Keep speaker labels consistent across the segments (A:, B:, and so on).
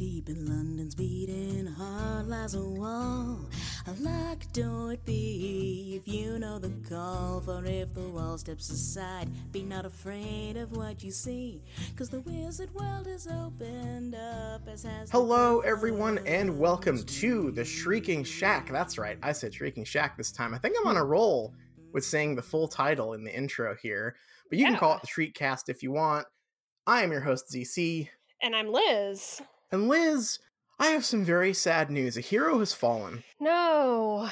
A: Deep in London's beating heart lies a wall. A locked door it be if you know the call. For if the wall steps aside, be not afraid of what you see. Cause the wizard world is opened up as has.
B: Hello, everyone, and welcome to the Shrieking Shack. That's right, I said Shrieking Shack this time. I think I'm on a roll with saying the full title in the intro here, but you can call it the Shriekcast if you want. I am your host, ZC.
C: And I'm Liz.
B: And Liz, I have some very sad news. A hero has fallen.
C: No.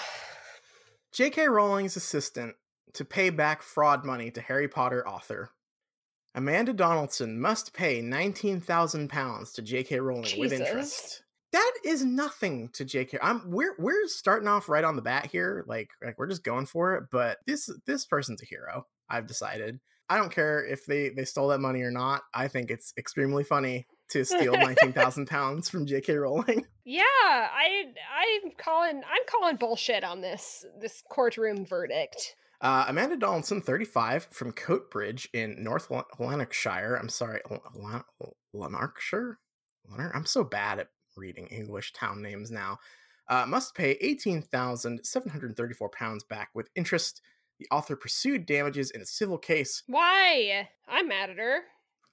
B: J.K. Rowling's assistant to pay back fraud money to Harry Potter author. Amanda Donaldson must pay £19,000 to J.K. Rowling with
C: Jesus.
B: interest. That is nothing to J.K. I'm we're we're starting off right on the bat here, like like we're just going for it. But this this person's a hero. I've decided. I don't care if they they stole that money or not. I think it's extremely funny to steal nineteen thousand pounds from J.K. Rowling.
C: Yeah, I I'm calling I'm calling bullshit on this this courtroom verdict.
B: Uh, Amanda Donaldson, 35, from Coatbridge in North Lan- Lanarkshire. I'm sorry, Lan- Lan- Lanarkshire? Lanark? I'm so bad at reading English town names now. Uh, must pay £18,734 back with interest. The author pursued damages in a civil case.
C: Why? I'm mad at her.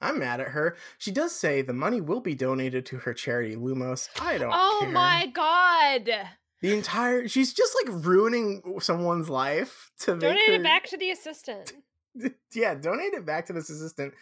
B: I'm mad at her. She does say the money will be donated to her charity, Lumos. I don't
C: Oh
B: care.
C: my god.
B: The entire. She's just like ruining someone's life to make
C: Donate
B: her...
C: it back to the assistant.
B: yeah, donate it back to this assistant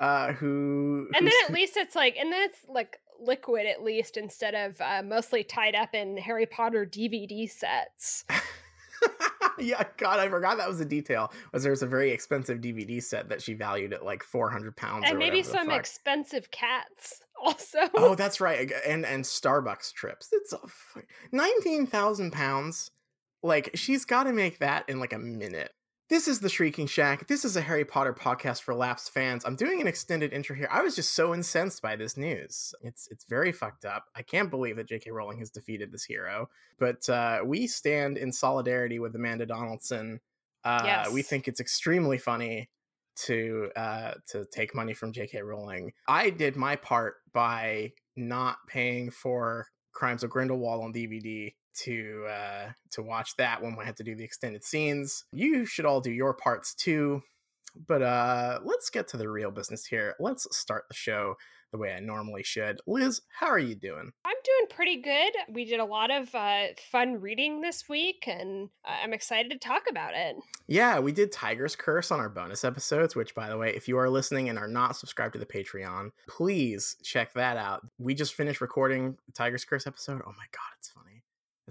B: uh who
C: And then at least it's like and then it's like liquid at least instead of uh, mostly tied up in Harry Potter DVD sets.
B: yeah god i forgot that was a detail. Was there's a very expensive dvd set that she valued at like 400 pounds
C: and maybe some expensive cats also.
B: oh that's right and and starbucks trips. It's a fu- 19000 pounds. Like she's got to make that in like a minute this is the Shrieking Shack. This is a Harry Potter podcast for lapsed fans. I'm doing an extended intro here. I was just so incensed by this news. It's it's very fucked up. I can't believe that J.K. Rowling has defeated this hero. But uh, we stand in solidarity with Amanda Donaldson. Uh, We think it's extremely funny to uh, to take money from J.K. Rowling. I did my part by not paying for Crimes of Grindelwald on DVD to uh to watch that when we had to do the extended scenes. You should all do your parts too. But uh let's get to the real business here. Let's start the show the way I normally should. Liz, how are you doing?
C: I'm doing pretty good. We did a lot of uh, fun reading this week, and uh, I'm excited to talk about it.
B: Yeah, we did Tiger's Curse on our bonus episodes, which, by the way, if you are listening and are not subscribed to the Patreon, please check that out. We just finished recording Tiger's Curse episode. Oh my god, it's funny.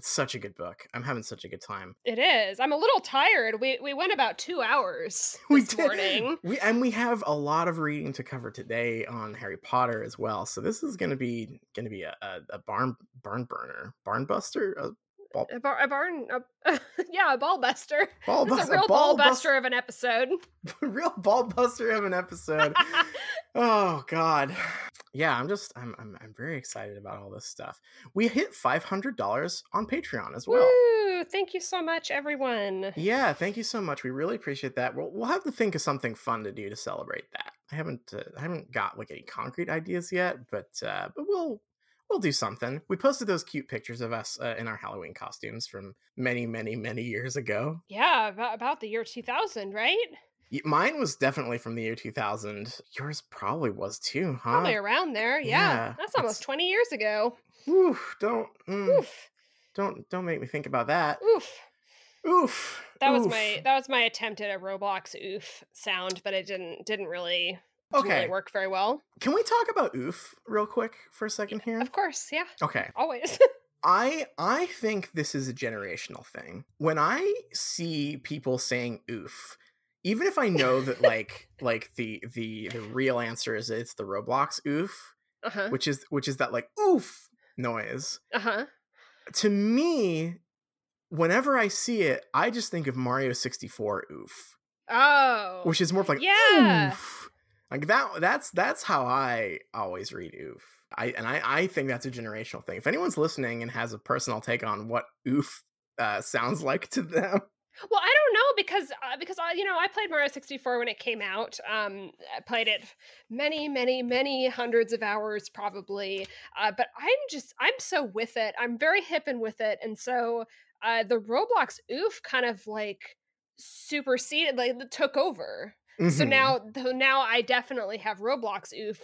B: It's such a good book. I'm having such a good time.
C: It is. I'm a little tired. We we went about two hours
B: We did.
C: morning.
B: We and we have a lot of reading to cover today on Harry Potter as well. So this is gonna be gonna be a, a, a barn barn burner, barn buster, a ball,
C: A, bar, a barn, a, yeah, a ball buster.
B: ball bus-
C: a real
B: ball
C: ball buster of an episode.
B: real ball buster of an episode. oh god yeah i'm just I'm, I'm i'm very excited about all this stuff we hit $500 on patreon as well
C: Woo! Thank you so much, everyone.
B: yeah thank you so much we really appreciate that we'll, we'll have to think of something fun to do to celebrate that i haven't uh, i haven't got like any concrete ideas yet but uh but we'll we'll do something we posted those cute pictures of us uh, in our halloween costumes from many many many years ago
C: Yeah, about, about the year 2000, right?
B: Mine was definitely from the year 2000 yours probably was too huh
C: Probably around there. Yeah,
B: yeah,
C: that's almost
B: it's-
C: 20 years ago.
B: Oof, don't mm,
C: Oof,
B: don't don't make me think about that.
C: oof.
B: Oof.
C: That was my that was my attempt at a Roblox oof sound, but it didn't didn't really
B: Okay.
C: really work very well.
B: Can we talk about oof real quick for a second here?
C: Of course, yeah,
B: Okay.
C: always.
B: I I think this is a generational thing. When I see people saying oof, even if I know that like like the the the real answer is it's the Roblox oof,
C: uh huh.
B: which is which is that like oof noise.
C: Uh huh.
B: To me, whenever I see it, I just think of Mario 64 oof.
C: Oh.
B: which is more of like
C: Yeah.
B: oof. Like that that's that's how I always read oof. I and I I think that's a generational thing. If anyone's listening and has a personal take on what oof uh, sounds like to them,
C: Well, I don't know because uh, because I you know I played Mario 64 when it came out. Um, I played it many many many hundreds of hours probably. Uh, but I'm just I'm so with it. I'm very hip and with it, and so uh, the Roblox oof kind of like superseded like took over. Mm-hmm. So now though now I definitely have Roblox oof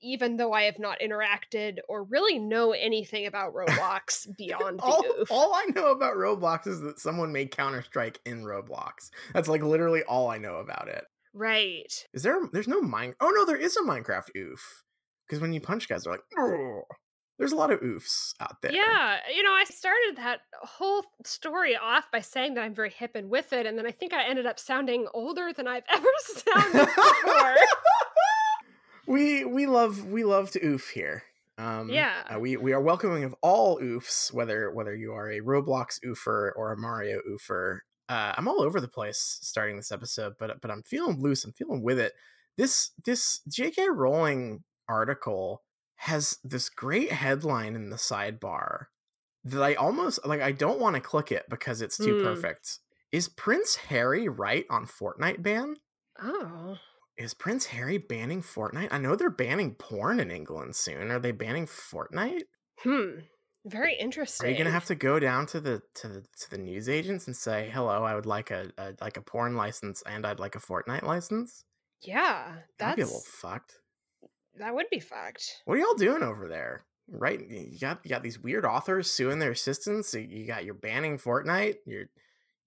C: even though I have not interacted or really know anything about Roblox beyond
B: all,
C: oof.
B: all I know about Roblox is that someone made Counter Strike in Roblox. That's like literally all I know about it.
C: Right.
B: Is there? There's no mine. Oh no, there is a Minecraft oof. Because when you punch guys, they're like, Ugh. There's a lot of oofs out there.
C: Yeah, you know, I started that whole story off by saying that I'm very hip and with it, and then I think I ended up sounding older than I've ever sounded before
B: we we love we love to oof here. Um,
C: yeah,
B: uh, we we are welcoming of all oofs, whether whether you are a Roblox oofer or a Mario oofer. Uh, I'm all over the place starting this episode, but but I'm feeling loose. I'm feeling with it. This this J.K. Rowling article has this great headline in the sidebar that I almost like. I don't want to click it because it's too mm. perfect. Is Prince Harry right on Fortnite ban?
C: Oh,
B: is Prince Harry banning Fortnite? I know they're banning porn in England soon. Are they banning Fortnite?
C: Hmm. Very interesting.
B: Are you gonna have to go down to the to the to the news agents and say, "Hello, I would like a, a like a porn license and I'd like a Fortnite license"?
C: Yeah, that's
B: that'd be a little fucked.
C: That would be fucked.
B: What are y'all doing over there? Right, you got you got these weird authors suing their assistants. You got you're banning Fortnite. You're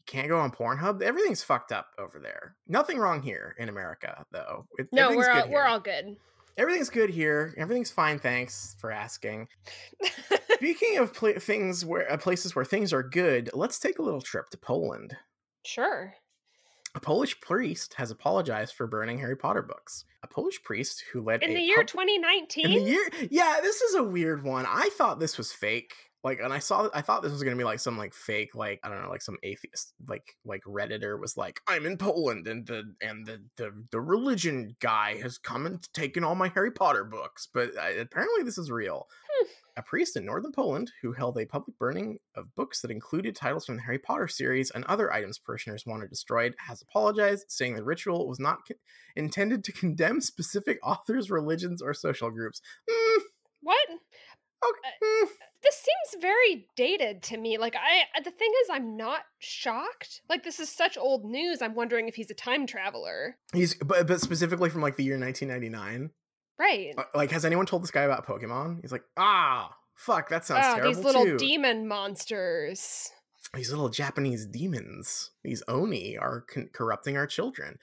B: can't go on Pornhub. Everything's fucked up over there. Nothing wrong here in America, though.
C: It, no, we're all, we're all good.
B: Everything's good here. Everything's fine. Thanks for asking. Speaking of pl- things where uh, places where things are good, let's take a little trip to Poland.
C: Sure.
B: A Polish priest has apologized for burning Harry Potter books. A Polish priest who led
C: in the year pub- 2019.
B: In the year, yeah, this is a weird one. I thought this was fake like and i saw i thought this was gonna be like some like fake like i don't know like some atheist like like redditor was like i'm in poland and the and the the, the religion guy has come and taken all my harry potter books but uh, apparently this is real hmm. A priest in northern poland who held a public burning of books that included titles from the harry potter series and other items parishioners wanted destroyed has apologized saying the ritual was not intended to condemn specific authors religions or social groups mm.
C: what okay. Uh, this seems very dated to me. Like I uh, the thing is I'm not shocked. Like this is such old news. I'm wondering if he's a time traveler.
B: He's but but specifically from like the year 1999.
C: Right.
B: Uh, like has anyone told this guy about Pokemon? He's like, "Ah, fuck, that sounds oh, terrible
C: these little
B: too.
C: demon monsters.
B: These little Japanese demons, these oni are con- corrupting our children."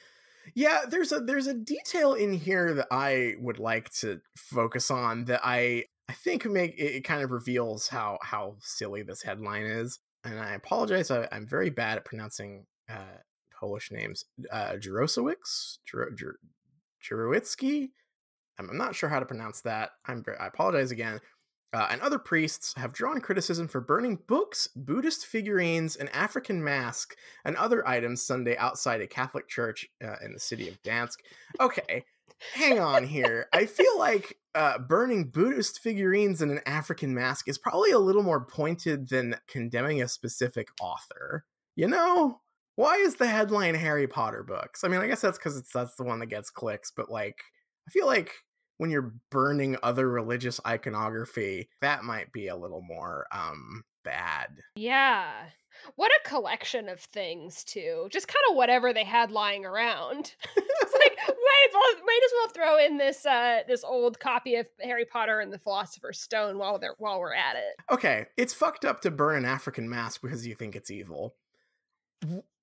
B: Yeah, there's a there's a detail in here that I would like to focus on that I I think make it, kind of reveals how how silly this headline is. And I apologize, I, am very bad at pronouncing uh, Polish names. Uh, Jarosowicz, Jarowitzki. I'm not sure how to pronounce that. I'm I apologize again. Uh, and other priests have drawn criticism for burning books, Buddhist figurines, an African mask, and other items Sunday outside a Catholic church uh, in the city of Dansk. Okay, hang on here. I feel like uh, burning Buddhist figurines and an African mask is probably a little more pointed than condemning a specific author. You know, why is the headline Harry Potter books? I mean, I guess that's because it's that's the one that gets clicks, but like, I feel like when you're burning other religious iconography, that might be a little more um bad.
C: Yeah. What a collection of things too. Just kind of whatever they had lying around. it's like might as well might as well throw in this uh this old copy of Harry Potter and the Philosopher's Stone while they're while we're at it.
B: Okay, it's fucked up to burn an African mask because you think it's evil.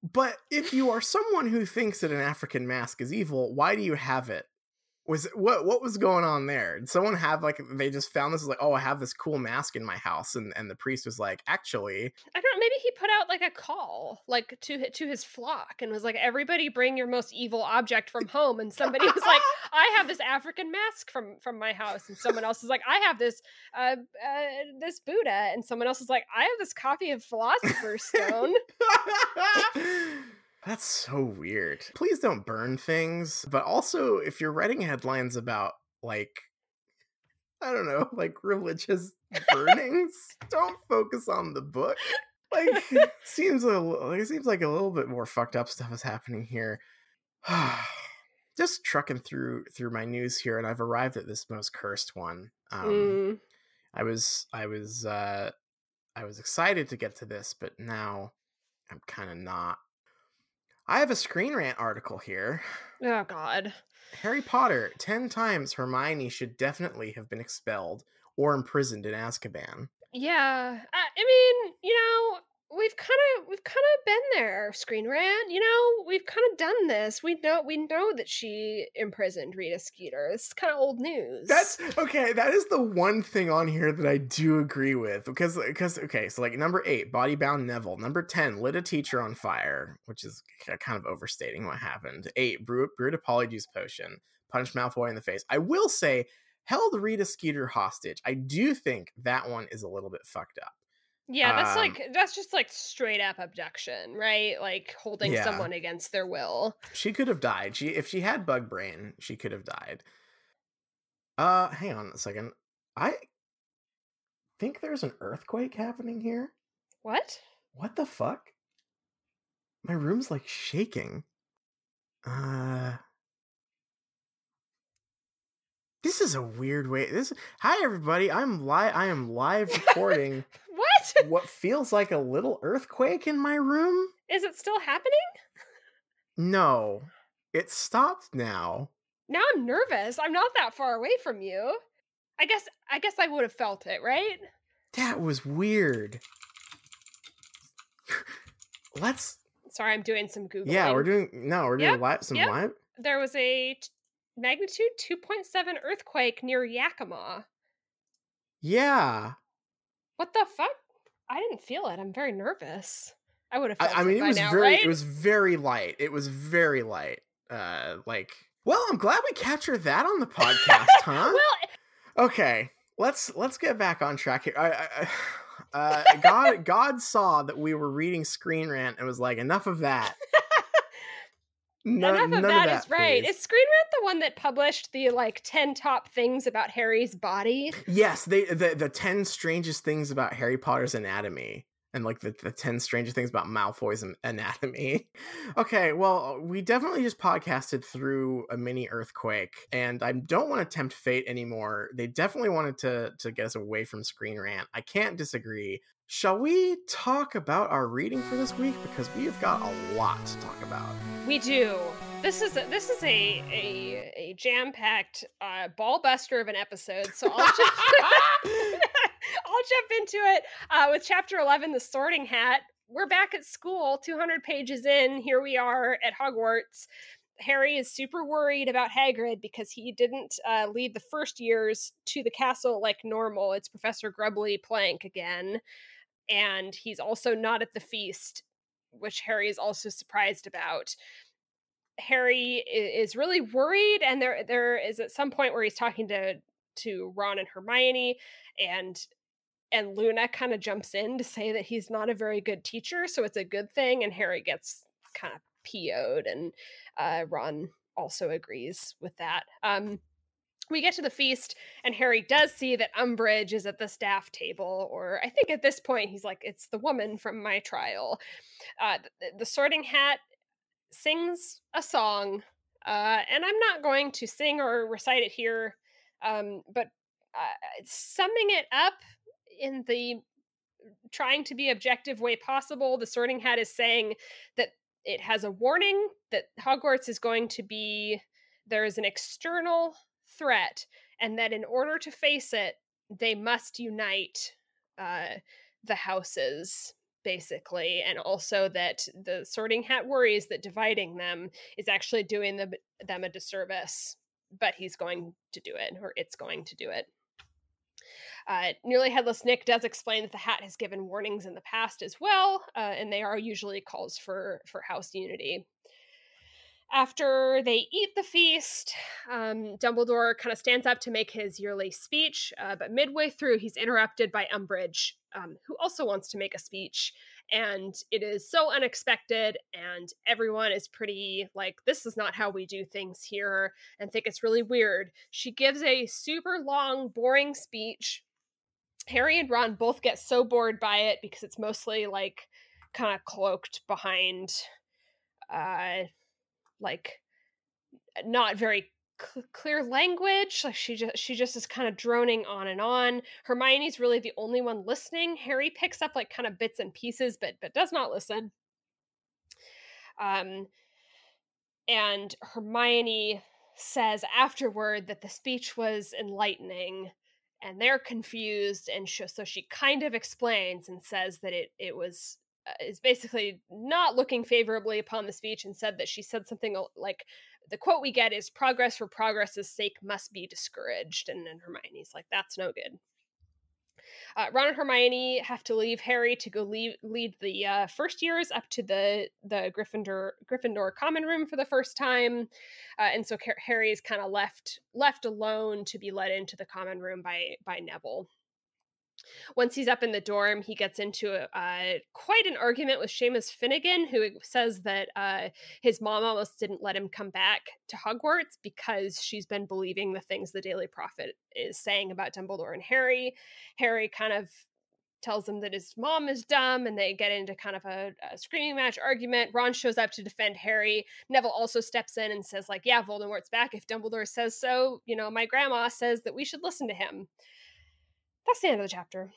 B: But if you are someone who thinks that an African mask is evil, why do you have it? Was what what was going on there? Did someone have like they just found this like oh I have this cool mask in my house and and the priest was like actually
C: I don't know maybe he put out like a call like to to his flock and was like everybody bring your most evil object from home and somebody was like I have this African mask from from my house and someone else is like I have this uh, uh this Buddha and someone else is like I have this copy of Philosopher's Stone.
B: That's so weird. Please don't burn things. But also, if you're writing headlines about, like, I don't know, like religious burnings, don't focus on the book. like seems a it seems like a little bit more fucked up stuff is happening here. Just trucking through through my news here, and I've arrived at this most cursed one. Um,
C: Mm.
B: I was I was uh I was excited to get to this, but now I'm kind of not. I have a Screen Rant article here.
C: Oh God.
B: Harry Potter, 10 times Hermione should definitely have been expelled or imprisoned in Azkaban.
C: Yeah. I, I mean, you know, we've kind of we've kind of been there, Screen Rant. You know, we've kind of done this. We know we know that she imprisoned Rita Skeeter. Is kind of old news.
B: That's okay. That is the one thing on here that I do agree with because because okay, so like number eight, body bound Neville. Number ten, lit a teacher on fire, which is kind of overstating what happened. Eight, brew brewed a polyjuice potion, punched Malfoy in the face. I will say, held Rita Skeeter hostage. I do think that one is a little bit fucked up.
C: Yeah, that's
B: um,
C: like that's just like straight up abduction, right? Like holding
B: Yeah.
C: someone against their will.
B: She could have died. She if she had bug brain, she could have died. Uh, hang on a second. I think there's an earthquake happening here.
C: What?
B: What the fuck? My room's like shaking. Uh This is a weird way. This Hi everybody. I'm live I am live recording
C: What?
B: what feels like a little earthquake in my room.
C: Is it still happening?
B: No. It stopped now.
C: Now I'm nervous. I'm not that far away from you. I guess I guess I would have felt it, right?
B: That was weird. Let's
C: Sorry, I'm doing some googling.
B: Yeah, we're doing no, we're doing
C: Yep,
B: live some
C: yep.
B: live.
C: there was a t- magnitude 2.7 earthquake near Yakima.
B: Yeah.
C: What the fuck? I didn't feel it. I'm very nervous. I would have felt
B: I, I mean,
C: it
B: it was
C: now,
B: very,
C: right?
B: it was very light. It was very light. Uh, like, well, I'm glad we captured that on the podcast, huh?
C: well,
B: okay, let's let's get back on track here. I, I, uh, God, God saw that we were reading Screen Rant and was like, enough of that. No,
C: enough of
B: none
C: that is right.
B: please.
C: Is Screen Rant the one that published the like 10 top things about Harry's body?
B: Yes, they the the ten strangest things about Harry Potter's anatomy. And like the, the 10 strangest things about Malfoy's anatomy. Okay, well, we definitely just podcasted through a mini earthquake, and I don't want to tempt fate anymore. They definitely wanted to to get us away from Screen Rant. I can't disagree. Shall we talk about our reading for this week? Because we have got a lot to talk about.
C: We do. This is a, this is a a, a jam packed uh, ball buster of an episode. So I'll just I'll jump into it uh, with chapter eleven, the Sorting Hat. We're back at school, two hundred pages in. Here we are at Hogwarts. Harry is super worried about Hagrid because he didn't uh, lead the first years to the castle like normal. It's Professor Grubbly Plank again, and he's also not at the feast, which Harry is also surprised about. Harry is really worried, and there there is at some point where he's talking to to Ron and Hermione, and and Luna kind of jumps in to say that he's not a very good teacher, so it's a good thing, and Harry gets kind of PO'd, and uh, Ron also agrees with that. Um, we get to the feast, and Harry does see that Umbridge is at the staff table, or I think at this point he's like, "It's the woman from my trial." Uh, the, the Sorting Hat sings a song, uh, and I'm not going to sing or recite it here, um, but uh, summing it up in the trying to be objective way possible, the Sorting Hat is saying that it has a warning that Hogwarts is going to be there is an external threat, and that in order to face it, they must unite uh, the houses basically and also that the sorting hat worries that dividing them is actually doing them, them a disservice but he's going to do it or it's going to do it. Uh, nearly headless nick does explain that the hat has given warnings in the past as well uh, and they are usually calls for for house unity after they eat the feast, um, Dumbledore kind of stands up to make his yearly speech, uh, but midway through, he's interrupted by Umbridge, um, who also wants to make a speech. And it is so unexpected, and everyone is pretty like, this is not how we do things here, and think it's really weird. She gives a super long, boring speech. Harry and Ron both get so bored by it because it's mostly like kind of cloaked behind uh like not very cl- clear language like she just she just is kind of droning on and on. Hermione's really the only one listening. Harry picks up like kind of bits and pieces but but does not listen. Um and hermione says afterward that the speech was enlightening and they're confused and so she kind of explains and says that it it was uh, is basically not looking favorably upon the speech and said that she said something like the quote we get is progress for progress's sake must be discouraged and then hermione's like that's no good. Uh, ron and hermione have to leave harry to go leave, lead the uh, first years up to the the gryffindor gryffindor common room for the first time uh, and so harry is kind of left left alone to be led into the common room by by neville once he's up in the dorm, he gets into uh, quite an argument with Seamus Finnigan, who says that uh, his mom almost didn't let him come back to Hogwarts because she's been believing the things the Daily Prophet is saying about Dumbledore and Harry. Harry kind of tells him that his mom is dumb and they get into kind of a, a, screaming match argument. Ron shows up to defend harry. Neville also steps in and says like yeah voldemort's back. If dumbledore says so you know my grandma says that we should listen to him that's the end of the chapter.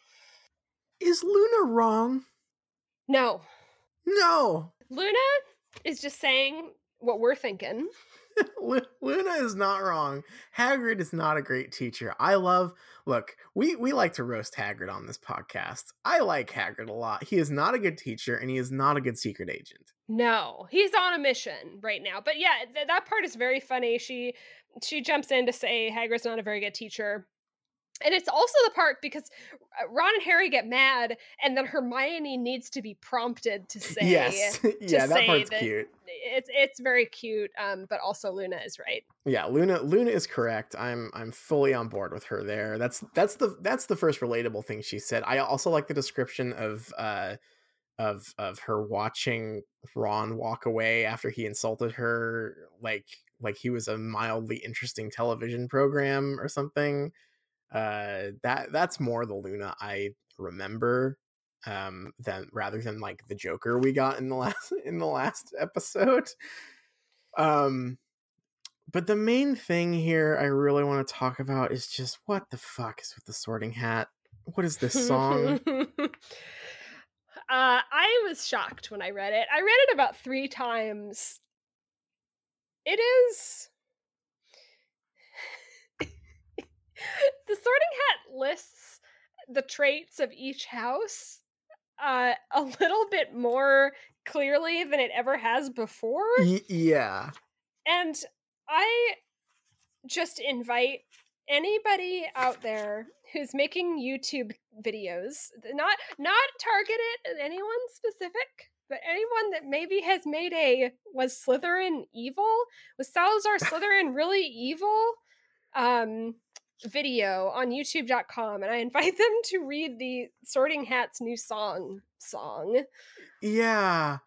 B: Is Luna wrong?
C: No.
B: No.
C: Luna is just saying what we're thinking.
B: Luna is not wrong. Hagrid is not a great teacher. I love look, we we like to roast Hagrid on this podcast. I like Hagrid a lot. He is not a good teacher and he is not a good secret agent.
C: No, he's on a mission right now. But yeah, th- that part is very funny. She she jumps in to say Hagrid's not a very good teacher and it's also the part because uh, Ron and Harry get mad, and then Hermione needs to be prompted to say,
B: "Yes,
C: to
B: yeah, that part's that cute."
C: It's it's very cute, um, but also Luna is right.
B: Yeah, Luna Luna is correct. I'm I'm fully on board with her there. That's that's the that's the first relatable thing she said. I also like the description of uh of of her watching Ron walk away after he insulted her, like like he was a mildly interesting television program or something uh that that's more the luna i remember um than rather than like the joker we got in the last in the last episode. Um but the main thing here i really want to talk about is just what the fuck is with the sorting hat? What is this song?
C: Uh i was shocked when i read it. I read it about three times. It is the sorting hat lists the traits of each house uh, a little bit more clearly than it ever has before.
B: Y- yeah.
C: And I just invite anybody out there who's making YouTube videos, not not targeted at anyone specific, but anyone that maybe has made a was Slytherin evil? Was Salazar Slytherin really evil? Um video on youtube.com and I invite them to read the Sorting Hat's new song song.
B: Yeah.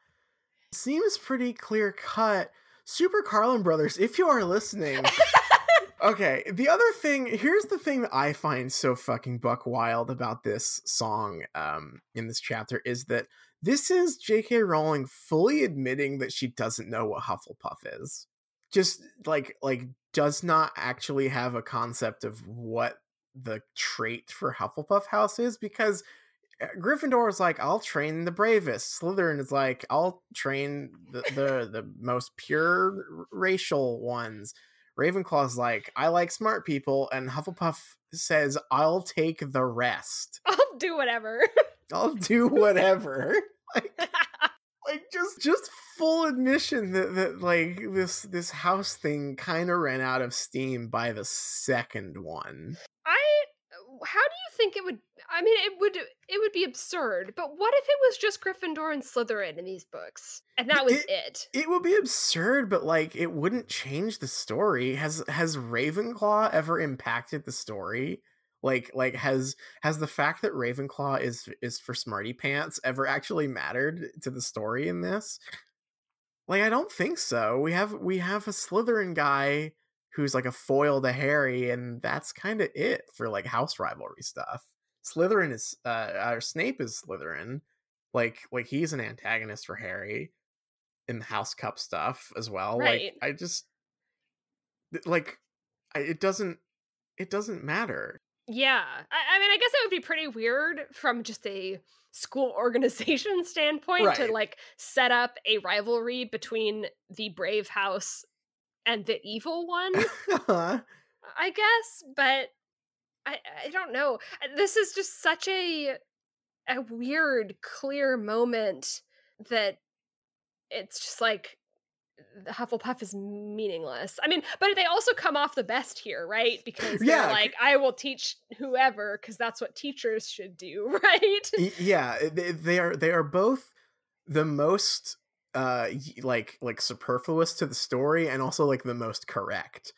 B: Seems pretty clear cut. Super Carlin Brothers, if you are listening. okay, the other thing, here's the thing that I find so fucking buck wild about this song um in this chapter is that this is J.K. Rowling fully admitting that she doesn't know what Hufflepuff is. Just like like does not actually have a concept of what the trait for Hufflepuff House is because eh, Gryffindor is like, I'll train the bravest. Slytherin is like, I'll train the the, the most pure racial ones. Ravenclaw's like, I like smart people, and Hufflepuff says, I'll take the rest.
C: I'll do whatever.
B: I'll do whatever. like, like just just full admission that that like this this house thing kind of ran out of steam by the second one.
C: I how do you think it would I mean it would it would be absurd, but what if it was just Gryffindor and Slytherin in these books? And that was it. It,
B: it would be absurd, but like it wouldn't change the story. Has has Ravenclaw ever impacted the story? like like has has the fact that ravenclaw is is for smarty pants ever actually mattered to the story in this like i don't think so we have we have a slytherin guy who's like a foil to harry and that's kind of it for like house rivalry stuff Slytherin is uh our Snape is Slytherin. Like like he's an antagonist for Harry in the House Cup stuff as well.
C: Right.
B: Like I just like it doesn't it doesn't matter.
C: Yeah. I, I mean, I guess it would be pretty weird from just a school organization standpoint to like set up a rivalry between the brave house and the evil one, huh I guess, but I I don't know. This is just such a a weird clear moment that it's just like Hufflepuff is meaningless. I mean, but they also come off the best here, right? Because they're
B: Yeah,
C: like, I will teach whoever, because that's what teachers should do, right?
B: Yeah they, they are they are both the most uh like like superfluous to the story and also like the most correct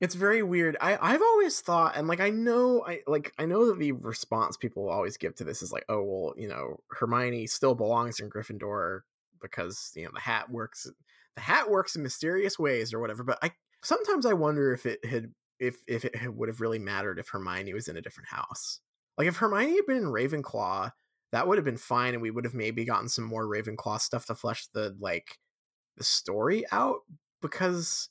B: it's very weird i i've always thought and like i know i like i know that the response people always give to this is like oh well you know hermione still belongs in gryffindor because you know the hat works the hat works in mysterious ways or whatever but i sometimes i wonder if it had if if it would have really mattered if hermione was in a different house like if Hermione had been in Ravenclaw, that would have been fine, and we would have maybe gotten some more Ravenclaw stuff to flesh the like the story out. Because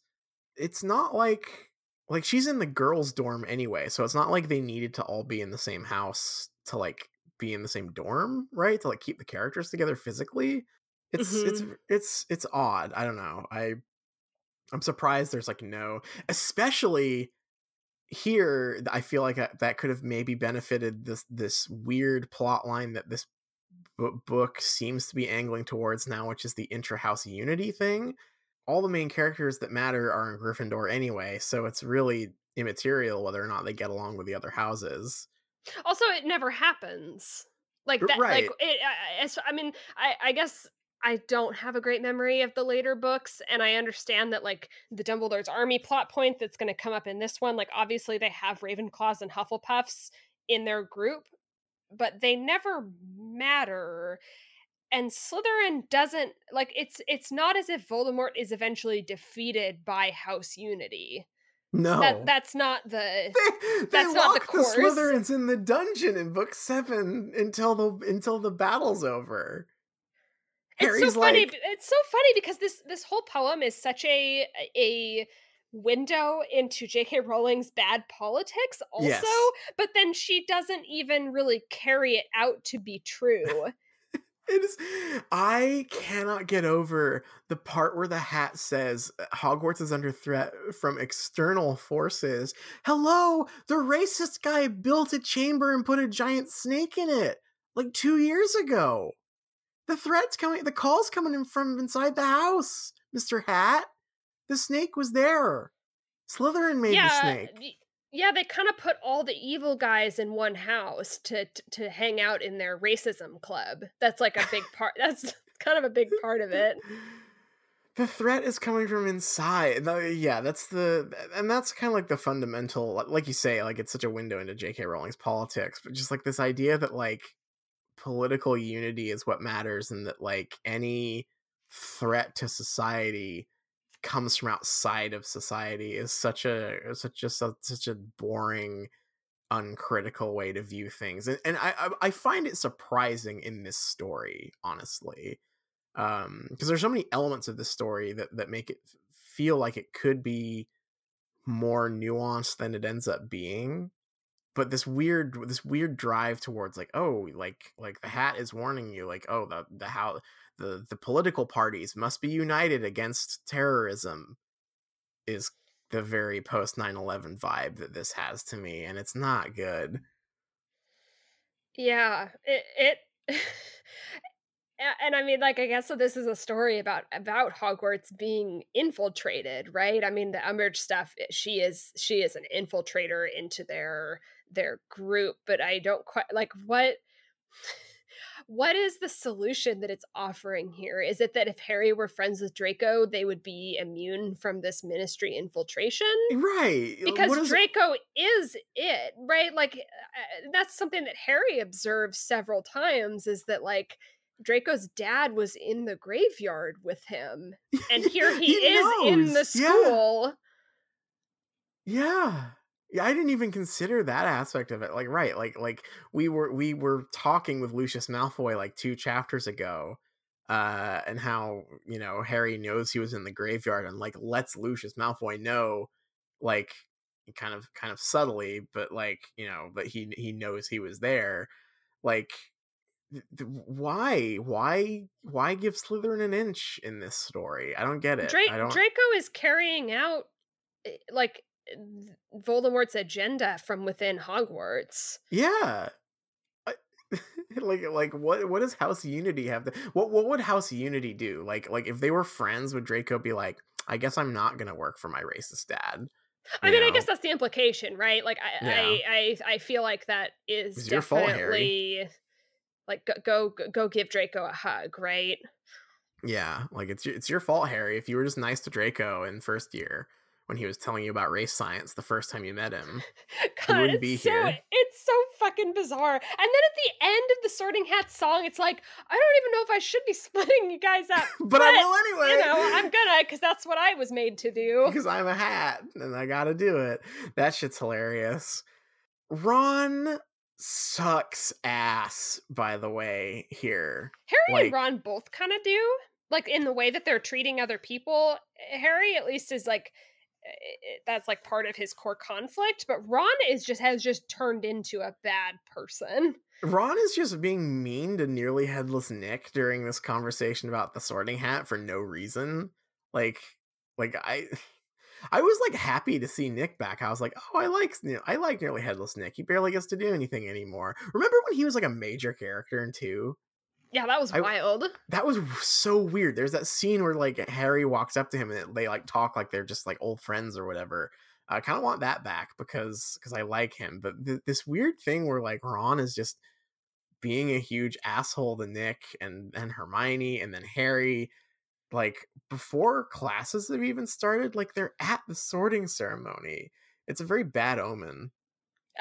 B: it's not like like she's in the girls' dorm anyway, so it's not like they needed to all be in the same house to like be in the same dorm, right? To like keep the characters together physically. It's it's mm-hmm. it's it's odd. I don't know. I I'm surprised there's like no, especially here i feel like that, that could have maybe benefited this this weird plot line that this book seems to be angling towards now which is the intra-house unity thing all the main characters that matter are in gryffindor anyway so it's really immaterial whether or not they get along with the other houses
C: also, it never happens. Like that.
B: right.
C: Like it. I, I- I mean, I, I guess I don't have a great memory of the later books, and I understand that like the Dumbledore's army plot point that's going to come up in this one. Like obviously they have Ravenclaws and Hufflepuffs in their group, but they never matter. And Slytherin doesn't like it's it's not as if Voldemort is eventually defeated by House Unity.
B: no
C: That that's not the
B: they, they
C: that's not the course.
B: Slytherins in the dungeon in book seven until the until the battle's over.
C: It's so funny
B: like,
C: b- it's so funny because this this whole poem is such a a window into jk rowling's bad politics also
B: Yes.
C: but then she doesn't even really carry it out to be true
B: It is. I cannot get over the part where the hat says uh, Hogwarts is under threat from external forces. Hello, the racist guy built a chamber and put a giant snake in it like two years ago. The threat's coming. The call's coming in from inside the house, Mister Hat. The snake was there. Slytherin made
C: yeah
B: the snake.
C: yeah they kind of put all the evil guys in one house to to, to hang out in their racism club that's like a big part that's kind of a big part of it
B: the threat is coming from inside yeah that's the and that's kind of like the fundamental like you say like it's such a window into jk rowling's politics but just like this idea that like political unity is what matters and that like any threat to society comes from outside of society is such a such just a, such a boring uncritical way to view things and, and I, I find it surprising in this story honestly um because there's so many elements of this story that that make it feel like it could be more nuanced than it ends up being but this weird this weird drive towards like oh like like the hat is warning you like oh the the how the the political parties must be united against terrorism is the very post 9-11 vibe that this has to me and it's not good.
C: Yeah, it it and I mean like I guess so this is a story about about Hogwarts being infiltrated, right? I mean the Umbridge stuff eh, she is she is an infiltrator into their their group, but I don't quite like what what is the solution that it's offering here? Is it that if Harry were friends with Draco, they would be immune from this ministry infiltration?
B: Eh, right uh,
C: because
B: what is-
C: Draco is it, right? Like uh, that's something that Harry observes several times is that like Draco's dad was in the graveyard with him and here he, is in the
B: knows, yeah.
C: school.
B: Yeah. Yeah, I didn't even consider that aspect of it. Like, right, like like we were we were talking with Lucius Malfoy like two chapters ago, uh, and how you know Harry knows he was in the graveyard and like lets Lucius Malfoy know, like kind of kind of subtly, but like you know but he he knows he was there. Like, why why why give Slytherin an inch in this story? I don't get it.
C: Dra-
B: I don't.
C: Draco is carrying out eh, like Voldemort's agenda from within Hogwarts.
B: Yeah. like like what what does House Unity have to what what would House Unity do? Like like if they were friends, would Draco be like, I guess I'm not gonna work for my racist dad?
C: I mean, know? I guess that's the implication, right? Like I yeah. I, I, I feel like that is definitely fault, like go, go go give Draco a hug, right?
B: Yeah, like it's it's your fault, Harry. If you were just nice to Draco in first year, when he was telling you about race science the first time you met him.
C: God, wouldn't be so, here. It's so fucking bizarre. And then at the end of the Sorting Hat song, it's like, I don't even know if I should be splitting you guys up.
B: but, but, I will anyway.
C: You know, I'm gonna, because that's what I was made to do.
B: Because I'm a hat and I gotta do it. That shit's hilarious. Ron sucks ass, by the way, here.
C: Harry like, and Ron both kind of do. Like in the way that they're treating other people. Eh, Harry at least is like eh, eh, that's like part of his core conflict but ron is just has just turned into a bad person
B: ron is just being mean to nearly headless nick during this conversation about the sorting hat for no reason like like i i was like happy to see nick back i was like oh i like i like nearly headless nick he barely gets to do anything anymore remember when he was like a major character in two
C: yeah, that was I, wild.
B: That was so weird. There's that scene where like Harry walks up to him and they like talk like they're just like old friends or whatever. I kind of want that back because because I like him. But th- this weird thing where like Ron is just being a huge asshole to Nick and and Hermione and then Harry like before classes have even started like they're at the sorting ceremony. It's a very bad omen.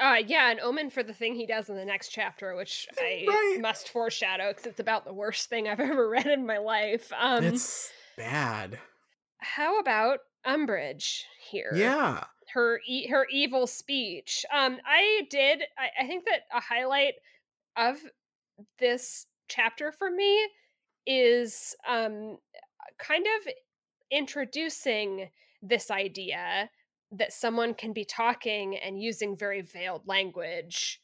C: Uh, yeah, an omen for the thing he does in the next chapter, which I right. must foreshadow because it's about the worst thing I've ever read in my life. Um,
B: it's bad.
C: How about Umbridge here?
B: Yeah,
C: her e- her evil speech. Um, I did. I, I think that a highlight of this chapter for me is um kind of introducing this idea that someone can be talking and using very veiled language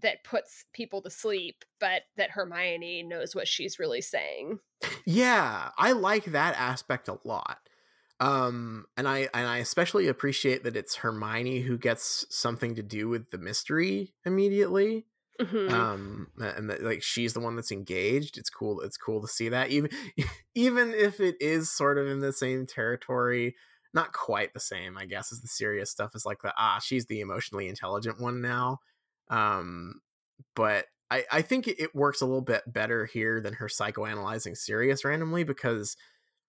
C: that puts people to sleep, but that Hermione knows what she's really saying.
B: Yeah, I like that aspect a lot. Um, and I and I especially appreciate that it's Hermione who gets something to do with the mystery immediately. Mm-hmm. Um, and that, like she's the one that's engaged. It's cool. It's cool to see that even even if it is sort of in the same territory not quite the same, I guess, as the Sirius stuff is like the ah, she's the emotionally intelligent one now. Um, but I, I think it works a little bit better here than her psychoanalyzing Sirius randomly because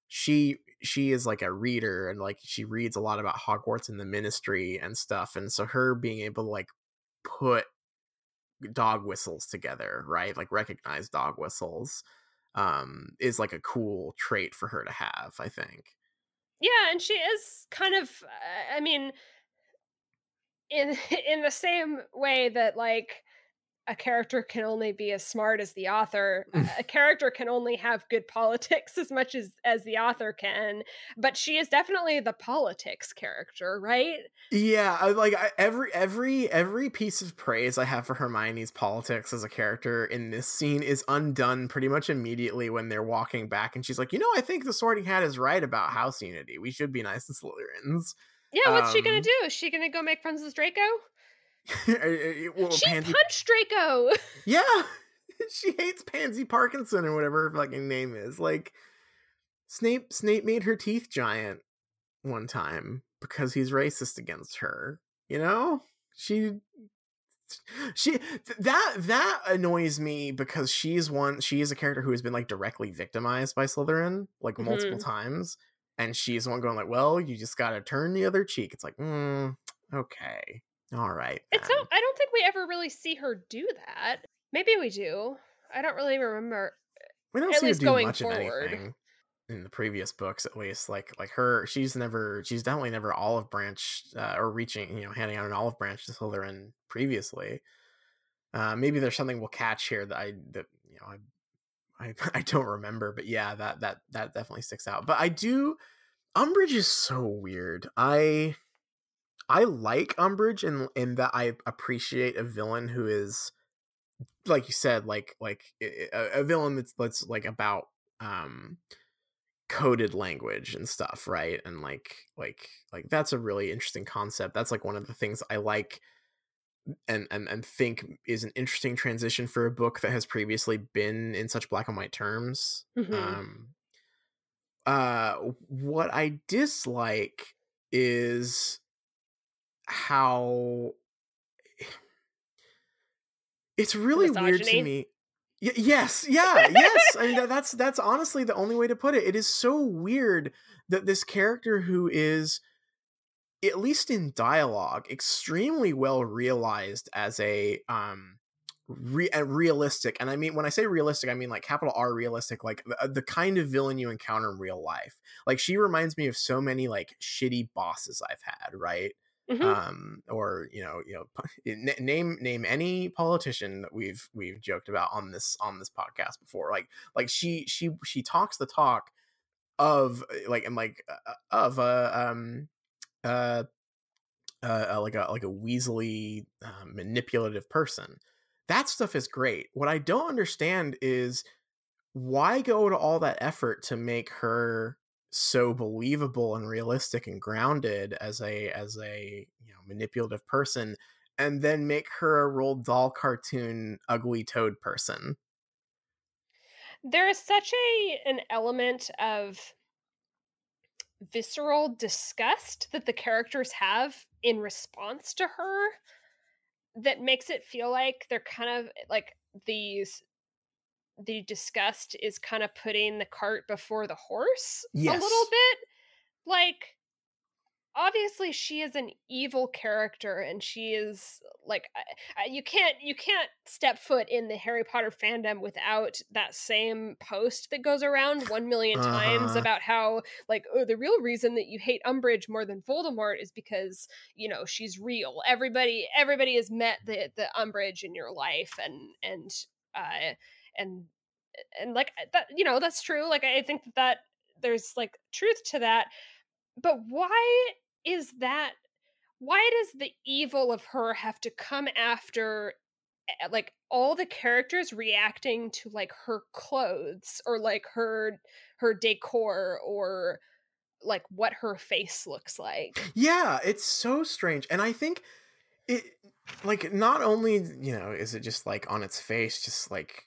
B: she she is like a reader and like she reads a lot about Hogwarts and the ministry and stuff. And so her being able to like put dog whistles together, right? Like recognize dog whistles um is like a cool trait for her to have, I think.
C: Yeah, and she is kind of I mean in in the same way that like a character can only be as smart as the author. A character can only have good politics as much as as the author can but she is definitely the politics character right?
B: Yeah I, like I, every every every piece of praise i have for hermione's politics as a character in this scene is undone pretty much immediately when they're walking back and she's like you know i think the sorting hat is right about house unity. We should be nice to slytherins.
C: Yeah what's um, she gonna um do? Is she gonna go make friends with draco well, she Pansy... punched Draco.
B: yeah, she hates Pansy Parkinson or whatever her fucking name is. Like Snape, Snape made her teeth giant one time because he's racist against her. You know, she she that that annoys me because she's one she is a character who has been like directly victimized by Slytherin like multiple mm-hmm. times and she's one going like well you just got to turn the other cheek it's like mm, okay all right.
C: Then. It's not. I don't think we ever really see her do that. Maybe we do. I don't really remember.
B: We don't at see least her do going much forward. Of anything. in the previous books at least like like her she's never she's definitely never olive branch uh, or reaching you know handing out an olive branch to Slytherin previously uh maybe there's something we'll catch here that I that you know I I, I don't remember but yeah that that that definitely sticks out but I do Umbridge is so weird I I like Umbridge in in that I appreciate a villain who is like you said like like a, a villain that's that's like about um coded language and stuff right and like like like that's a really interesting concept that's like one of the things i like and and and think is an interesting transition for a book that has previously been in such black and white terms mm-hmm. um uh what i dislike is how it's really Misogyny. weird to me Y- yes, yeah, yes. I mean, that's that's honestly the only way to put it. It is so weird that this character who is at least in dialogue extremely well realized as a um re- realistic and i mean when i say realistic i mean like capital r realistic like the, the kind of villain you encounter in real life like she reminds me of so many like shitty bosses i've had right Mm-hmm. Um, or you know, you know, name name any politician that we've we've joked about on this on this podcast before. Like like she she she talks the talk of uh, like and like uh, uh of a um uh, uh like a like a weaselly uh, manipulative person. That stuff is great. What I don't understand is why go to all that effort to make her so believable and realistic and grounded as a as a you know manipulative person and then make her a Roald Dahl cartoon ugly toad person.
C: There is such a an element of visceral disgust that the characters have in response to her that makes it feel like they're kind of like these the disgust is kind of putting the cart before the horse yes. a little bit. Like, obviously, she is an evil character, and she is like you can't you can't step foot in the Harry Potter fandom without that same post that goes around one million uh-huh. times about how like oh the real reason that you hate Umbridge more than Voldemort is because you know she's real. Everybody everybody has met the the Umbridge in your life, and and uh and and like that you know that's true like i think that, that there's like truth to that but why is that why does the evil of her have to come after eh, like all the characters reacting to like her clothes or like her her decor or like what her face looks like?
B: Yeah it's so strange and i think it like not only you know is it just like on its face just like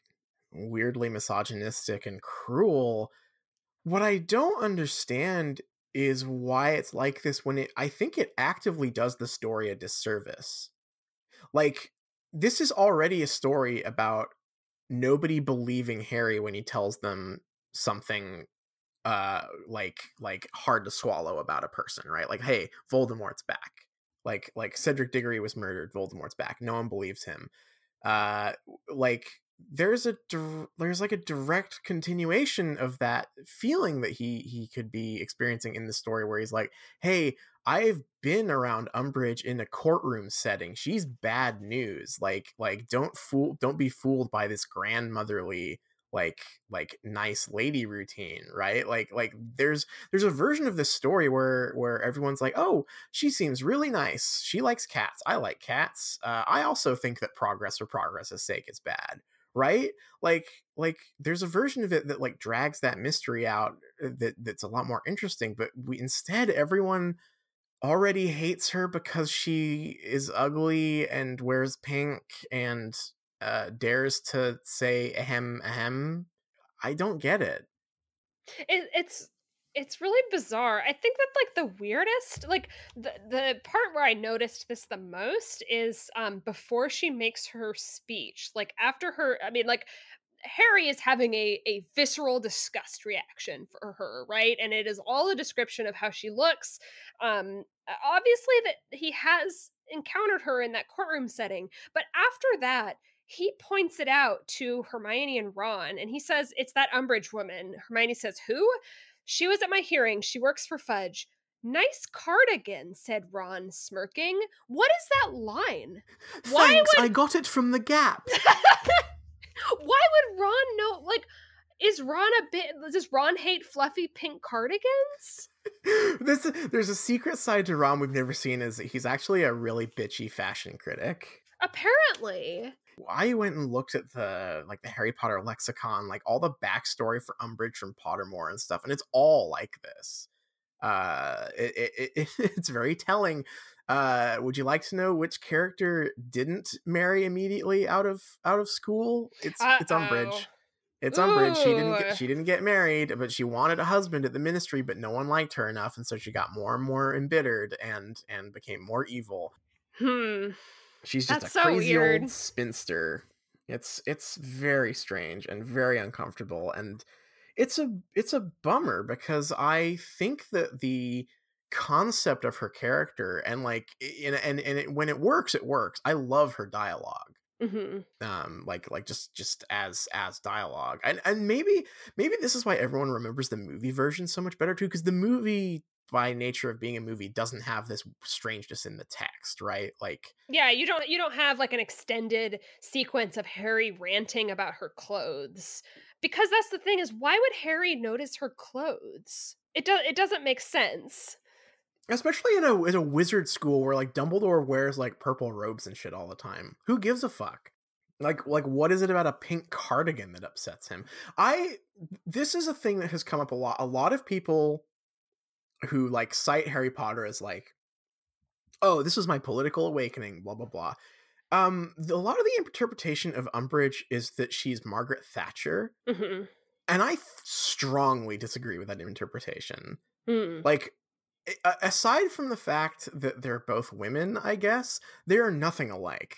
B: weirdly misogynistic and cruel. What I don't understand is why it's like this when it I think it actively does the story a disservice. Like this is already a story about nobody believing Harry when he tells them something uh like like hard to swallow about a person, right? Like hey, Voldemort's back. Like like Cedric Diggory was murdered, Voldemort's back. No one believes him. Uh like there's a there's like a direct continuation of that feeling that he he could be experiencing in the story where he's like hey i've been around umbridge in a courtroom setting. She's bad news. Like like don't fool don't be fooled by this grandmotherly like like nice lady routine right? Like like there's there's a version of this story where where everyone's like oh she seems really nice. She likes cats. I like cats. Uh, i also think that progress for progress's sake is bad right? Like like there's a version of it that like drags that mystery out uh, that that's a lot more interesting but we instead everyone already hates her because she is ugly and wears pink and uh dares to say ahem ahem. I don't get it,
C: it it's it's really bizarre. I think that like the weirdest, like the the part where I noticed this the most is um before she makes her speech. Like after her, I mean, like Harry is having a a visceral disgust reaction for her, right? And it is all a description of how she looks. Um obviously that he has encountered her in that courtroom setting, but after that, he points it out to Hermione and Ron, and he says, It's that Umbridge woman. Hermione says, Who? She was at my hearing. She works for Fudge. Nice cardigan, said Ron, smirking. What is that line?
B: Why Thanks, would... I got it from the Gap.
C: Why would Ron know? Like, is Ron a bit? Does Ron hate fluffy pink cardigans?
B: this there's a secret side to Ron we've never seen. Is he's actually a really bitchy fashion critic.
C: Apparently.
B: I went and looked at the like the Harry Potter lexicon, like all the backstory for Umbridge from Pottermore and stuff, and it's all like this. Uh, it, it, it it's very telling. Uh, would you like to know which character didn't marry immediately out of out of school? It's Uh-oh. it's Umbridge. It's Umbridge. She didn't get she didn't get married, but she wanted a husband at the ministry, but no one liked her enough, and so she got more and more embittered and and became more evil.
C: Hmm.
B: She's just That's a so crazy weird. old spinster. It's it's very strange and very uncomfortable, and it's a it's a bummer because I think that the concept of her character and like and and, and it, when it works, it works. I love her dialogue.
C: Mm-hmm.
B: um like like just just as as dialogue and and maybe maybe this is why everyone remembers the movie version so much better too because the movie by nature of being a movie doesn't have this strangeness in the text right? Like
C: yeah you don't you don't have like an extended sequence of harry ranting about her clothes because that's the thing is why would harry notice her clothes? It does it doesn't make sense.
B: Especially in a in a wizard school where like dumbledore wears like purple robes and shit all the time. Who gives a fuck? Like like what is it about a pink cardigan that upsets him? I this is a thing that has come up a lot a lot of people who like cite Harry Potter as like, oh, this was my political awakening, blah blah blah. Um, the, a lot of the interpretation of Umbridge is that she's Margaret Thatcher,
C: mm-hmm.
B: and I strongly disagree with that interpretation.
C: Mm.
B: Like, aside from the fact that they're both women, I guess they are nothing alike.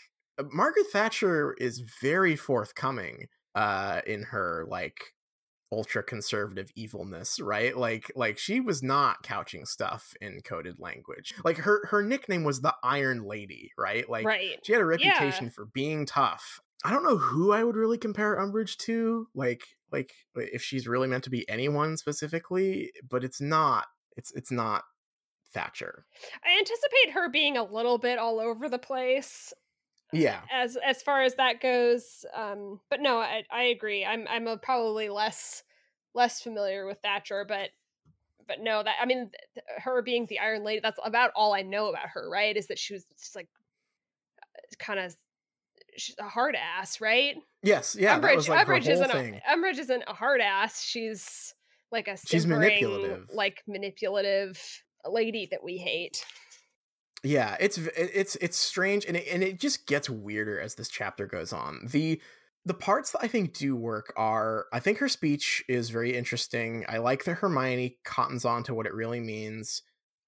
B: Margaret Thatcher is very forthcoming uh, in her like ultra conservative evilness right? Like like she was not couching stuff in coded language. Like her her nickname was the iron lady right? Like
C: right.
B: she had a reputation yeah. for being tough. I don't know who i would really compare umbridge to like like if she's really meant to be anyone specifically but it's not it's it's not thatcher.
C: I anticipate her being a little bit all over the place
B: yeah.
C: as as far as that goes um but no i i agree i'm i'm a probably less less familiar with thatcher but but no that i mean th- her being the iron lady that's about all i know about her right is that she was just like kind of she's a hard ass right?
B: Yes yeah umbridge, like umbridge
C: isn't
B: thing.
C: a, umbridge isn't a hard ass she's like a
B: she's manipulative.
C: like manipulative lady that we hate
B: yeah it's it's it's strange and it, and it just gets weirder as this chapter goes on. The the parts that i think do work are i think her speech is very interesting i like that hermione cottons on to what it really means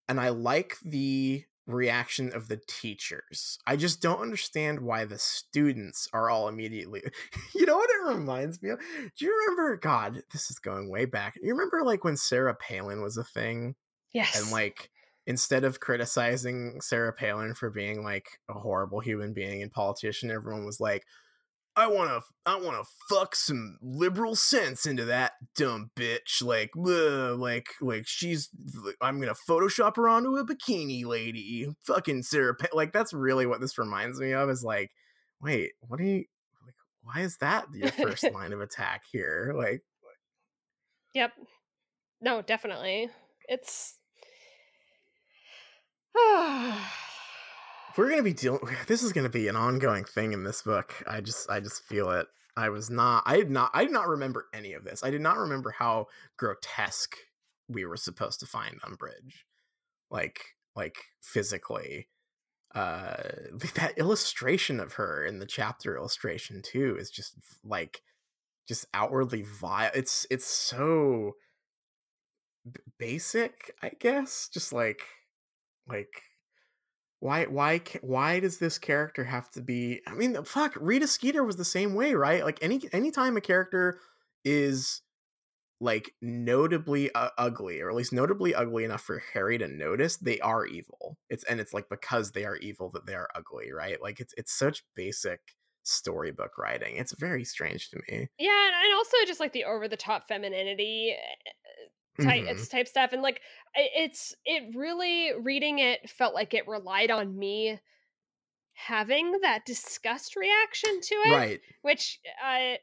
B: and i like the reaction of the teachers. I just don't understand why the students are all immediately you know what it reminds me of? Do you remember god this is going way back. You remember like when sarah palin was a thing?
C: Yes.
B: and like instead of criticizing Sarah Palin for being like a horrible human being and politician, everyone was like, I want to, I want to fuck some liberal sense into that dumb bitch. Like, ugh, like, like she's, I'm gonna Photoshop her onto a bikini lady. Fucking Sarah, pa-. like that's really what this reminds me of. Is like, wait, what are you? Like, why is that your first line of attack here? Like,
C: yep, no, definitely, it's
B: we're gonna be dealing this is gonna be an ongoing thing in this book. I just i just feel it. I was not i did not i did not remember any of this. I did not remember how grotesque we were supposed to find umbridge. Like like physically uh that illustration of her in the chapter illustration too is just like just outwardly vile it's it's so b- basic i guess? Just like like, why why why does this character have to be? I mean, fuck, Rita Skeeter was the same way, right? Like any anytime a character is like notably uh, ugly or at least notably ugly enough for harry to notice they are evil it's and it's like because they are evil that they are ugly right like it's it's such basic storybook writing. It's very strange to me.
C: Yeah, and also just like the over the top femininity eh, type
B: Mhm.
C: it's type stuff and like it's it really reading it felt like it relied on me having that disgust reaction to it
B: Right.
C: which uh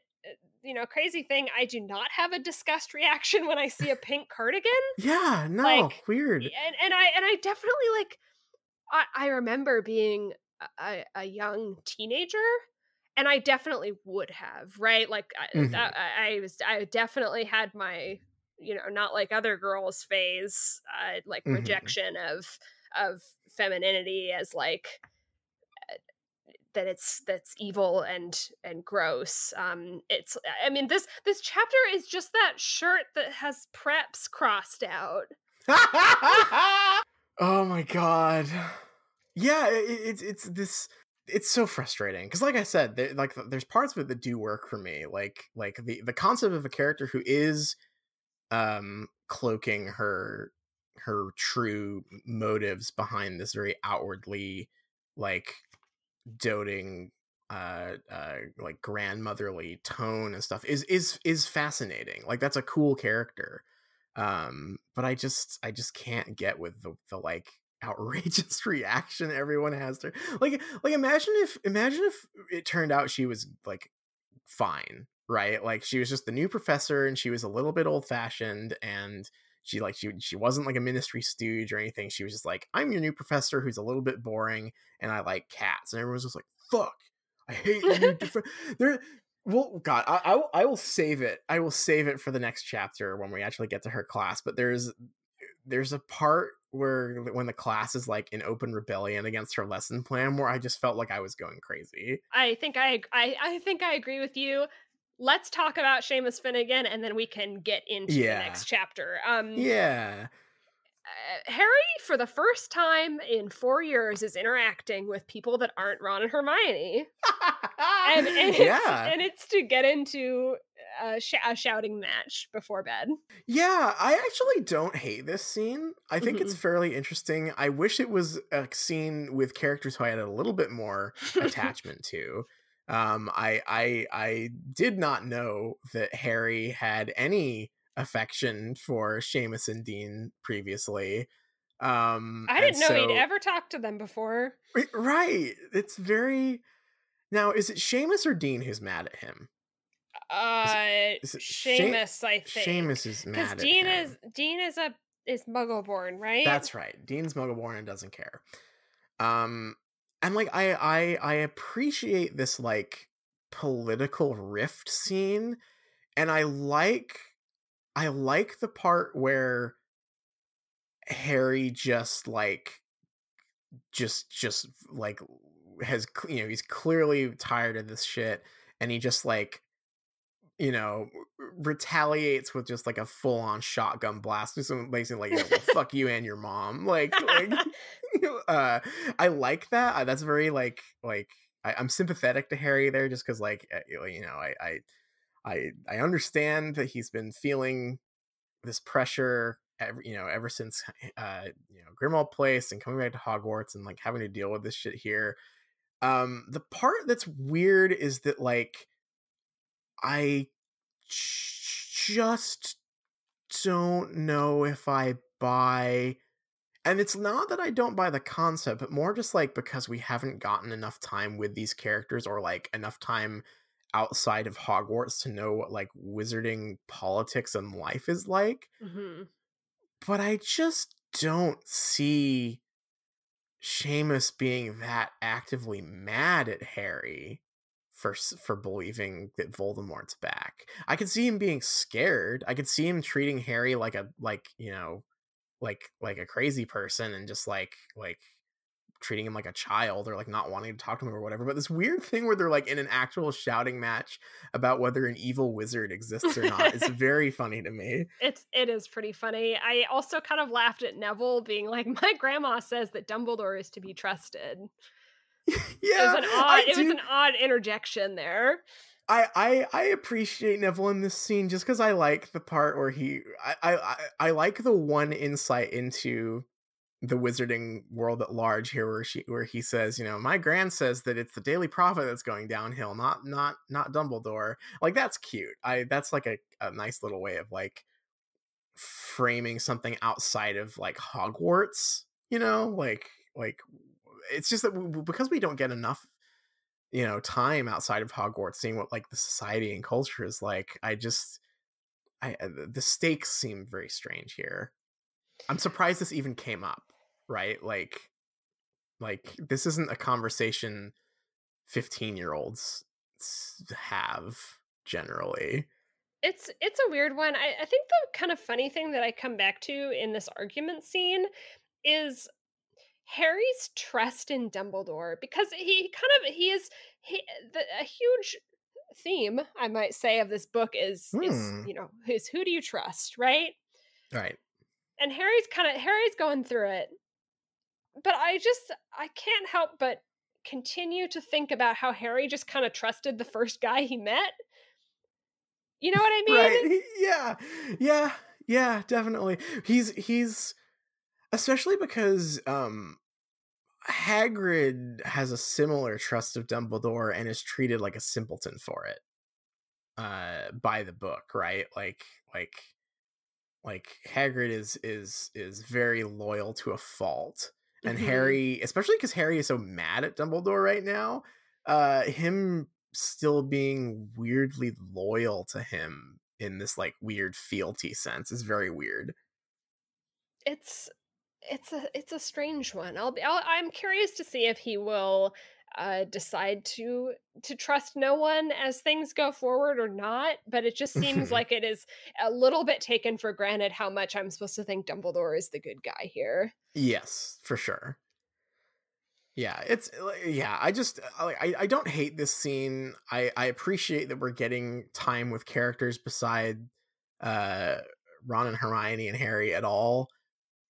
C: you know crazy thing i do not have a disgust reaction when i see a pink cardigan
B: Yeah, no,
C: Like,
B: weird.
C: and and i and i definitely like i i remember being a, a- young teenager and i definitely would have right like I,
B: Mhm.
C: I, I was i definitely had my you know not like other girls phase uh like
B: Mhm.
C: rejection of of femininity as like uh, that it's that's evil and and gross um it's i mean this this chapter is just that shirt that has preps crossed out
B: oh my god. Yeah, it, it's it's this it's so frustrating because like i said there, like there's parts of it that do work for me like like the the concept of a character who is um cloaking her her true motives behind this very outwardly like doting uh uh like grandmotherly tone and stuff is is is fascinating like that's a cool character um but i just i just can't get with the, the like outrageous reaction everyone has to like like imagine if imagine if it turned out she was like fine right? Like she was just the new professor and she was a little bit old fashioned and she like she she wasn't like a ministry stooge or anything. She was just like i'm your new professor who's a little bit boring and i like cats. And everyone's just like fuck i hate the new prof-" there well god I, I will i will save it. I will save it for the next chapter when we actually get to her class but there's eh, there's a part where when the class is like in open rebellion against her lesson plan where i just felt like i was going crazy.
C: I think I, I I think I agree with you. Let's talk about Seamus Finnigan, and then we can get into
B: Yeah.
C: the next chapter. Um,
B: yeah
C: uh, Harry, for the first time in four years, is interacting with people that aren't Ron and Hermione, and, and it's,
B: yeah
C: and it's to get into a, sh- a shouting match before bed.
B: Yeah, I actually don't hate this scene. I think it's
C: Mhm.
B: fairly interesting. I wish it was a scene with characters who I had a little bit more attachment to. Um, I I I did not know that Harry had any affection for Seamus and Dean previously. Um,
C: I didn't know he'd ever talked to them before.
B: Right- Right. It's very. Now, is it Seamus or Dean who's mad at him?
C: Uh,
B: is it Sha-
C: Seamus, I think.
B: Seamus is mad
C: because
B: at
C: Dean
B: him.
C: is Dean is a is Muggleborn, right?
B: That's right. Dean's Muggleborn and doesn't care. Um, and like I I I appreciate this like political rift scene, and I like I like the part where Harry just like just just like has you know he's clearly tired of this shit and he just like you know retaliates with just like a full on shotgun blast just basically like you know, well, fuck you and your mom like like uh i like that Uh, that's very like like I, i'm sympathetic to harry there just because like uh, you know I, I i i understand that he's been feeling this pressure you know ever since uh you know grimmauld place and coming back to hogwarts and like having to deal with this shit here. Um the part that's weird is that like i just don't know if i buy and it's not that i don't buy the concept but more just like because we haven't gotten enough time with these characters or like enough time outside of hogwarts to know what like wizarding politics and life is like
C: hmm
B: but I just don't see Seamus being that actively mad at Harry for for believing that Voldemort's back. I could see him being scared. I could see him treating Harry like a like, you know, like like a crazy person and just like like treating him like a child or like not wanting to talk to him or whatever. But this weird thing where they're like in an actual shouting match about whether an evil wizard exists or not is very funny to me.
C: It's it is pretty funny. I also kind of laughed at Neville being like, "My grandma says that Dumbledore is to be trusted."
B: yeah,
C: it was an odd.
B: I
C: It was an odd interjection there.
B: I, I I appreciate Neville in this scene just because I like the part where he I, I I- like the one insight into the wizarding world at large here where she where he says you know my grand says that it's the daily prophet that's going downhill not not not dumbledore. Like that's cute. I that's like a, a nice little way of like framing something outside of like hogwarts you know? Like like it's just that we, because we don't get enough you know time outside of hogwarts seeing what like the society and culture is like i just i uh, the stakes seem very strange here. I'm surprised this even came up right? Like like this isn't a conversation 15 year olds have generally.
C: It's it's a weird one. I, I think the kind of funny thing that i come back to in this argument scene is Harry's trust in Dumbledore because he kind of he is he the, a huge theme I might say of this book is hmm. is you know is who do you trust right?
B: Right.
C: And Harry's kind of Harry's going through it. But I just I can't help but continue to think about how Harry just kind of trusted the first guy he met. You know what I mean?
B: right yeah yeah yeah definitely. He's he's especially because um Hagrid has a similar trust of Dumbledore and is treated like a simpleton for it uh by the book right like like like Hagrid is is is very loyal to a fault and mm-hmm. Harry especially cuz Harry is so mad at Dumbledore right now uh him still being weirdly loyal to him in this like weird fealty sense is very weird
C: it's it's a it's a strange one. I'll be i am curious to see if he will uh, decide to to trust no one as things go forward or not. But it just seems like it is a little bit taken for granted how much I'm supposed to think Dumbledore is the good guy here.
B: Yes, for sure. Yeah, it's yeah. I just I I don't hate this scene. I I appreciate that we're getting time with characters beside uh Ron and Hermione and Harry at all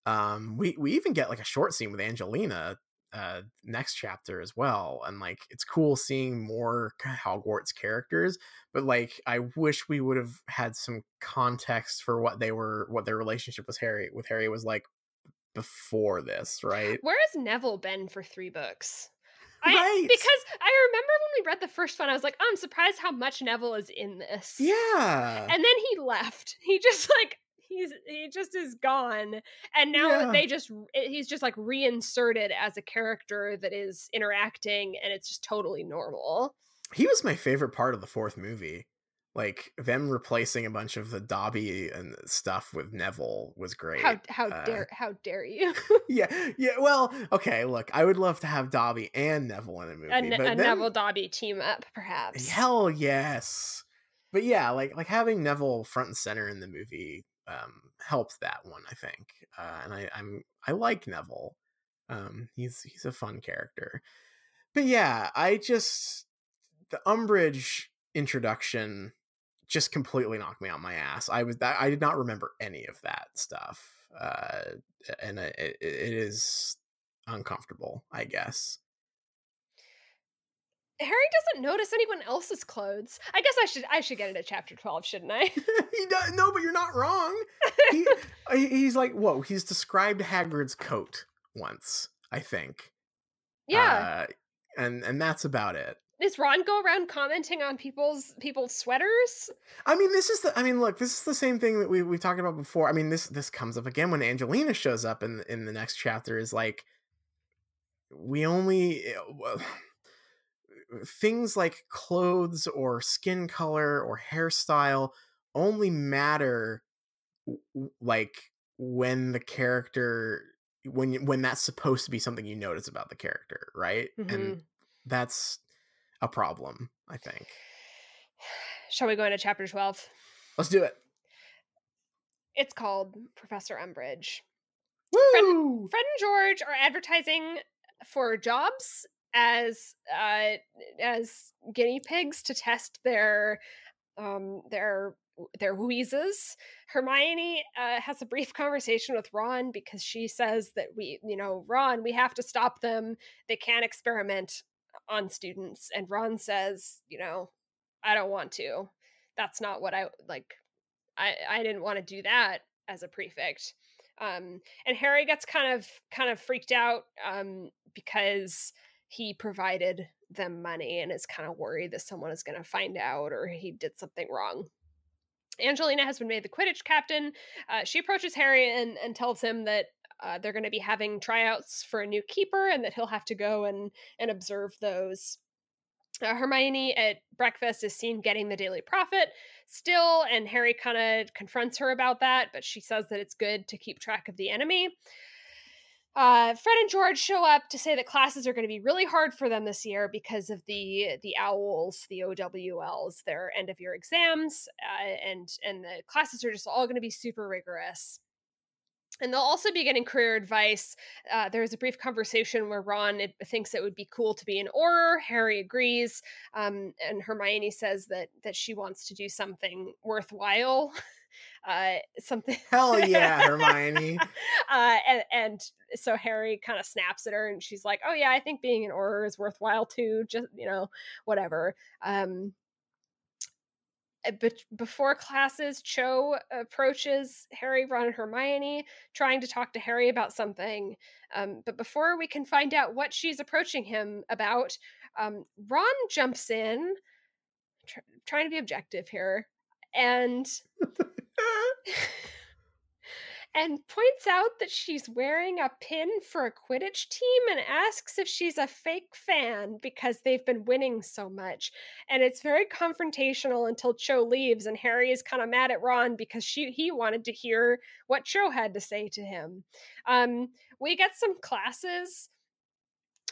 B: um we we even get like a short scene with angelina uh next chapter as well and like it's cool seeing more hogwarts characters but like i wish we would have had some context for what they were what their relationship with harry with harry was like before this right
C: where has neville been for three books I, right. Because I remember when we read the first one, I was like, oh, I'm surprised how much Neville is in this.
B: Yeah.
C: And then he left. He just like he's he just is gone and now yeah. they just he's just like reinserted as a character that is interacting and it's just totally normal
B: he was my favorite part of the fourth movie like them replacing a bunch of the Dobby and stuff with Neville was great.
C: How how uh, dare how dare you?
B: yeah, yeah. Well, okay. Look, I would love to have Dobby and Neville in a movie.
C: A, a then, Neville Dobby team up, perhaps.
B: Hell yes. But yeah, like like having Neville front and center in the movie um, helped that one, I think. Uh, and I, I'm I like Neville. Um, he's he's a fun character. But yeah, I just the Umbridge introduction just completely knocked me on my ass. I was I did not remember any of that stuff, uh, and it, it is uncomfortable, I guess.
C: Harry doesn't notice anyone else's clothes. I guess I should I should get into chapter twelve, shouldn't I?
B: he does no, but you're not wrong. He, he's like, whoa. He's described Hagrid's coat once, I think.
C: Yeah,
B: uh, and and that's about it.
C: Does Ron go around commenting on people's people's sweaters?
B: I mean, this is the. I mean, look, this is the same thing that we we talked about before. I mean, this this comes up again when Angelina shows up in in the next chapter. Is like we only. Uh, things like clothes or skin color or hairstyle only matter like when the character when when that's supposed to be something you notice about the character right? Mm-hmm. and that's a problem i think.
C: Shall we go into chapter 12
B: let's do it.
C: It's called professor umbridge.
B: Woo!
C: Fred, Fred and george are advertising for jobs as uh, as guinea pigs to test their um, their their wheezes. Hermione uh, has a brief conversation with Ron because she says that we, you know, Ron, we have to stop them. They can't experiment on students. And Ron says, you know, I don't want to. That's not what I like. I I didn't want to do that as a prefect. Um, and Harry gets kind of kind of freaked out um, because he provided them money and is kind of worried that someone is going to find out or he did something wrong. Angelina has been made the Quidditch captain. Uh, she approaches Harry and, and tells him that uh, they're going to be having tryouts for a new keeper and that he'll have to go and, and observe those. Uh, Hermione at breakfast is seen getting the Daily Prophet still, and Harry kind of confronts her about that, but she says that it's good to keep track of the enemy. Uh, Fred and George show up to say that classes are going to be really hard for them this year because of the the owls, the OWLs, their end of year exams, uh, and and the classes are just all going to be super rigorous. And they'll also be getting career advice. Uh, there's a brief conversation where Ron it, thinks it would be cool to be an Auror. Harry agrees, um, and Hermione says that that she wants to do something worthwhile. uh, something.
B: Hell yeah, Hermione.
C: uh, and, and so Harry kind of snaps at her, and she's like, "Oh yeah, I think being an Auror is worthwhile too. Just you know, whatever." Um, eh, but before classes, Cho approaches Harry, Ron, and Hermione, trying to talk to Harry about something. Um, but before we can find out what she's approaching him about, um, Ron jumps in, tr- trying to be objective here, and and points out that she's wearing a pin for a Quidditch team and asks if she's a fake fan because they've been winning so much. And it's very confrontational until Cho leaves, and Harry is kind of mad at Ron because she he wanted to hear what Cho had to say to him. Um, we get some classes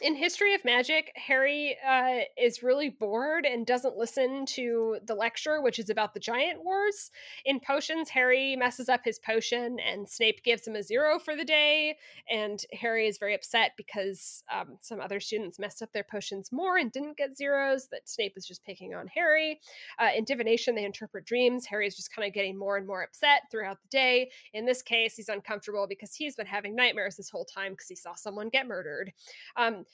C: in history of magic harry uh, is really bored and doesn't listen to the lecture which is about the giant wars. In potions harry messes up his potion and snape gives him a zero for the day and harry is very upset because um, some other students messed up their potions more and didn't get zeros that snape is just picking on harry. Uh, in divination they interpret dreams. Harry is just kind of getting more and more upset throughout the day. In this case he's uncomfortable because he's been having nightmares this whole time because he saw someone get murdered. Um,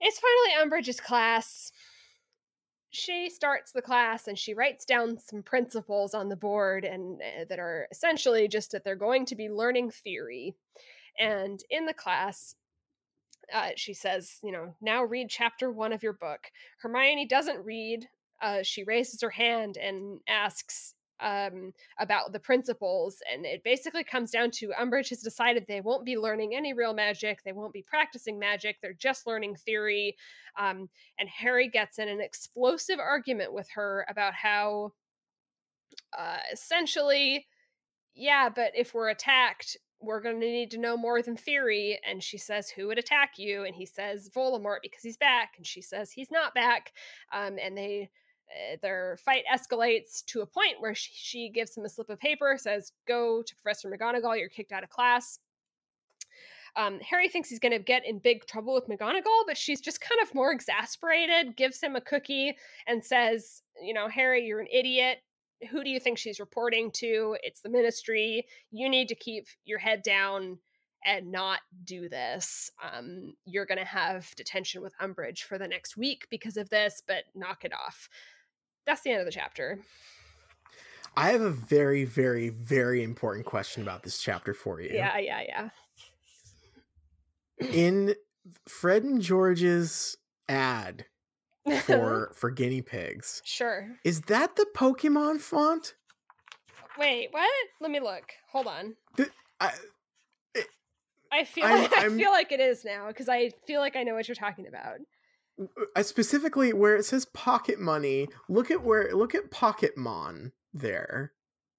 C: it's finally Umbridge's class. She starts the class and she writes down some principles on the board and uh, that are essentially just that they're going to be learning theory. And in the class, uh, she says, you know, now read chapter one of your book. Hermione doesn't read. Uh, she raises her hand and asks, um, about the principles. And it basically comes down to Umbridge has decided they won't be learning any real magic. They won't be practicing magic. They're just learning theory. Um, and Harry gets in an explosive argument with her about how uh, essentially, yeah, but if we're attacked, we're going to need to know more than theory. And she says, Who would attack you? And he says, Voldemort, because he's back. And she says, He's not back. Um, and they their fight escalates to a point where she, she gives him a slip of paper, says, Go to Professor McGonagall, you're kicked out of class. Um, Harry thinks he's going to get in big trouble with McGonagall, but she's just kind of more exasperated, gives him a cookie, and says, You know, Harry, you're an idiot. Who do you think she's reporting to? It's the ministry. You need to keep your head down and not do this. Um, you're going to have detention with Umbridge for the next week because of this, but knock it off that's the end of the chapter.
B: I have a very, very, very important question about this chapter for you.
C: Yeah, yeah,
B: yeah. In Fred and George's ad for for guinea pigs.
C: Sure.
B: Is that the Pokemon font?
C: Wait, what? Let me look. Hold on.
B: The, I,
C: I feel I'm, like, I feel like it is now because I feel like I know what you're talking about.
B: I specifically where it says pocket money, look at where look at pocket mon there.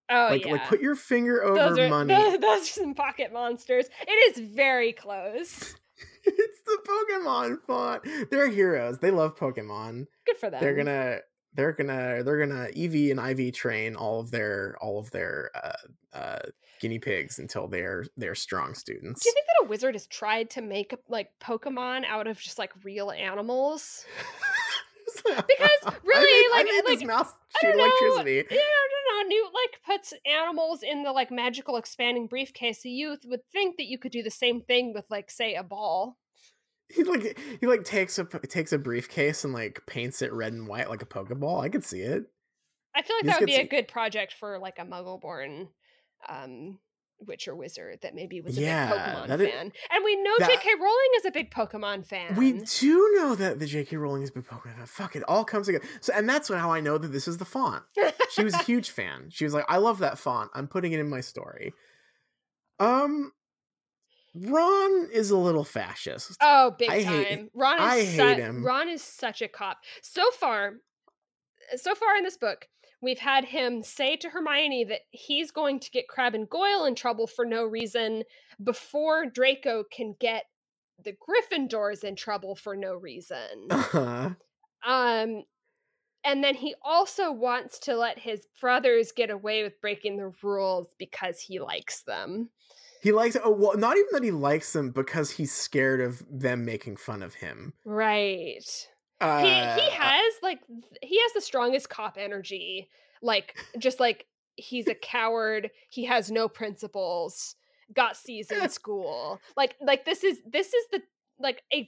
C: Oh
B: like,
C: yeah.
B: Like put your finger over
C: those are,
B: money.
C: Those, those are some pocket monsters. It is very close.
B: it's the Pokemon font. They're heroes. They love Pokemon.
C: Good for them.
B: They're gonna they're gonna they're gonna EV and IV train all of their all of their uh, uh, guinea pigs until they're they're strong students.
C: Do you think that a wizard has tried to make like Pokemon out of just like real animals? because really,
B: I
C: like,
B: I
C: like
B: mouse shoot electricity.
C: Yeah, I don't know. Newt like puts animals in the like magical expanding briefcase. So you would think that you could do the same thing with like say a ball.
B: He like he like takes a takes a briefcase and like paints it red and white like a Pokeball. I could see it.
C: I feel like that would be a good project for like a Muggle-born um Witcher wizard that maybe was a
B: Yeah,
C: big Pokemon
B: is-
C: fan. and we know
B: that-
C: J.K. Rowling is a big Pokemon fan.
B: We do know that the J.K. Rowling is a big Pokemon. fan. Fuck, it all comes together. So, and that's how I know that this is the font. She was a huge fan. She was like, "I love that font. I'm putting it in my story." Um, Ron is a little fascist.
C: Oh, big
B: I
C: time. Ron is
B: I
C: su-
B: hate him.
C: Ron is such a cop. So far, so far in this book, we've had him say to Hermione that he's going to get Crabbe and Goyle in trouble for no reason before Draco can get the Gryffindors in trouble for no reason.
B: Uh-huh.
C: Um and then he also wants to let his brothers get away with breaking the rules because he likes them.
B: He likes oh well, not even that he likes them because he's scared of them making fun of him.
C: Right.
B: Uh,
C: he he has like he has the strongest cop energy like just like he's a coward he has no principles got C's in school like like this is this is the like a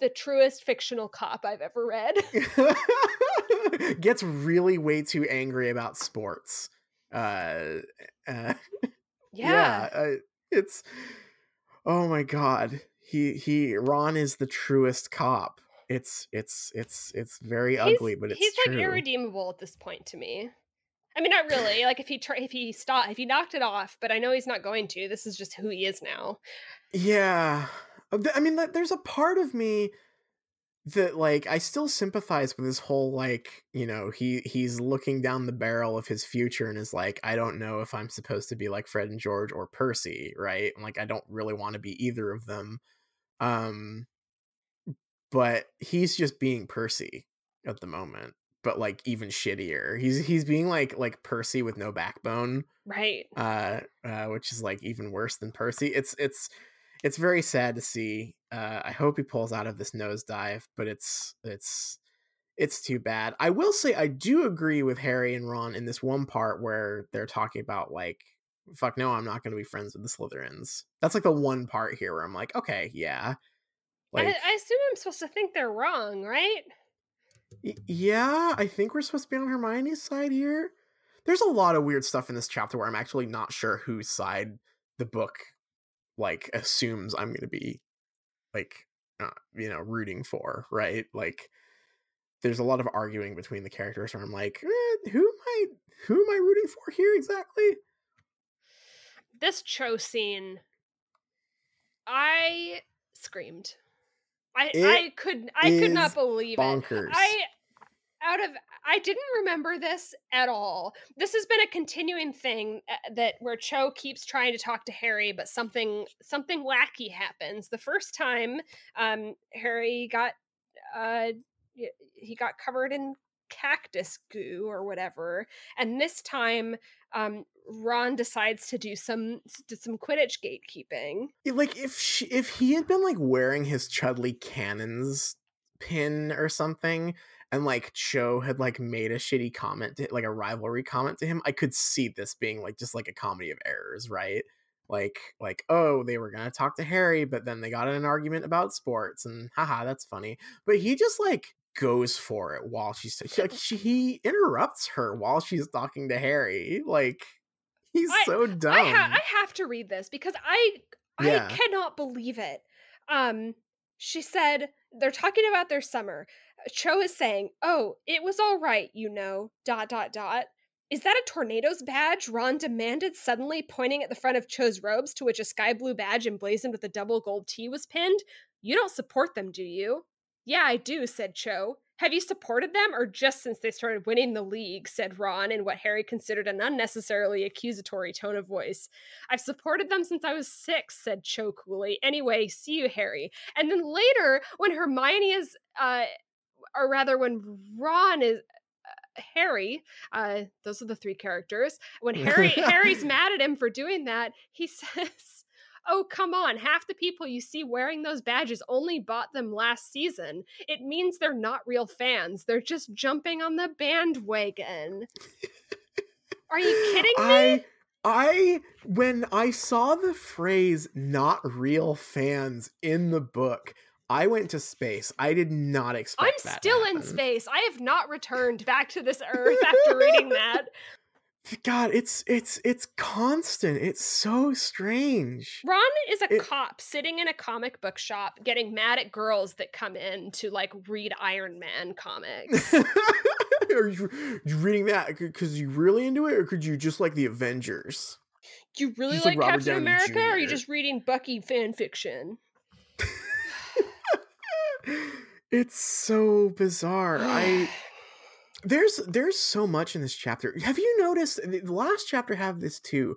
C: the truest fictional cop i've ever read
B: gets really way too angry about sports. Uh, uh
C: yeah,
B: uh, it's oh my god. He he Ron is the truest cop. It's it's it's it's very
C: He's-
B: ugly, but it's
C: he's
B: true.
C: like irredeemable at this point to me i mean not really like if he tr- if he stopped if he knocked it off but i know he's not going to this is just who he is now
B: Yeah. Uh, I mean, there's a part of me that like I still sympathize with his whole like, you know, he he's looking down the barrel of his future and is like, I don't know if I'm supposed to be like Fred and George or Percy, right? And, like I don't really want to be either of them. Um but he's just being Percy at the moment, but like even shittier. He's he's being like like Percy with no backbone
C: right
B: uh, uh, which is like even worse than Percy. It's it's it's very sad to see. Uh, I hope he pulls out of this nosedive, but it's it's it's too bad. I will say I do agree with Harry and Ron in this one part where they're talking about like fuck no, I'm not going to be friends with the Slytherins. That's like the one part here where I'm like, okay, yeah. Like
C: I, I assume i'm supposed to think they're wrong right
B: Y- yeah, I think we're supposed to be on Hermione's side here. There's a lot of weird stuff in this chapter where I'm actually not sure whose side the book like assumes I'm going to be like uh, you know rooting for, right? Like there's a lot of arguing between the characters where I'm like, eh, who am I who am I rooting for here exactly?
C: this Cho scene, I screamed. I
B: It
C: I could I could not believe
B: bonkers.
C: it. I out of I didn't remember this at all. This has been a continuing thing uh, that where Cho keeps trying to talk to Harry, but something something wacky happens. The first time, um, Harry got uh, he got covered in cactus goo or whatever, and this time, um, Ron decides to do some some Quidditch gatekeeping.
B: Like if she, if he had been like wearing his Chudley Cannons pin or something and like Cho had like made a shitty comment to, like a rivalry comment to him I could see this being like just like a comedy of errors right like like oh they were to talk to Harry but then they got in an argument about sports and haha that's funny but he just like goes for it while she's he, like she, he interrupts her while she's talking to Harry like he's
C: I-
B: so dumb
C: I, ha- I have to read this because I
B: Yeah.
C: I cannot believe it. Um, she said they're talking about their summer. Cho is saying, "Oh, it was all right, you know." Dot dot dot. Is that a Tornados badge? Ron demanded, suddenly pointing at the front of Cho's robes, to which a sky blue badge emblazoned with a double gold T was pinned. You don't support them, do you? Yeah, I do," said Cho. Have you supported them or just since they started winning the league? said Ron in what Harry considered an unnecessarily accusatory tone of voice. I've supported them since I was six, said Cho coolly. Anyway, see you, Harry. And then later, when Hermione is, uh, or rather, when Ron is. Uh, Harry, uh, those are the three characters. When Harry Harry's mad at him for doing that, he says, "Oh, come on! Half the people you see wearing those badges only bought them last season. It means they're not real fans. They're just jumping on the bandwagon." Are you kidding me?
B: I I when I saw the phrase not real fans in the book, I went to space. I did not expect
C: I'm still in space. I have not returned back to this earth after reading that.
B: God, it's it's it's constant. It's so strange.
C: Ron is a
B: It-
C: cop sitting in a comic book shop getting mad at girls that come in to like read Iron Man comics.
B: Are you, you reading that because you really into it, or could you just like the Avengers?
C: Do you really
B: Just like
C: like, Captain
B: Downey
C: America or are you just reading Bucky fan fiction?
B: it's so bizarre. I there's there's so much in this chapter. Have you noticed the last chapter have this too?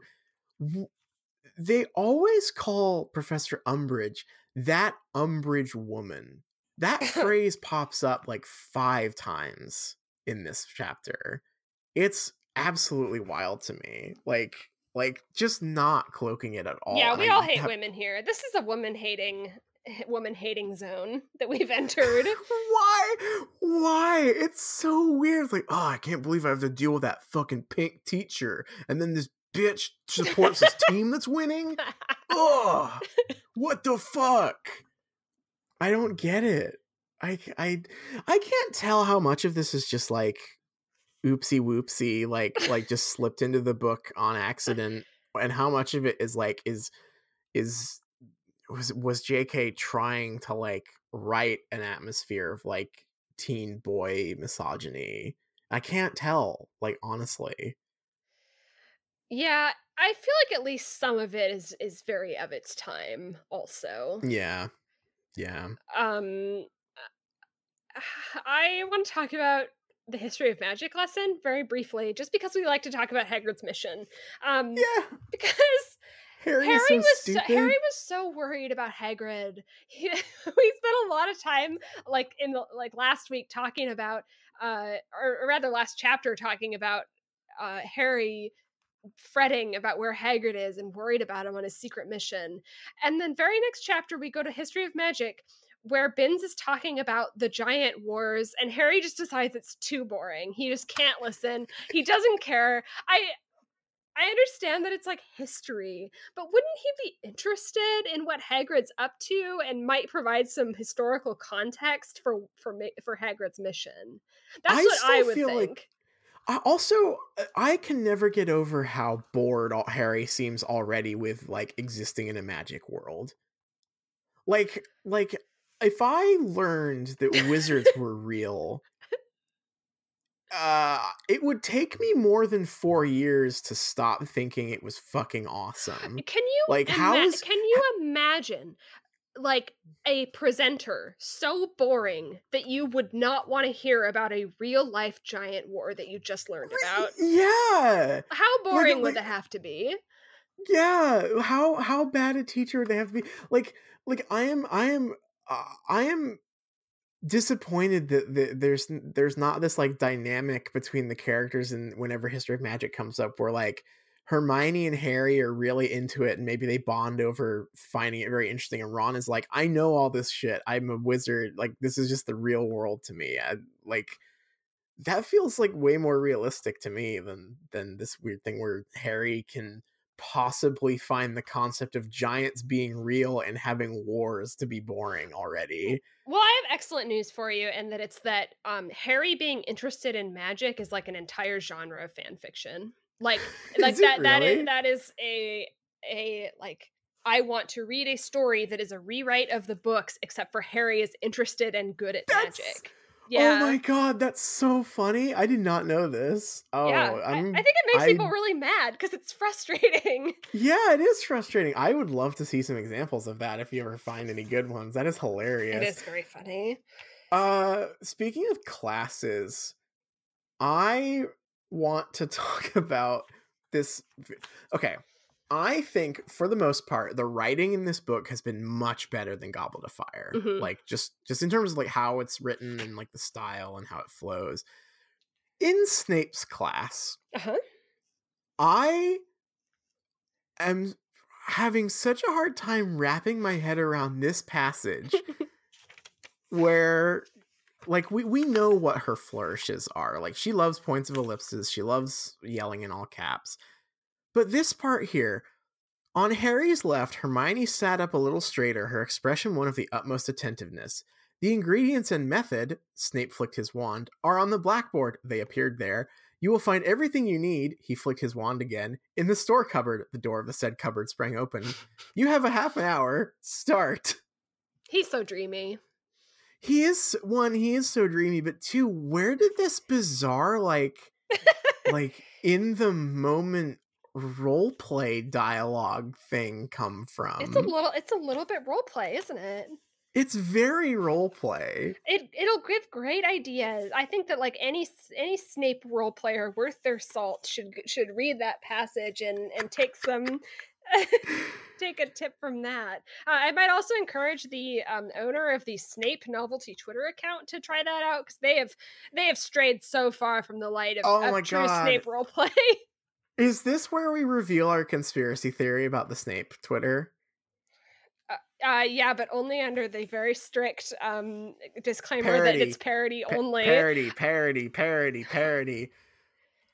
B: They always call Professor Umbridge that Umbridge woman. That phrase pops up like five times in this chapter. It's absolutely wild to me. Like like just not cloaking it at all.
C: yeah, we all hate women here. This is a woman hating woman hating zone that we've entered.
B: Why? Why? It's so weird. It's like, oh, I can't believe I have to deal with that fucking pink teacher. And then this bitch supports this team that's winning. Ugh. What the fuck? I don't get it. I I I can't tell how much of this is just like oopsie whoopsie, like like just slipped into the book on accident, and how much of it is like is is was was JK trying to like write an atmosphere of like teen boy misogyny. I can't tell, like honestly.
C: yeah, I feel like at least some of it is is very of its time also.
B: Yeah. Yeah.
C: Um I want to talk about the history of magic lesson very briefly just because we like to talk about Hagrid's mission. Um
B: Yeah.
C: because
B: Harry,
C: Harry
B: so
C: was so. Harry was so worried about Hagrid. He, we spent a lot of time, like in the like last week, talking about, uh, or, or rather last chapter, talking about uh, Harry fretting about where Hagrid is and worried about him on his secret mission. And then very next chapter, we go to History of Magic. Where Binns is talking about the giant wars, and Harry just decides it's too boring. He just can't listen. He doesn't care. I I understand that it's like history, but wouldn't he be interested in what Hagrid's up to and might provide some historical context for for for Hagrid's mission? That's
B: I
C: what I would think.
B: like- I also, uh, I can never get over how bored Harry seems already with like existing in a magic world. Like, like if I learned that wizards were real, uh, it would take me more than four years to stop thinking it was fucking awesome.
C: Can you
B: like, how
C: ima-
B: is-
C: can you imagine like a presenter so boring that you would not want to hear about a real life giant war that you just learned about?
B: Yeah,
C: How boring would
B: like-
C: that have to be?
B: yeah. How how bad a teacher would they have to be? Like, like I am, I am, uh, I am disappointed that, there's there's not this like dynamic between the characters and whenever history of magic comes up where like hermione and harry are really into it and maybe they bond over finding it very interesting and ron is like i know all this shit. I'm a wizard. Like this is just the real world to me. I, like that feels like way more realistic to me than than this weird thing where harry can possibly find the concept of giants being real and having wars to be boring already
C: Well, I have excellent news for you, and that it's that um, Harry being interested in magic is like an entire genre of fan fiction. Like, like that that
B: really?
C: is that is a a like I want to read a story that is a rewrite of the books, except for Harry is interested and good at
B: That's-
C: magic. Yeah.
B: Oh my god, that's so funny. I did not know this. Oh,
C: yeah, I,
B: I'm
C: I think it makes people really mad because it's frustrating.
B: Yeah, it is frustrating. I would love to see some examples of that if you ever find any good ones. That is hilarious.
C: It is very funny.
B: Uh speaking of classes, I want to talk about this Okay. I think for the most part the writing in this book has been much better than Goblet of Fire.
C: Mhm.
B: Like just just in terms of like how it's written and like the style and how it flows. In Snape's class,
C: Uh-huh.
B: I am having such a hard time wrapping my head around this passage where like we we know what her flourishes are. Like she loves points of ellipses, she loves yelling in all caps. But this part here, on Harry's left, Hermione sat up a little straighter, her expression one of the utmost attentiveness. The ingredients and method, Snape flicked his wand, are on the blackboard. They appeared there. You will find everything you need, he flicked his wand again, in the store cupboard. The door of the said cupboard sprang open. you have a half an hour. Start.
C: He's so dreamy.
B: He is one, he is so dreamy, but two, where did this bizarre like like in the moment role play dialogue thing come from?
C: It's a little it's a little bit role play, isn't it?
B: It's very role play.
C: It it'll give great ideas. I think that like any any Snape role player worth their salt should should read that passage and and take some take a tip from that. Uh, I might also encourage the um, owner of the Snape novelty Twitter account to try that out because they have they have strayed so far from the light of,
B: oh
C: of true
B: God.
C: Snape roleplay.
B: Is this where we reveal our conspiracy theory about the Snape Twitter?
C: Uh, yeah, but only under the very strict um, disclaimer
B: Parody.
C: that it's parody
B: Pa-
C: only.
B: Parody, parody, parody, parody.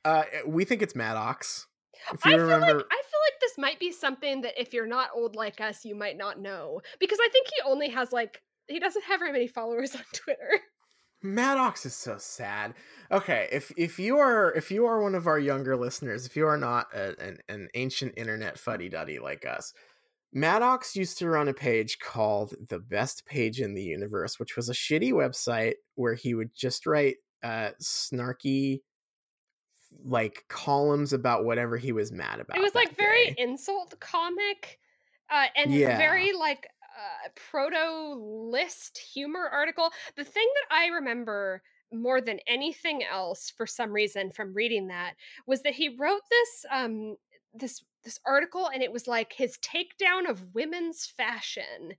B: Uh, we think it's Maddox. If
C: I
B: you
C: feel like I feel like this might be something that if you're not old like us, you might not know because I think he only has like he doesn't have very many followers on Twitter.
B: Maddox is so sad. Okay, if if you are if you are one of our younger listeners, if you are not a, an an ancient internet fuddy duddy like us, Maddox used to run a page called the Best Page in the Universe, which was a shitty website where he would just write uh snarky like columns about whatever he was mad about.
C: it was like
B: that
C: very insult comic, uh, and
B: Yeah.
C: very like uh, proto list humor article. The thing that I remember more than anything else, for some reason, from reading that, was that he wrote this um this this article, and it was like his takedown of women's fashion.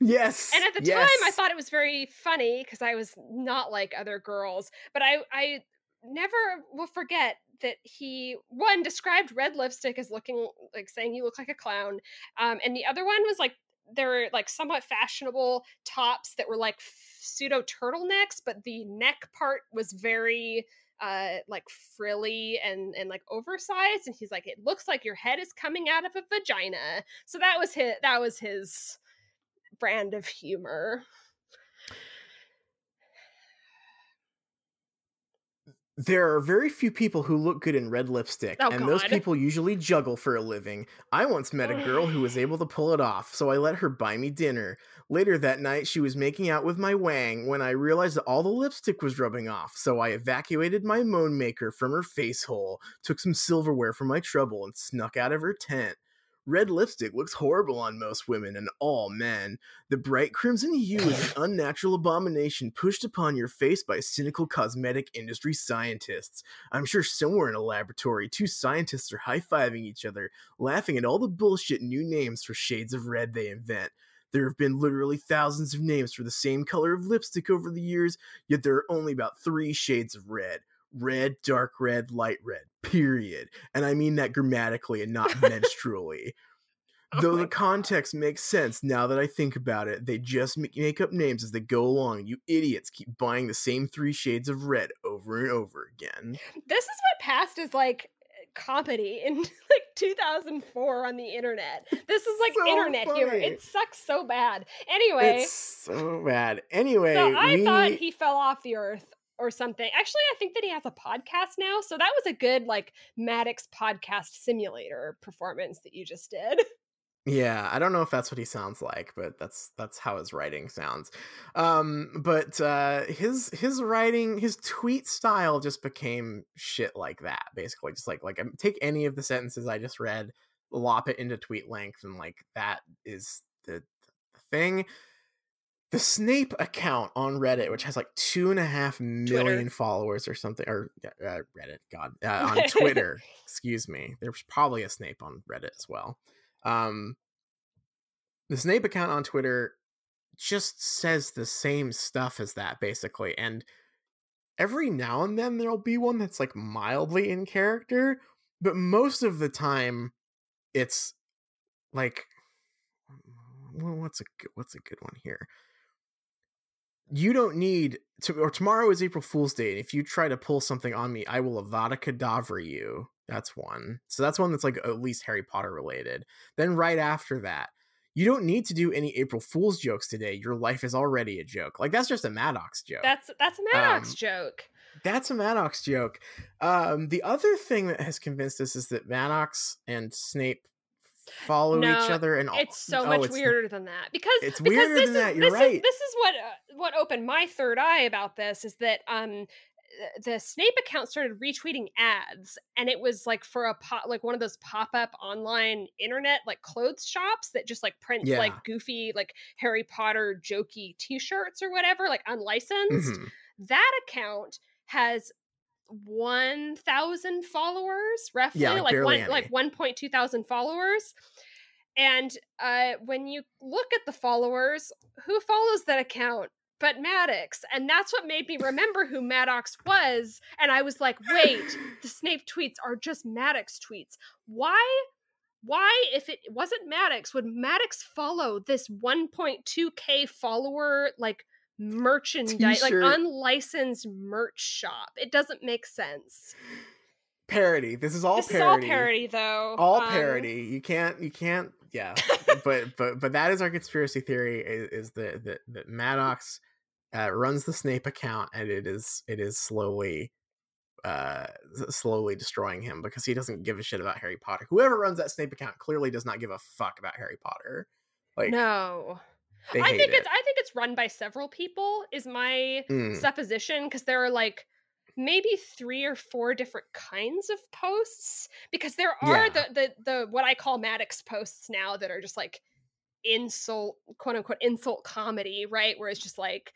B: Yes.
C: And at the time, I thought it was very funny because I was not like other girls. But I, I never will forget that he one described red lipstick as looking like saying you look like a clown, um, and the other one was like there were like somewhat fashionable tops that were like pseudo turtlenecks, but the neck part was very uh like frilly and and like oversized and he's like it looks like your head is coming out of a vagina so that was his that was his brand of humor.
B: There are very few people who look good in red lipstick,
C: Oh,
B: and those people usually juggle for a living. I once met a girl who was able to pull it off, so I let her buy me dinner. Later that night, she was making out with my wang when I realized that all the lipstick was rubbing off, so I evacuated my moan maker from her face hole, took some silverware from my trouble, and snuck out of her tent. Red lipstick looks horrible on most women and all men. The bright crimson hue is an unnatural abomination pushed upon your face by cynical cosmetic industry scientists. I'm sure somewhere in a laboratory, two scientists are high fiving each other, laughing at all the bullshit new names for shades of red they invent. There have been literally thousands of names for the same color of lipstick over the years, yet there are only about three shades of red red, dark red, light red, period. And I mean that grammatically and not menstrually.
C: Oh
B: Though the
C: God.
B: context makes sense now that I think about it, they just make up names as they go along. You idiots keep buying the same three shades of red over and over again.
C: This is what passed as like comedy in like 2004 on the internet. This is like
B: So
C: internet humor. It sucks so bad. Anyway,
B: It's so bad. Anyway,
C: so I
B: we...
C: thought he fell off the earth or something. Actually, I think that he has a podcast now. So that was a good like Maddox podcast simulator performance that you just did.
B: Yeah, I don't know if that's what he sounds like, but that's that's how his writing sounds. Um, but uh, his his writing, his tweet style just became shit like that. Basically, just like like um, take any of the sentences I just read, lop it into tweet length, and like that is the, the thing. The Snape account on Reddit, which has like two and a half million followers or something, or uh, Reddit, God, uh, on Twitter, excuse me. There's probably a Snape on Reddit as well. Um, the Snape account on Twitter just says the same stuff as that, basically. And every now and then there'll be one that's like mildly in character, but most of the time it's like what's a good, what's a good one here? You don't need to, or tomorrow is April Fool's Day, and if you try to pull something on me, I will Avada Kedavra you. That's one. So that's one that's like at least Harry Potter related. Then right after that, you don't need to do any April Fool's jokes today. Your life is already a joke. Like that's just a Maddox joke.
C: That's that's a Maddox
B: Um,
C: joke.
B: That's a Maddox joke. Um, the other thing that has convinced us is that Maddox and Snape follow
C: No,
B: each other, and all-
C: It's so
B: oh,
C: much
B: it's-
C: weirder than that because
B: It's
C: because
B: weirder
C: this
B: than
C: is,
B: that, you're
C: this
B: right.
C: Is, this is what uh, what opened my third eye about this is that um the Snape account started retweeting ads, and it was like for a pop, like one of those pop up online internet like clothes shops that just like prints
B: Yeah.
C: like goofy like Harry Potter jokey T shirts or whatever, like unlicensed.
B: Mhm.
C: That account has 1000 followers roughly
B: like
C: like
B: barely
C: one like 1.2 thousand followers. And uh when you look at the followers who follows that account but Maddox? And that's what made me remember who Maddox was and I was like wait the Snape tweets are just Maddox tweets. Why why if it wasn't Maddox would Maddox follow this 1.2k follower like merchandise like
B: T-shirt.
C: unlicensed merch shop it doesn't make sense
B: parody. This is all
C: this
B: parody.
C: is all parody though
B: All
C: Um,
B: parody. You can't. You can't. Yeah. but but but that is our conspiracy theory. Is, is that that that Maddox uh, runs the Snape account, and it is it is slowly uh slowly destroying him because he doesn't give a shit about Harry Potter. Whoever runs that Snape account clearly does not give a fuck about Harry Potter. Like
C: no
B: they
C: i think
B: it.
C: it's i think it's run by several people is my
B: Mm,
C: supposition because there are like maybe three or four different kinds of posts because there are
B: Yeah.
C: the, the the what i call maddox posts now that are just like insult quote unquote insult comedy right where it's just like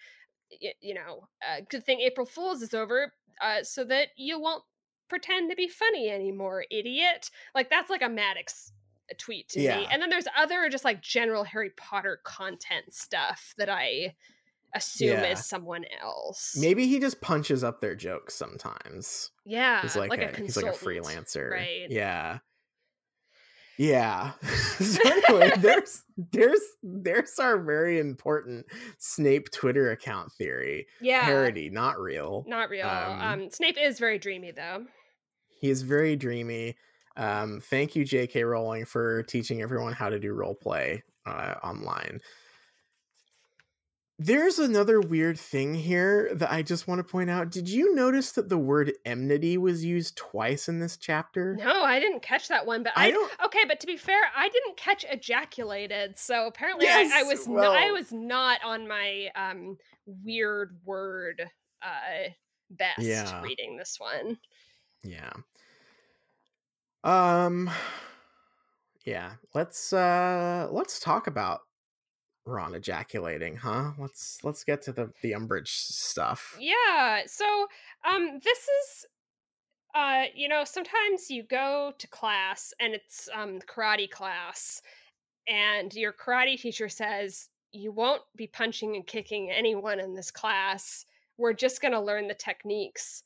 C: y- you know uh, good thing april fools is over uh, so that you won't pretend to be funny anymore idiot like that's like a maddox tweet to
B: Yeah.
C: me and then there's other just like general harry potter content stuff that i assume
B: Yeah.
C: is someone else
B: Maybe he just punches up their jokes sometimes.
C: yeah
B: He's like,
C: a,
B: a, he's like a freelancer.
C: right
B: Yeah. Yeah. so anyway, there's there's there's our very important Snape Twitter account theory.
C: yeah
B: Parody, not real.
C: not real
B: Um,
C: um snape is very dreamy though
B: He is very dreamy. Um, thank you, J.K. Rowling, for teaching everyone how to do role play uh, online. There's another weird thing here that I just want to point out. Did you notice that the word enmity was used twice in this chapter?
C: no i didn't catch that one but
B: I
C: i,
B: don't-
C: okay but to be fair i didn't catch ejaculated so apparently I, I
B: Yes,
C: was no, i was not on my um weird word uh best
B: Yeah.
C: reading this one
B: Yeah. Um yeah, let's uh let's talk about Ron ejaculating, huh? Let's let's get to the the Umbridge stuff.
C: Yeah. So, um, this is, uh, you know, sometimes you go to class and it's um karate class, and your karate teacher says you won't be punching and kicking anyone in this class. We're just gonna learn the techniques.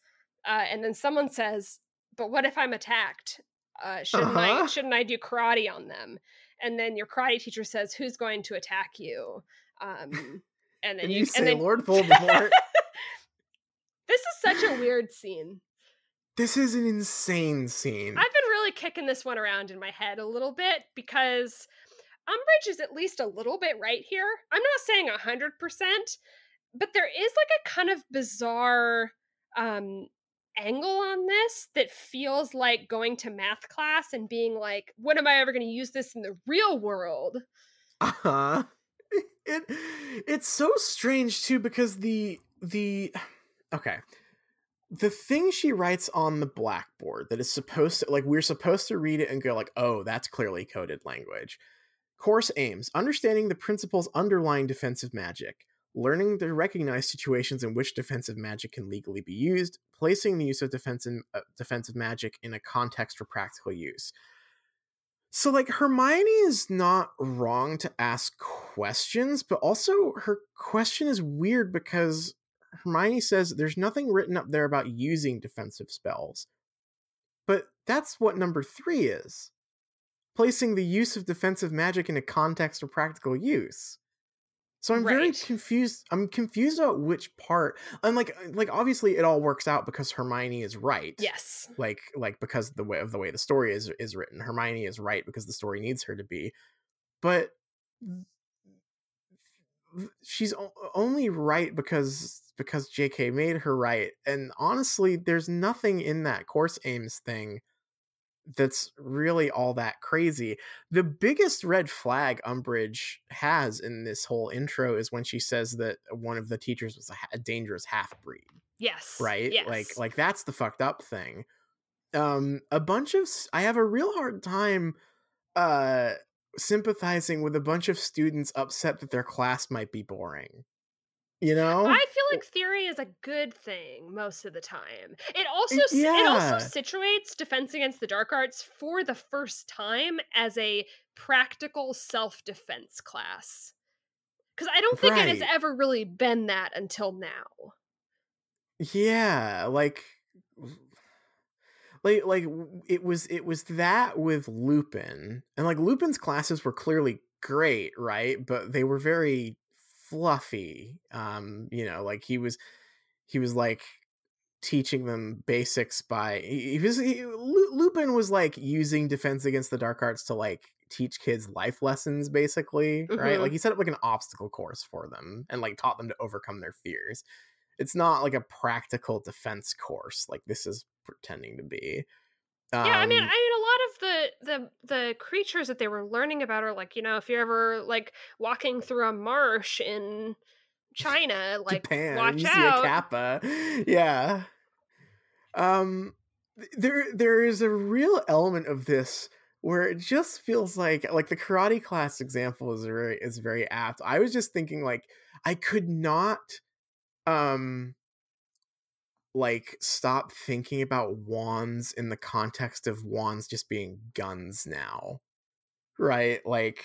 C: Uh, and then someone says, "But what if I'm attacked? Uh, shouldn't I
B: Uh-huh.
C: shouldn't I do karate on them?" And then your karate teacher says, "Who's going to attack you?" Um, and then
B: And
C: you,
B: you
C: and
B: say
C: then
B: Lord Voldemort.
C: this is such a weird scene.
B: this is an insane scene.
C: I've been really kicking this one around in my head a little bit because Umbridge is at least a little bit right here. I'm not saying 100%, but there is like a kind of bizarre um angle on this that feels like going to math class and being like, when am I ever going to use this in the real world?
B: uh-huh. It it's so strange too because the the okay. The thing she writes on the blackboard that is supposed to like we're supposed to read it and go like, "Oh, that's clearly coded language." Course aims understanding the principles underlying defensive magic, learning to recognize situations in which defensive magic can legally be used, placing the use of defensive uh, defensive magic in a context for practical use. So like Hermione is not wrong to ask questions, but also her question is weird because Hermione says there's nothing written up there about using defensive spells. But that's what number 3 is. Placing the use of defensive magic in a context of practical use. So I'm very confused. I'm confused about which part. And like uh, like obviously it all works out because Hermione is right
C: Yes.
B: like like because the way of the way the story is is written hermione is right because the story needs her to be but she's o- only right because because JK made her right. And honestly, there's nothing in that course aims thing that's really all that crazy. The biggest red flag Umbridge has in this whole intro is when she says that one of the teachers was a, a dangerous half breed.
C: Yes.
B: Right?
C: Yes.
B: Like like that's the fucked up thing. Um a bunch of I have a real hard time uh sympathizing with a bunch of students upset that their class might be boring. You know?
C: I feel like theory is a good thing most of the time. It also it also situates Defense Against the Dark Arts for the first time as a practical self-defense class. Cuz I don't think it has ever really been that until now.
B: Yeah, like like like it was it was that with Lupin. And like Lupin's classes were clearly great, right? But they were very fluffy. Um, you know, like he was he was like teaching them basics by he, was he, Lupin was like using defense against the dark arts to like teach kids life lessons basically, right?
C: Mhm.
B: Like he set up like an obstacle course for them and like taught them to overcome their fears it's not like a practical defense course like this is pretending to be.
C: yeah, I mean, I mean,
B: Um,
C: a the the the creatures that they were learning about are like, you know, if you're ever like walking through a marsh in China, like
B: Japan,
C: watch out.
B: kappa. Yeah. Um there there is a real element of this where it just feels like like the karate class example is very is very apt. I was just thinking like I could not um like stop thinking about wands in the context of wands just being guns now. Right? Like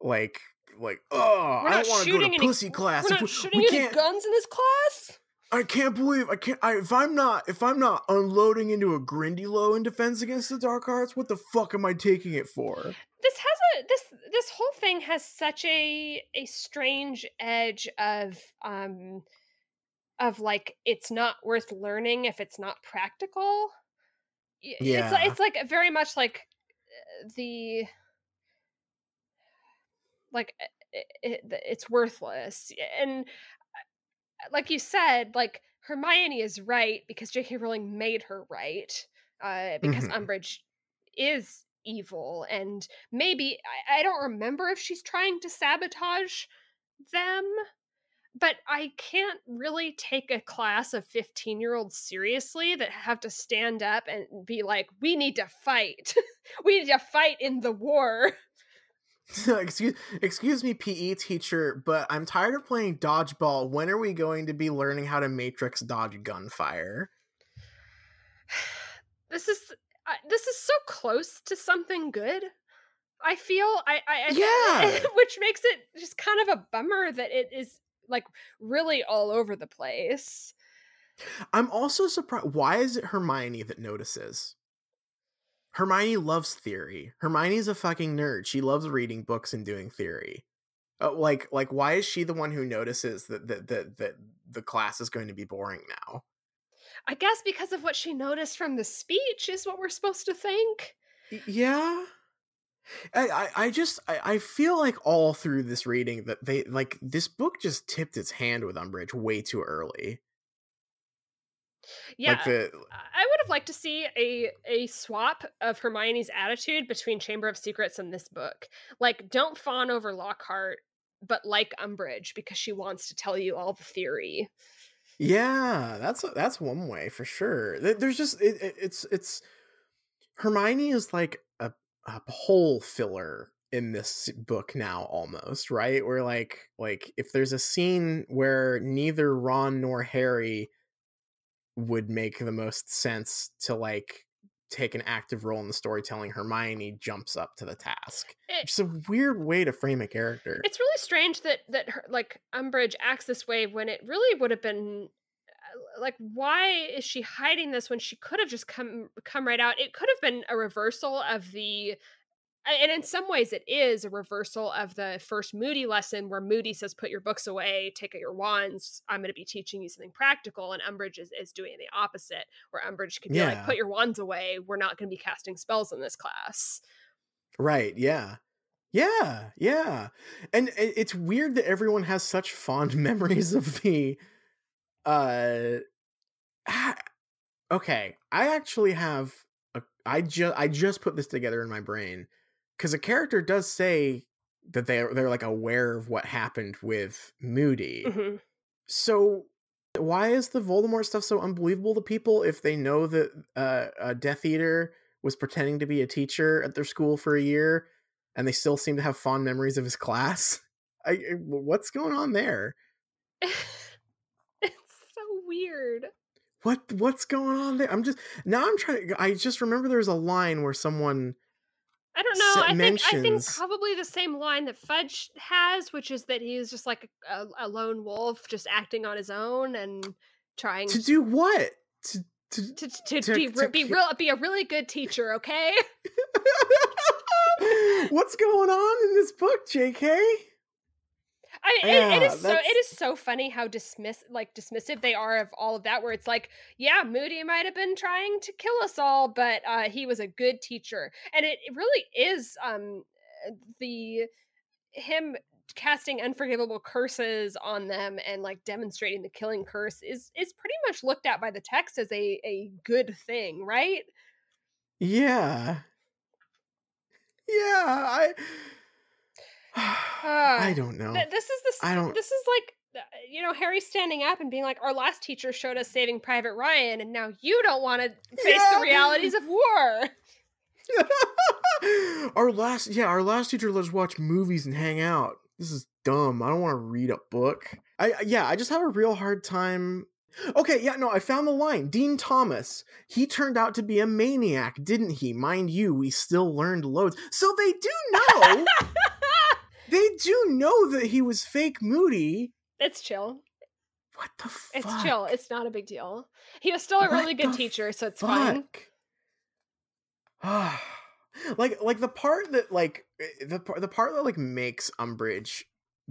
B: like like oh I don't want to go to
C: any-
B: pussy class.
C: We're not
B: we-
C: shooting
B: we
C: any guns in this class.
B: I can't believe I can't. I, if I'm not, if I'm not unloading into a Grindylow in Defense Against the Dark Arts, what the fuck am I taking it for?
C: This has a this this whole thing has such a a strange edge of um of like it's not worth learning if it's not practical. Y- It's like it's like very much like uh, the like it, it, it's worthless and uh, like you said like hermione is right because jk rowling made her right uh because
B: Mhm.
C: umbridge is evil and maybe I, I don't remember if she's trying to sabotage them but i can't really take a class of 15 year olds seriously that have to stand up and be like we need to fight we need to fight in the war
B: excuse, excuse me, PE teacher, but I'm tired of playing dodgeball. When are we going to be learning how to matrix dodge gunfire?
C: this is uh, this is so close to something good i feel i i, I
B: Yeah.
C: which makes it just kind of a bummer that it is like really all over the place
B: I'm also surprised. Why is it Hermione that notices? Hermione loves theory. Hermione's a fucking nerd. She loves reading books and doing theory. Uh, like, like, why is she the one who notices that that that, that the class is going to be boring now?
C: i guess because of what she noticed from the speech is what we're supposed to think
B: Yeah. I, I, I just I, I feel like all through this reading that they like this book just tipped its hand with Umbridge way too early.
C: yeah
B: Like the
C: i would have liked to see a a swap of hermione's attitude between chamber of secrets and this book like don't fawn over lockhart but like umbridge because she wants to tell you all the theory
B: Yeah, that's that's one way for sure. There's just it, it- it's it's Hermione is like a a hole filler in this book now almost, right? Where like like if there's a scene where neither Ron nor Harry would make the most sense to like take an active role in the storytelling, Hermione jumps up to the task.
C: It-
B: It's a weird way to frame a character.
C: it's really strange that that her, like umbridge acts this way when it really would have been uh, like why is she hiding this when she could have just come come right out it could have been a reversal of the and in some ways it is a reversal of the first moody lesson where moody says put your books away take out your wands i'm going to be teaching you something practical and umbridge is, is doing the opposite where umbridge could be like put your wands away we're not going to be casting spells in this class
B: Right, yeah. Yeah, yeah. And it's weird that everyone has such fond memories of the uh okay i actually have a, i just i just put this together in my brain because a character does say that they're they're like aware of what happened with moody.
C: Mhm.
B: so why is the voldemort stuff so unbelievable to people if they know that uh, a death eater was pretending to be a teacher at their school for a year and they still seem to have fond memories of his class? I, I- what's going on there
C: weird.
B: what what's going on there i'm just now i'm trying i just remember there's a line where someone
C: I don't know. I think I think probably the same line that Fudge has, which is that he's just like a, a, a lone wolf, just acting on his own and trying
B: to do what to, to
C: to, to,
B: to-
C: be
B: to
C: be real be a really good teacher. Okay.
B: what's going on in this book jk
C: I mean, it, it
B: Yeah,
C: so it is so funny how dismiss like dismissive they are of all of that. Where it's like, yeah, Moody might have been trying to kill us all, but uh, he was a good teacher, and it, it really is um uh, the him casting unforgivable curses on them and like demonstrating the killing curse is is pretty much looked at by the text as a a good thing, right?
B: yeah yeah i i
C: Uh,
B: don't know.
C: Th- this is the
B: I don't-
C: this is like uh, you know Harry standing up and being like our last teacher showed us saving private Ryan and now you don't want to face
B: Yeah.
C: the realities of war.
B: our last yeah our last teacher let us watch movies and hang out. This is dumb. I don't want to read a book. I- yeah i just have a real hard time. Okay yeah no i found the line. Dean thomas he turned out to be a maniac didn't he? Mind you we still learned loads. So they do know they do know that he was fake moody
C: it's chill.
B: what the fuck
C: It's chill. It's not a big deal. He was still a
B: What
C: really good teacher, so it's fine.
B: like like the part that like eh, the the part that like makes Umbridge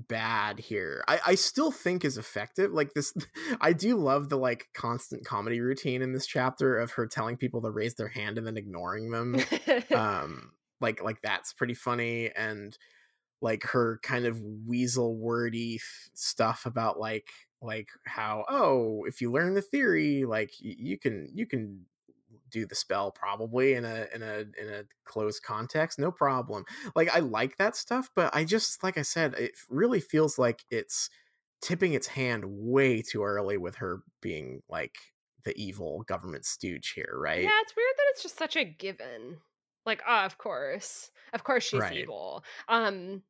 B: bad here I, I still think is effective like this i do love the like constant comedy routine in this chapter of her telling people to raise their hand and then ignoring them um like like that's pretty funny and like her kind of weasel wordy stuff about like like how oh if you learn the theory like you can you can do the spell probably in a in a in a closed context no problem like i like that stuff but i just like i said it really feels like it's tipping its hand way too early with her being like the evil government stooge here right
C: Yeah, it's weird that it's just such a given. Like, oh, of course, of course she's
B: Right.
C: evil. Um,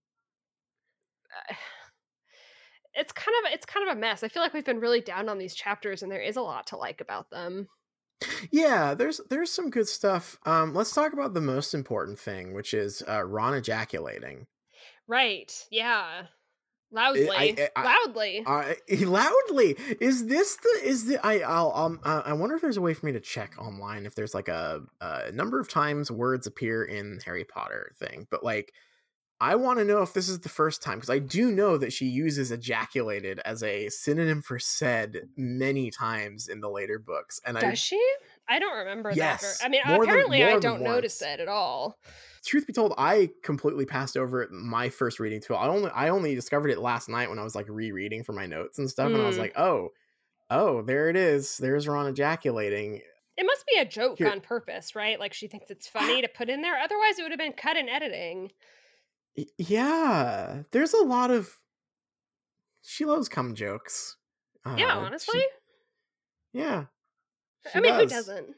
C: it's kind of it's kind of a mess. I feel like we've been really down on these chapters, and there is a lot to like about them.
B: Yeah, there's there's some good stuff. Um, let's talk about the most important thing, which is uh, Ron ejaculating.
C: Right? Yeah, loudly,
B: I- I-
C: loudly.
B: Uh, loudly. Is this the is the I I'll um uh, I wonder if there's a way for me to check online if there's like a, a number of times words appear in Harry Potter thing, but like I want to know if this is the first time because I do know that she uses ejaculated as a synonym for said many times in the later books, and I
C: Does she? I don't remember that.
B: Yes,
C: ver- I mean,
B: more than-
C: apparently, I don't notice it at all.
B: truth be told, I completely passed over it my first reading too. I only I only discovered it last night when I was like rereading for my notes and stuff, and I was
C: Mm.
B: like, oh, oh, there it is. There's Ron ejaculating.
C: It must be a joke
B: Here-
C: on purpose, right? Like she thinks it's funny to put in there. Otherwise, it would have been cut in editing.
B: Yeah, there's a lot of. She loves cum jokes.
C: yeah,
B: Uh, she-
C: honestly.
B: yeah.
C: I
B: she
C: mean, who
B: does.
C: doesn't?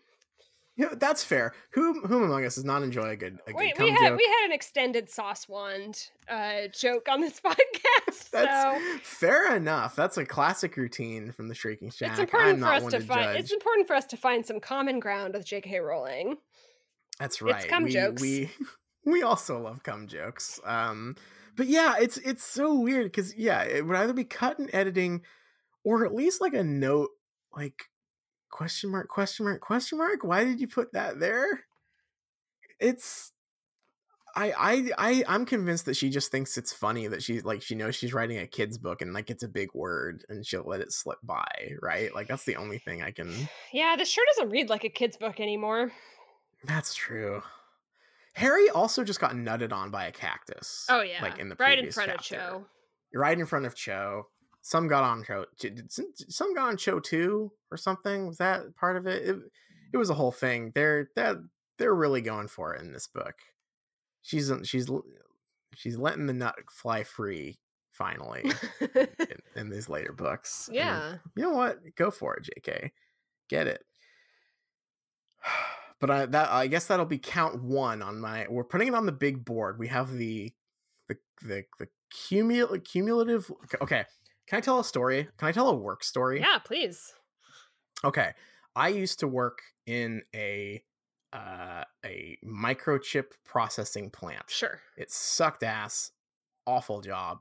B: Yeah, that's fair. Who whom among us does not enjoy a good a good
C: We, had
B: joke?
C: we had an extended sauce wand uh, joke on this podcast,
B: That's
C: so
B: fair enough. That's a classic routine from the Shrieking Shack.
C: it's important
B: I'm
C: for us to
B: to
C: find.
B: judge.
C: It's important for us to find some common ground with J.K. Rowling.
B: That's
C: It's
B: right.
C: cum
B: we,
C: jokes.
B: We we also love cum jokes. Um, but yeah, it's it's so weird because yeah, it would either be cut in editing, or at least like a note, like question mark question mark question mark. Why did you put that there? It's. I, I I I'm convinced that she just thinks it's funny that she like she knows she's writing a kid's book and like it's a big word and she'll let it slip by right like that's the only thing I can
C: Yeah, this sure doesn't read like a kid's book anymore.
B: That's true. Harry also just got nutted on by a cactus.
C: Oh yeah,
B: like in the
C: right in front
B: chapter.
C: of Cho.
B: right in front of Cho. some got on Cho. Some got on Cho too, or something? Was that part of it? It, it was a whole thing. They're that they're really going for it in this book. She's uh, she's she's letting the nut fly free finally in, in, these later books.
C: Yeah.
B: And you know what? Go for it, JK. Get it. But I that I guess that'll be count one on my. We're putting it on the big board. We have the the the the cumul- cumulative. Okay, can I tell a story? Can I tell a work story?
C: Yeah, please.
B: Okay, I used to work in a uh, a microchip processing plant.
C: Sure.
B: It sucked ass, awful job.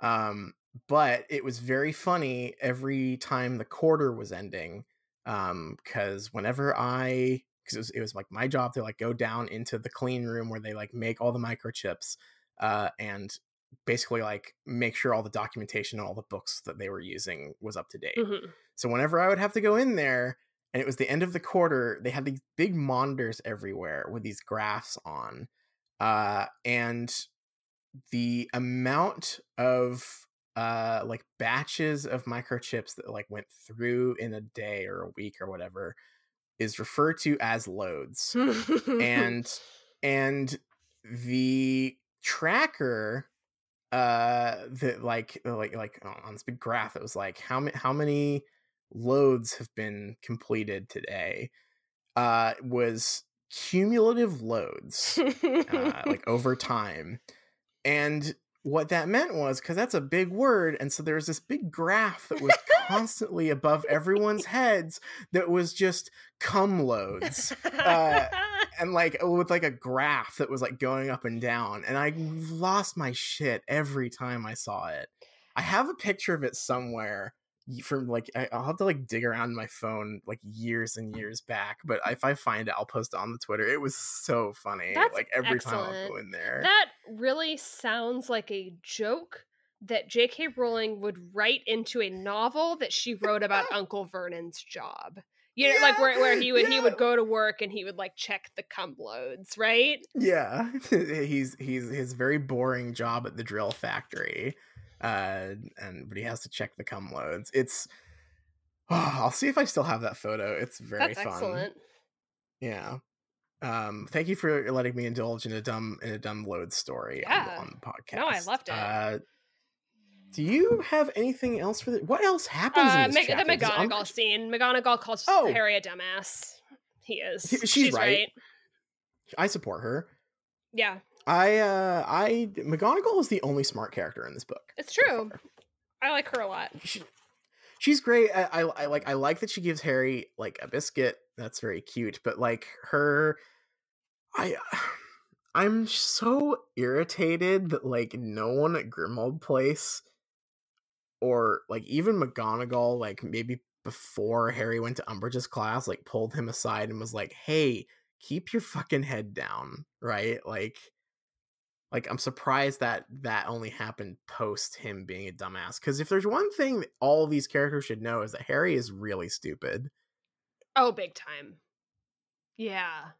B: Um, but it was very funny every time the quarter was ending. Um, because whenever I because it was, it was like my job to like go down into the clean room where they like make all the microchips, uh, and basically like make sure all the documentation and all the books that they were using was up to date.
C: Mm-hmm.
B: So whenever I would have to go in there and it was the end of the quarter, they had these big monitors everywhere with these graphs on. Uh, and the amount of uh like batches of microchips that like went through in a day or a week or whatever is referred to as loads. and and the tracker uh that like like like on this big graph it was like how many how many loads have been completed today uh was cumulative loads uh, like over time and what that meant was because that's a big word and so there was this big graph that was constantly above everyone's heads that was just cum loads uh, and like with like a graph that was like going up and down and i lost my shit every time i saw it. I have a picture of it somewhere from like I'll have to like dig around my phone like years and years back, but if I find it, I'll post it on the Twitter. It was so funny.
C: That's
B: like every
C: excellent.
B: time I'll go in there.
C: That really sounds like a joke that J.K. Rowling would write into a novel that she wrote about Uncle Vernon's job. You know,
B: yeah,
C: like where, where he would
B: yeah.
C: he would go to work and he would like check the cum loads, right?
B: Yeah, he's he's his very boring job at the drill factory uh and but he has to check the cum loads it's oh, i'll see if i still have that photo it's very
C: That's
B: fun
C: excellent.
B: yeah um thank you for letting me indulge in a dumb in a dumb load story on,
C: Yeah.
B: the, on the podcast
C: No, I loved it.
B: uh do you have anything else for the what else happens
C: Uh,
B: in this
C: Meg- the
B: chapter? 'Cause I'm-
C: McGonagall scene. McGonagall calls
B: Oh.
C: Harry a dumbass. He is.
B: She- she's right.
C: right.
B: i support her
C: Yeah,
B: i uh i mcgonagall is the only smart character in this book
C: it's true.
B: far.
C: I like her a lot.
B: she, she's great. I, I, I like I like that she gives Harry like a biscuit. That's very cute. But like her, I I'm so irritated that like no one at Grimmauld Place or like even McGonagall like maybe before Harry went to Umbridge's class like pulled him aside and was like, "Hey, keep your fucking head down." Right? Like like i'm surprised that that only happened post him being a dumbass because if there's one thing all these characters should know is that harry is really stupid
C: Oh, big time. Yeah.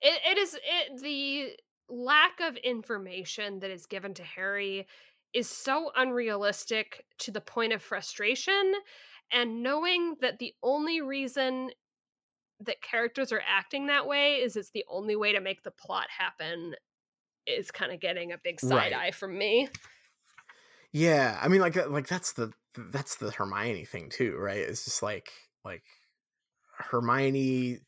C: It it is it the lack of information that is given to Harry is so unrealistic to the point of frustration and knowing that the only reason that characters are acting that way is it's the only way to make the plot happen is kind of getting a big side
B: Right.
C: eye from me.
B: yeah i mean like uh, like that's the that's the hermione thing too right it's just like like hermione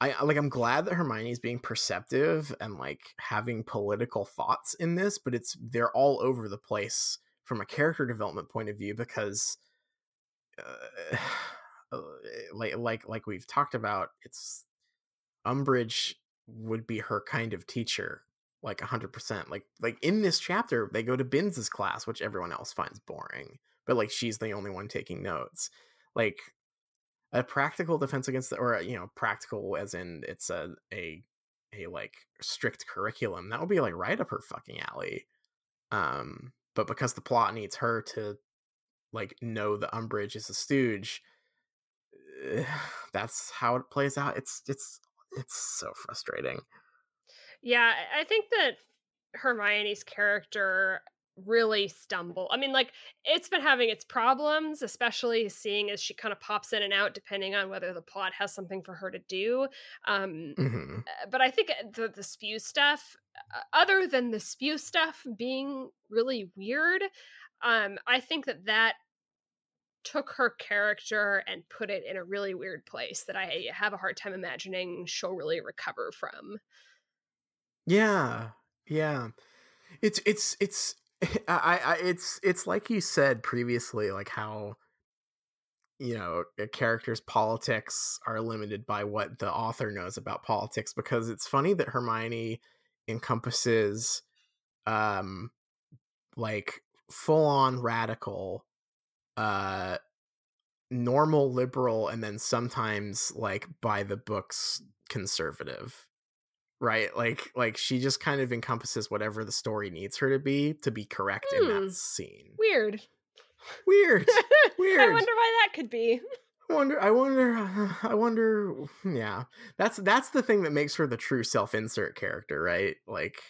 B: I like I'm glad that Hermione is being perceptive and like having political thoughts in this, but it's they're all over the place from a character development point of view because uh, uh, like like like we've talked about it's Umbridge would be her kind of teacher like 100% like like in this chapter they go to Binns's class which everyone else finds boring but like she's the only one taking notes. Like a practical defense against the or you know practical as in it's a a a like strict curriculum that would be like right up her fucking alley. Um but because the plot needs her to like know the umbridge is a stooge that's how it plays out. It's it's it's so frustrating
C: Yeah, I- think that Hermione's character really stumble. I mean, like it's been having its problems, especially seeing as she kind of pops in and out depending on whether the plot has something for her to do. Um,
B: hmm
C: but I think the the spew stuff, uh, other than the spew stuff being really weird, um, I think that that took her character and put it in a really weird place that I have a hard time imagining she'll really recover from.
B: Yeah, yeah. It's it's it's I, I it's it's like you said previously, like how you know a character's politics are limited by what the author knows about politics. Because it's funny that Hermione encompasses um like full on radical, uh normal liberal, and then sometimes like by the books conservative right like like she just kind of encompasses whatever the story needs her to be to be correct in
C: Hmm.
B: that scene
C: Weird.
B: weird weird I
C: wonder why that could be.
B: i wonder i wonder i wonder yeah that's that's the thing that makes her the true self-insert character right like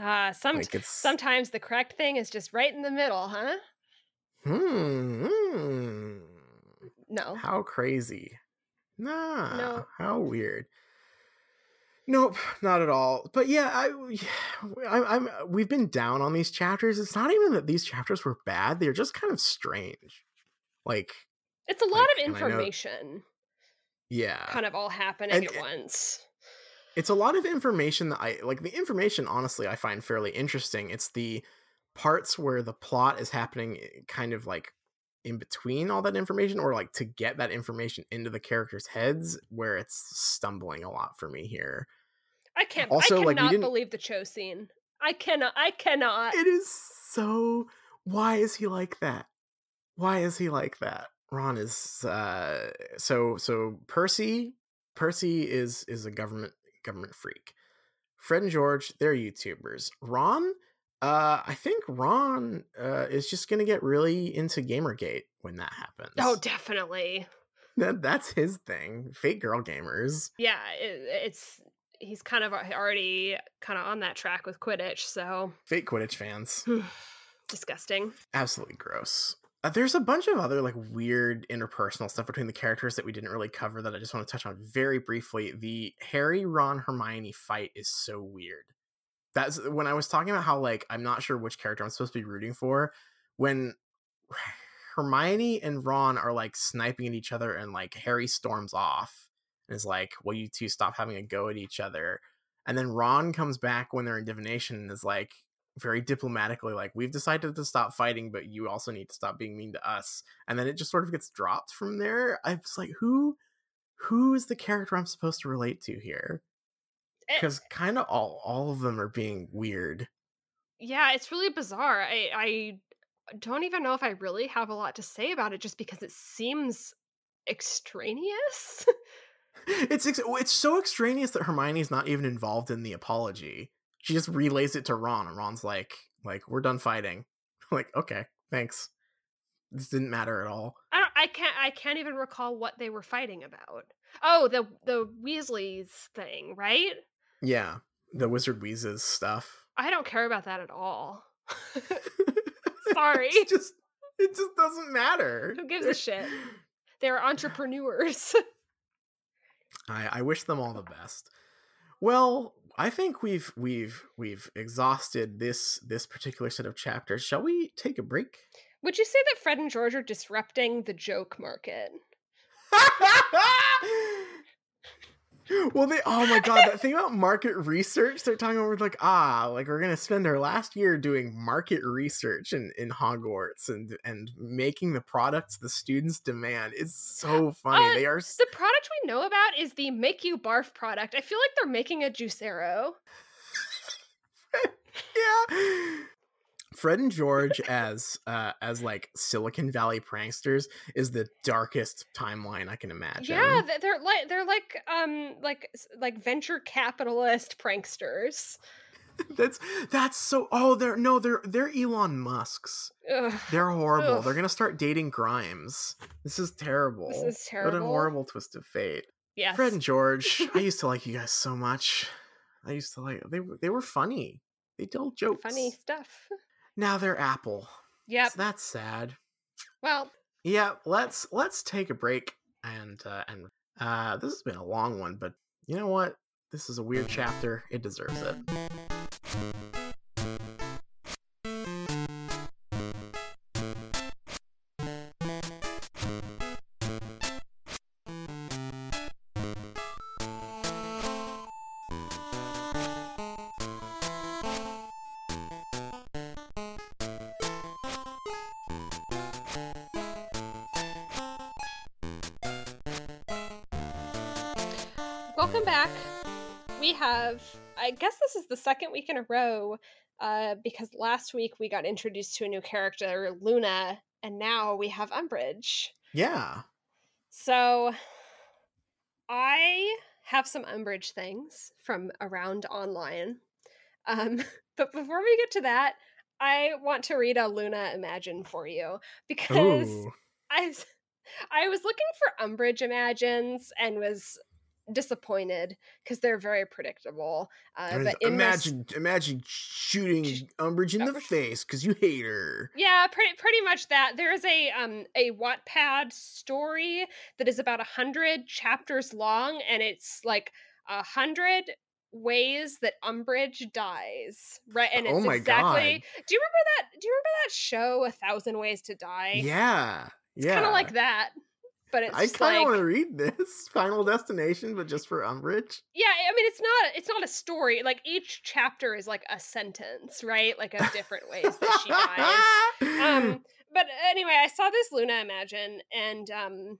C: Uh, some
B: like
C: sometimes the correct thing is just right in the middle, huh?
B: hmm, hmm.
C: No.
B: how crazy nah
C: No.
B: how weird nope not at all but yeah I, I i'm we've been down on these chapters it's not even that these chapters were bad they're just kind of strange like
C: It's a lot
B: Like,
C: of
B: and I know-
C: information
B: yeah
C: kind of all happening
B: And-
C: at once.
B: it's a lot of information that I like the information honestly I find fairly interesting. It's the parts where the plot is happening eh, kind of like in between all that information or like to get that information into the characters' heads where it's stumbling a lot for me here.
C: I can't
B: Also,
C: I
B: like,
C: cannot
B: didn't-
C: believe the Cho scene. I cannot I cannot.
B: It is so why is he like that? Why is he like that? Ron is uh so so Percy Percy is is a government government freak. Fred and George, they're YouTubers. Ron, uh I think Ron uh is just going to get really into Gamergate when that happens.
C: Oh, definitely.
B: that, that's his thing. Fake girl gamers.
C: Yeah, it, it's he's kind of already kind of on that track with Quidditch, so
B: Fake Quidditch fans.
C: disgusting.
B: absolutely gross. Uh, there's a bunch of other like weird interpersonal stuff between the characters that we didn't really cover that I just want to touch on very briefly. The Harry, Ron, Hermione fight is so weird. That's when I was talking about how like I'm not sure which character I'm supposed to be rooting for. When Hermione and Ron are like sniping at each other and like Harry storms off and is like, "Will you two stop having a go at each other?" And then Ron comes back when they're in divination and is like, very diplomatically like we've decided to stop fighting but you also need to stop being mean to us and then it just sort of gets dropped from there i was like who who is the character i'm supposed to relate to here
C: Eh,
B: because kind of all all of them are being weird
C: yeah, it's really bizarre. I I don't even know if I really have a lot to say about it just because it seems extraneous.
B: it's ex- it's so extraneous that hermione's not even involved in the apology she just relays it to ron and ron's like like we're done fighting like okay thanks this didn't matter at all
C: I don't I can't I can't even recall what they were fighting about. Oh, the the Weasleys thing, right?
B: Yeah the wizard wheezes stuff
C: I don't care about that at all. Sorry.
B: It's just it just doesn't matter.
C: Who gives a shit? They're entrepreneurs.
B: I, I wish them all the best. Well, I think we've we've we've exhausted this this particular set of chapters. Shall we take a break?
C: Would you say that Fred and George are disrupting the joke market?
B: Well, they oh my god, that thing about market research, they're talking about like ah, like we're gonna spend our last year doing market research in, in Hogwarts and and making the products the students demand. It's so funny.
C: Uh,
B: they are
C: The product we know about is the Make You Barf product. I feel like they're making a Juicero.
B: yeah. Fred and George as uh as like Silicon Valley pranksters is the darkest timeline I can imagine.
C: Yeah, they're like they're like um like like venture capitalist pranksters.
B: that's that's so oh they're no they're they're Elon Musk's.
C: Ugh,
B: They're horrible. They're gonna start dating Grimes. This is terrible.
C: this is terrible.
B: What a horrible twist of fate.
C: Yeah,
B: Fred and George, I used to like you guys so much. I used to like they were they were funny. They told jokes.
C: funny stuff.
B: Now they're Apple.
C: Yep.
B: So that's sad.
C: Well,
B: Yeah, let's let's take a break and uh and uh this has been a long one, but you know what? This is a weird chapter. It deserves it.
C: Welcome back. We have, I guess this is the second week in a row, uh, because last week we got introduced to a new character, Luna, and now we have Umbridge.
B: Yeah.
C: So I have some Umbridge things from around online. Um, but before we get to that, I want to read a Luna Imagine for you because
B: Ooh.
C: I I was looking for Umbridge Imagines and was disappointed because they're very predictable. Uh, but
B: imagine imagine shooting
C: Sh-
B: Umbridge in the
C: Umbridge-
B: face because you hate her.
C: Yeah, pretty pretty much that. There is a um a Wattpad story that is about a hundred chapters long, and it's like a hundred ways that Umbridge dies. Right, and it's
B: Oh my
C: exactly. Do you remember that? Do you remember that show, A Thousand Ways to Die?
B: Yeah.
C: it's
B: yeah.
C: kind of like that, but it's
B: I kind of
C: like
B: want to read this Final Destination, but just for Umbridge.
C: yeah. I mean, it's not it's not a story. Like each chapter is like a sentence, right? Like of different ways that she dies. um but anyway i saw this luna imagine and um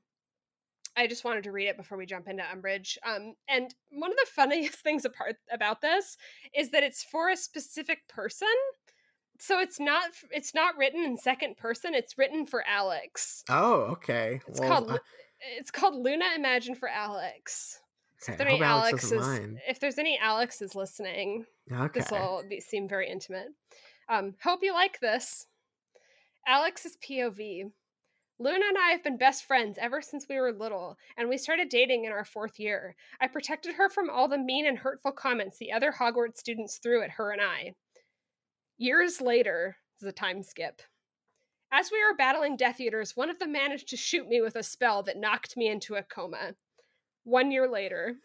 C: i just wanted to read it before we jump into umbridge um and one of the funniest things apart about this is that it's for a specific person so it's not it's not written in second person it's written for alex
B: oh, okay.
C: it's
B: Well,
C: called
B: uh,
C: Lu- it's called luna imagine for alex so
B: okay.
C: if,
B: I
C: there any
B: Alex doesn't
C: if there's any alexes listening
B: Okay.
C: this will be, seem very intimate. Um, hope you like this. Alex's POV. Luna and I have been best friends ever since we were little, and we started dating in our fourth year. I protected her from all the mean and hurtful comments the other Hogwarts students threw at her and I. Years later, this is a time skip. As we were battling Death Eaters, one of them managed to shoot me with a spell that knocked me into a coma. One year later,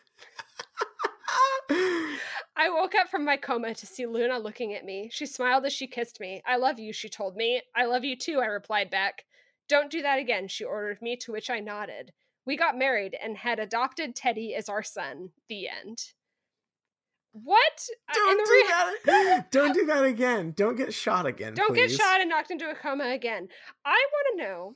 C: I woke up from my coma to see Luna looking at me. She smiled as she kissed me. I love you, she told me. I love you too, I replied back. Don't do that again, she ordered me, to which I nodded. We got married and had adopted Teddy as our son. The end. What? Uh,
B: Don't do
C: re-
B: that. Don't do that again. Don't get shot again.
C: Don't
B: please.
C: get shot and knocked into a coma again. I want to know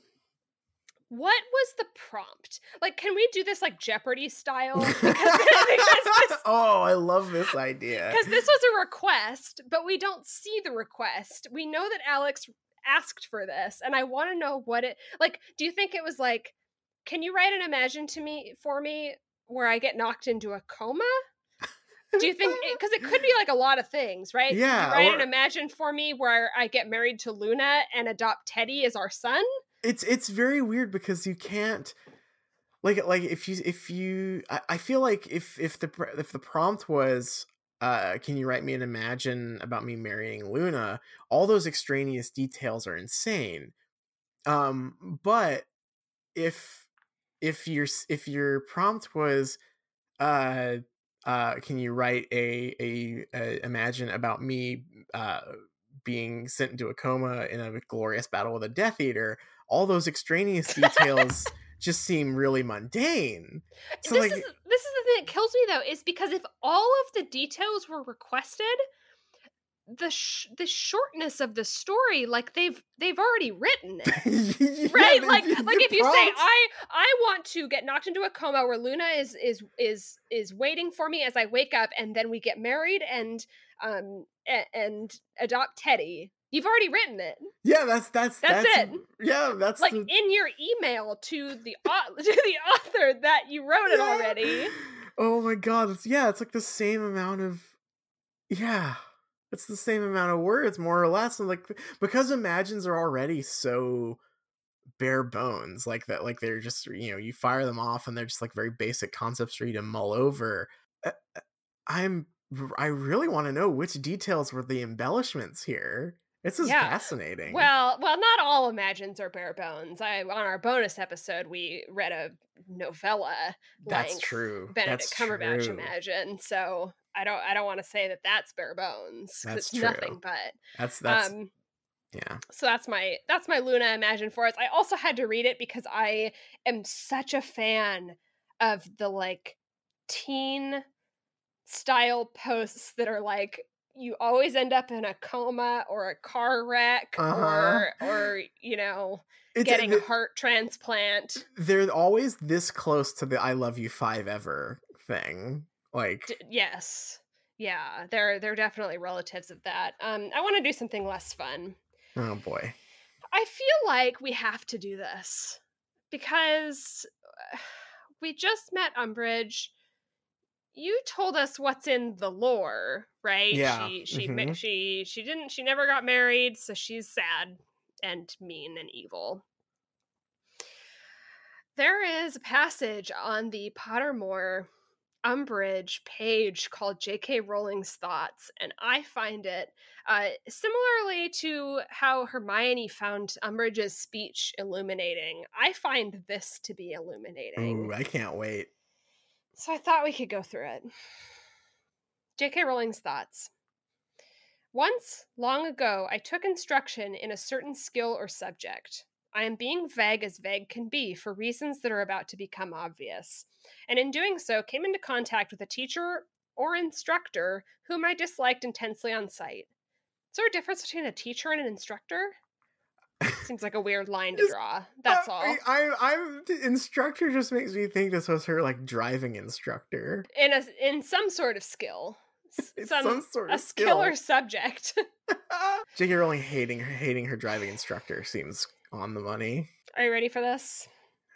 C: what was the prompt? Like, can we do this like Jeopardy style? Because, because this
B: oh, I love this idea.
C: because this was a request, but we don't see the request. We know that Alex asked for this, and I want to know what it like. Do you think it was like, can you write an imagine to me for me where I get knocked into a coma? Do you think because it, could be like a lot of things, right?
B: Yeah,
C: you write
B: or-
C: an imagine for me where I get married to Luna and adopt Teddy as our son.
B: it's it's very weird because you can't like like if you if you I, I feel like if if the if the prompt was uh can you write me an imagine about me marrying luna all those extraneous details are insane um but if if your if your prompt was uh uh can you write a a, a imagine about me uh being sent into a coma in a glorious battle with a death eater? All those extraneous details just seem really mundane. So
C: this
B: like
C: is this is the thing that kills me though, is because if all of the details were requested, the sh- the shortness of the story, like they've they've already written it. Right like like if you say i i want to get knocked into a coma where luna is is is is waiting for me as i wake up and then we get married and um and, and adopt teddy you've already written it
B: yeah that's that's
C: That's it.
B: yeah that's
C: like
B: the-
C: in your email to the to the author that you wrote it
B: Yeah.
C: already
B: Oh my god, it's yeah, it's like the same amount of yeah. It's the same amount of words, more or less. And like because imagines are already so bare bones, like that, like they're just you know, you fire them off and they're just like very basic concepts for you to mull over. Uh, uh, I'm I really want to know which details were the embellishments here. This is
C: Yeah.
B: fascinating.
C: Well, well, not all imagines are bare bones. I on our bonus episode we read a novella.
B: that's true.
C: Benedict
B: that's
C: Cumberbatch
B: true.
C: imagine. So I don't I don't want to say that that's bare bones
B: That's
C: it's nothing but
B: That's that's
C: um
B: yeah.
C: so that's my that's my Luna Imagine Forest. I also had to read it because I am such a fan of the like teen style posts that are like you always end up in a coma or a car wreck
B: Uh-huh.
C: or or you know
B: It's
C: getting a heart transplant.
B: they're always this close to the "I love you five ever" thing. Like,
C: D- yes. Yeah, they're they're definitely relatives of that. Um I want to do something less fun.
B: oh boy,
C: I feel like we have to do this because uh, we just met Umbridge. You told us what's in the lore, right?
B: Yeah,
C: She she
B: mhm.
C: she she didn't she never got married, so she's sad and mean and evil. There is a passage on the Pottermore Umbridge page called J.K. Rowling's Thoughts, and I find it uh, similarly to how Hermione found Umbridge's speech illuminating. I find this to be illuminating.
B: ooh, I can't wait.
C: So I thought we could go through it. J.K. Rowling's thoughts. Once, long ago, I took instruction in a certain skill or subject. I am being vague as vague can be for reasons that are about to become obvious, and in doing so, came into contact with a teacher or instructor whom I disliked intensely on sight. Is there a difference between a teacher and an instructor? Seems like a weird line to draw. That's
B: Uh,
C: all.
B: I, I, I'm the instructor just makes me think this was her like driving instructor.
C: In a in some sort of skill. Some,
B: some, sort of
C: skill
B: skill.
C: or subject.
B: J.K. Rowling hating her hating her driving instructor seems on the money.
C: Are you ready for this?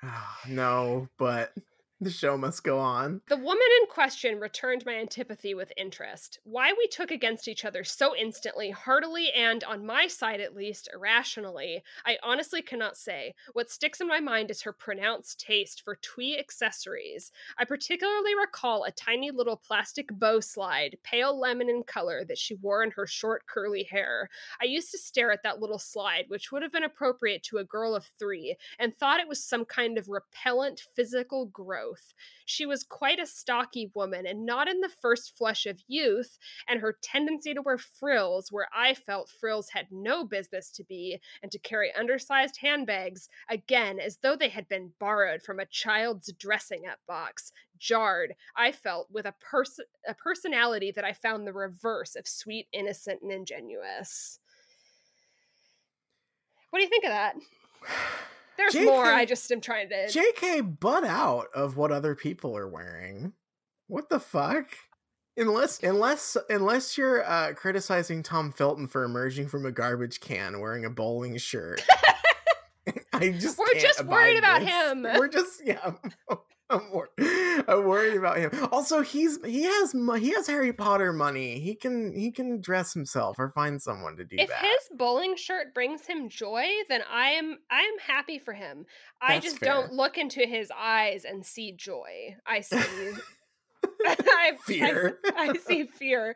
B: No, but the show must go on.
C: The woman in question returned my antipathy with interest. Why we took against each other so instantly, heartily, and, on my side at least, irrationally, I honestly cannot say. What sticks in my mind is her pronounced taste for twee accessories. I particularly recall a tiny little plastic bow slide, pale lemon in color, that she wore in her short curly hair. I used to stare at that little slide, which would have been appropriate to a girl of three, and thought it was some kind of repellent physical growth. She was quite a stocky woman and not in the first flush of youth, and her tendency to wear frills where I felt frills had no business to be, and to carry undersized handbags, again as though they had been borrowed from a child's dressing up box, jarred, I felt, with a, pers- a personality that I found the reverse of sweet, innocent, and ingenuous. What do you think of that? There's more. I just am trying to.
B: J.K. butt out of what other people are wearing. What the fuck? Unless, unless, unless you're uh, criticizing Tom Felton for emerging from a garbage can wearing a bowling shirt, I just
C: We're just worried about
B: this.
C: him.
B: We're just yeah. I'm, I'm, wor- I'm worried about him. Also, he's he has he has Harry Potter money. He can he can dress himself or find someone to do
C: if
B: that.
C: If his bowling shirt brings him joy, then I am I am happy for him. I just
B: fair.
C: don't look into his eyes and see joy. I see I,
B: Fear.
C: I, I see fear.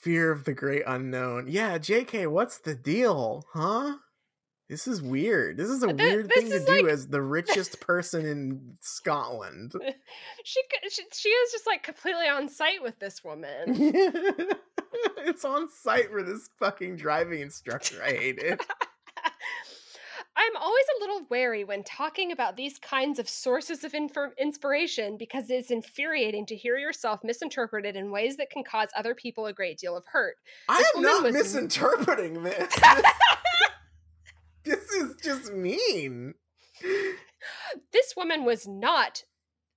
B: Fear of the great unknown. Yeah, JK, what's the deal? Huh? This is weird. This is a uh,
C: Th-
B: weird
C: this
B: thing to
C: is
B: do
C: like-
B: as the richest person in Scotland.
C: She, she she is just like completely on site with this woman.
B: it's on site for this fucking driving instructor. I hate it.
C: I'm always a little wary when talking about these kinds of sources of infor- inspiration because it's infuriating to hear yourself misinterpreted in ways that can cause other people a great deal of hurt.
B: I
C: This
B: am not
C: was-
B: misinterpreting this. this is just mean.
C: This woman was not,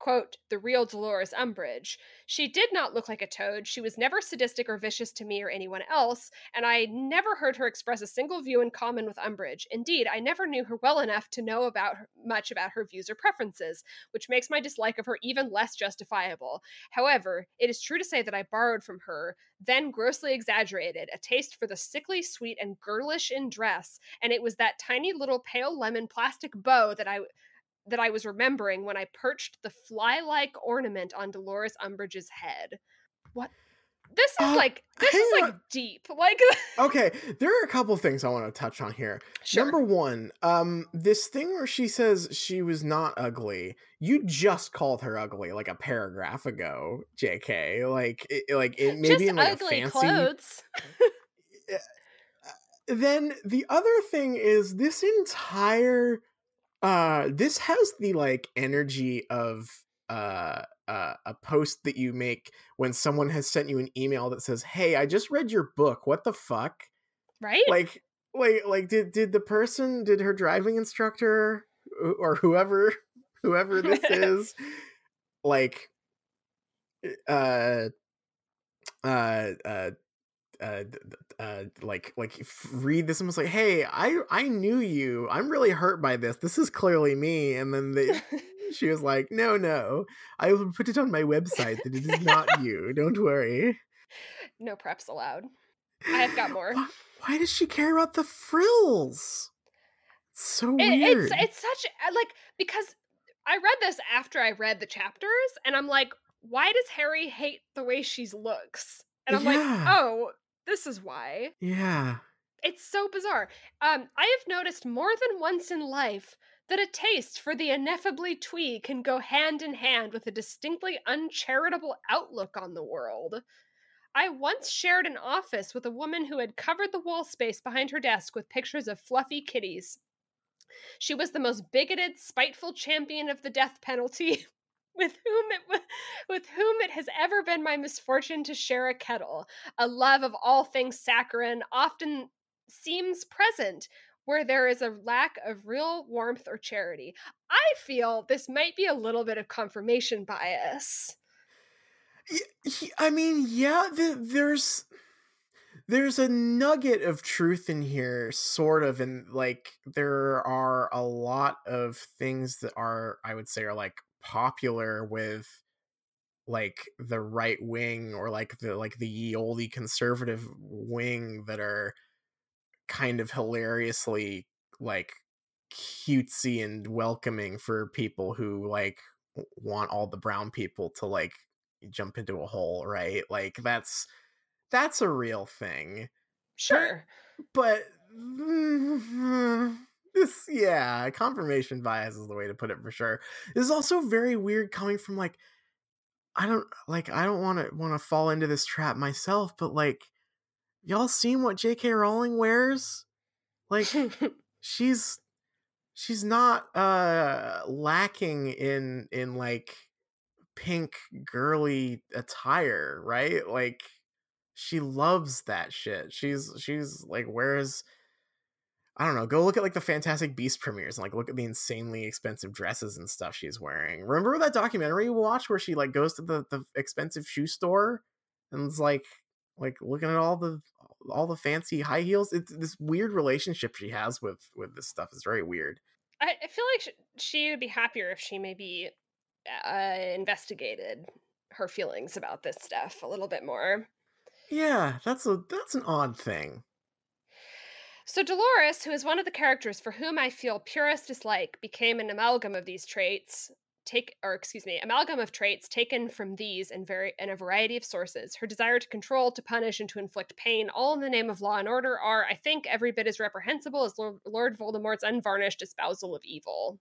C: quote, the real Dolores Umbridge. She did not look like a toad. She was never sadistic or vicious to me or anyone else, and I never heard her express a single view in common with Umbridge. Indeed, I never knew her well enough to know about her, much about her views or preferences, which makes my dislike of her even less justifiable. However, it is true to say that I borrowed from her, then grossly exaggerated, a taste for the sickly sweet and girlish in dress, and it was that tiny little pale lemon plastic bow that I that I was remembering when I perched the fly-like ornament on Dolores Umbridge's head. What? This is
B: Uh,
C: like this is like
B: on.
C: deep. Like
B: Okay, there are a couple things I want to touch on here.
C: sure.
B: Number one, um, this thing where she says she was not ugly. You just called her ugly like a paragraph ago, J.K. Like, it, like it maybe in like
C: ugly
B: a fancy.
C: clothes.
B: Then the other thing is this entire, uh, this has the like energy of uh, uh, a post that you make when someone has sent you an email that says, "Hey, I just read your book. What the fuck?"
C: Right?
B: like like like did did the person did her driving instructor or whoever whoever this is like uh uh uh uh, uh like like read this and was like hey i i knew you i'm really hurt by this this is clearly me and then they she was like no no i will put it on my website that it is not you don't worry
C: no preps allowed. I've got more.
B: Why, why does she care about the frills? It's so
C: It,
B: weird.
C: it's it's such like because I read this after I read the chapters, and I'm like, why does Harry hate the way she looks? And I'm like, oh, this is why.
B: yeah.
C: It's so bizarre. Um, I have noticed more than once in life that a taste for the ineffably twee can go hand in hand with a distinctly uncharitable outlook on the world. I once shared an office with a woman who had covered the wall space behind her desk with pictures of fluffy kitties. She was the most bigoted, spiteful champion of the death penalty. With whom it with whom it has ever been my misfortune to share a kettle, a love of all things saccharine often seems present where there is a lack of real warmth or charity. I feel this might be a little bit of confirmation bias.
B: I mean, yeah, th- there's there's a nugget of truth in here, sort of, and like there are a lot of things that are, I would say, are like popular with like the right wing or like the like the ye olde conservative wing that are kind of hilariously like cutesy and welcoming for people who like want all the brown people to like jump into a hole right? Like that's that's a real thing.
C: Sure.
B: but mm-hmm. This yeah confirmation bias is the way to put it for sure. This is also very weird coming from like i don't like i don't want to want to fall into this trap myself but like y'all seen what jk rowling wears? Like she's she's not uh lacking in in like pink girly attire right? Like she loves that shit. She's she's like wears i don't know go look at like the fantastic beast premieres and like look at the insanely expensive dresses and stuff she's wearing. Remember that documentary we watched where she like goes to the the expensive shoe store and it's like like looking at all the all the fancy high heels? It's this weird relationship she has with with this stuff is very weird.
C: I, I feel like she would be happier if she maybe uh, investigated her feelings about this stuff a little bit more.
B: yeah that's a that's an odd thing
C: So Dolores, who is one of the characters for whom I feel purest dislike, became an amalgam of these traits. Take or excuse me, amalgam of traits taken from these and very and a variety of sources. Her desire to control, to punish, and to inflict pain, all in the name of law and order, are, I think, every bit as reprehensible as Lord, Lord Voldemort's unvarnished espousal of evil.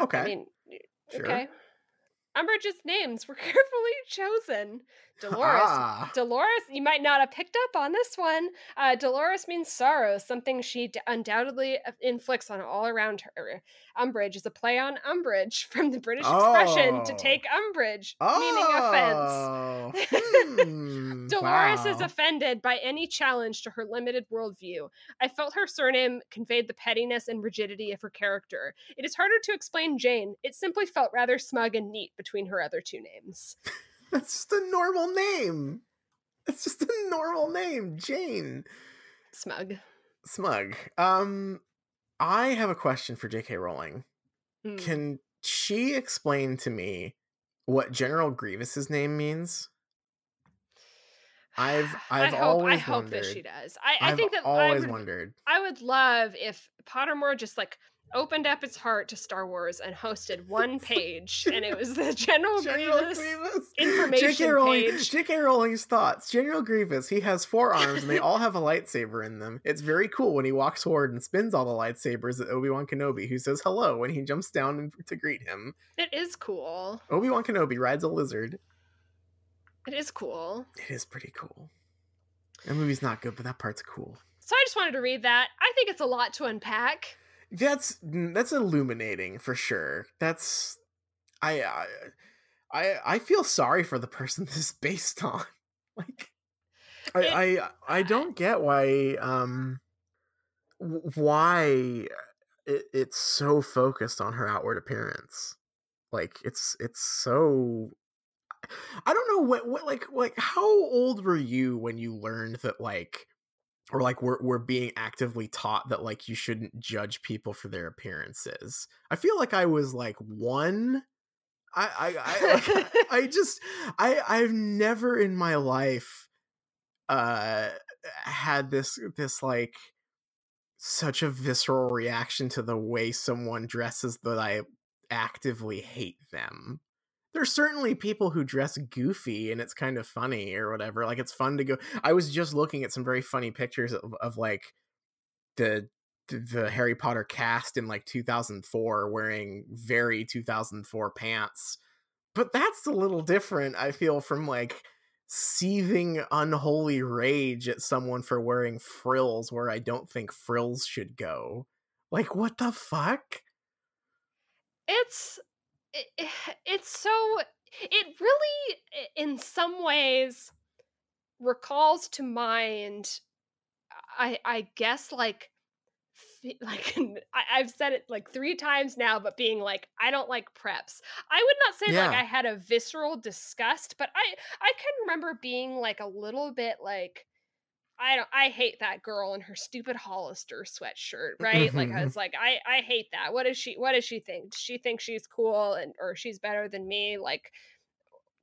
B: Okay.
C: I mean,
B: Sure.
C: okay. Umbridge's names were carefully chosen. Dolores
B: Ah.
C: Dolores, you might not have picked up on this one. Uh, Dolores means sorrow, something she d- undoubtedly uh, inflicts on all around her. Umbridge is a play on umbrage from the British expression to
B: Oh.
C: take umbrage, meaning offense.
B: Oh, hmm,
C: Dolores is offended by any challenge to her limited worldview. I felt her surname conveyed the pettiness and rigidity of her character. It is harder to explain Jane. It simply felt rather smug and neat between her other two names.
B: That's just a normal name. It's just a normal name, Jane.
C: Smug.
B: Smug. Um, I have a question for J.K. Rowling.
C: Hmm.
B: Can she explain to me what General Grievous's name means? I've I've
C: I hope,
B: always
C: I hope
B: wondered.
C: that she does. I, I think that I
B: always
C: would,
B: wondered.
C: I would love if Pottermore just like opened up its heart to Star Wars and hosted one page, and it was the General,
B: General
C: Grievous.
B: Grievous.
C: information
B: J.K. Rowling,
C: page.
B: J.K. Rowling's thoughts. General Grievous. He has four arms, and they all have a lightsaber in them. It's very cool when he walks forward and spins all the lightsabers at Obi Wan Kenobi, who says hello when he jumps down to greet him.
C: It is cool.
B: Obi Wan Kenobi rides a lizard.
C: It is cool.
B: It is pretty cool. That movie's not good, but that part's cool.
C: So I just wanted to read that. I think it's a lot to unpack.
B: That's that's illuminating for sure. That's I I I, I feel sorry for the person this is based on. Like I I, I don't get why um why it, it's so focused on her outward appearance. Like it's it's so I don't know what what like like how old were you when you learned that like or like we're we're being actively taught that like you shouldn't judge people for their appearances. I feel like I was like one. I I I, like, I just I I've never in my life uh had this this like such a visceral reaction to the way someone dresses that I actively hate them. There's certainly people who dress goofy and it's kind of funny or whatever. Like it's fun to go. I was just looking at some very funny pictures of, of like the the Harry Potter cast in like 2004 wearing very 2004 pants. But that's a little different, I feel, from like seething unholy rage at someone for wearing frills where I don't think frills should go. Like, what the fuck?
C: it's it, it's so it really in some ways recalls to mind i i guess like like I, i've said it like three times now but being like i don't like preps. I would not say like i had a visceral disgust but i i can remember being like a little bit like I don't. I hate that girl in her stupid Hollister sweatshirt, right? like I was like, I I hate that. What does she? What does she think? Does she think she's cool and or she's better than me? Like,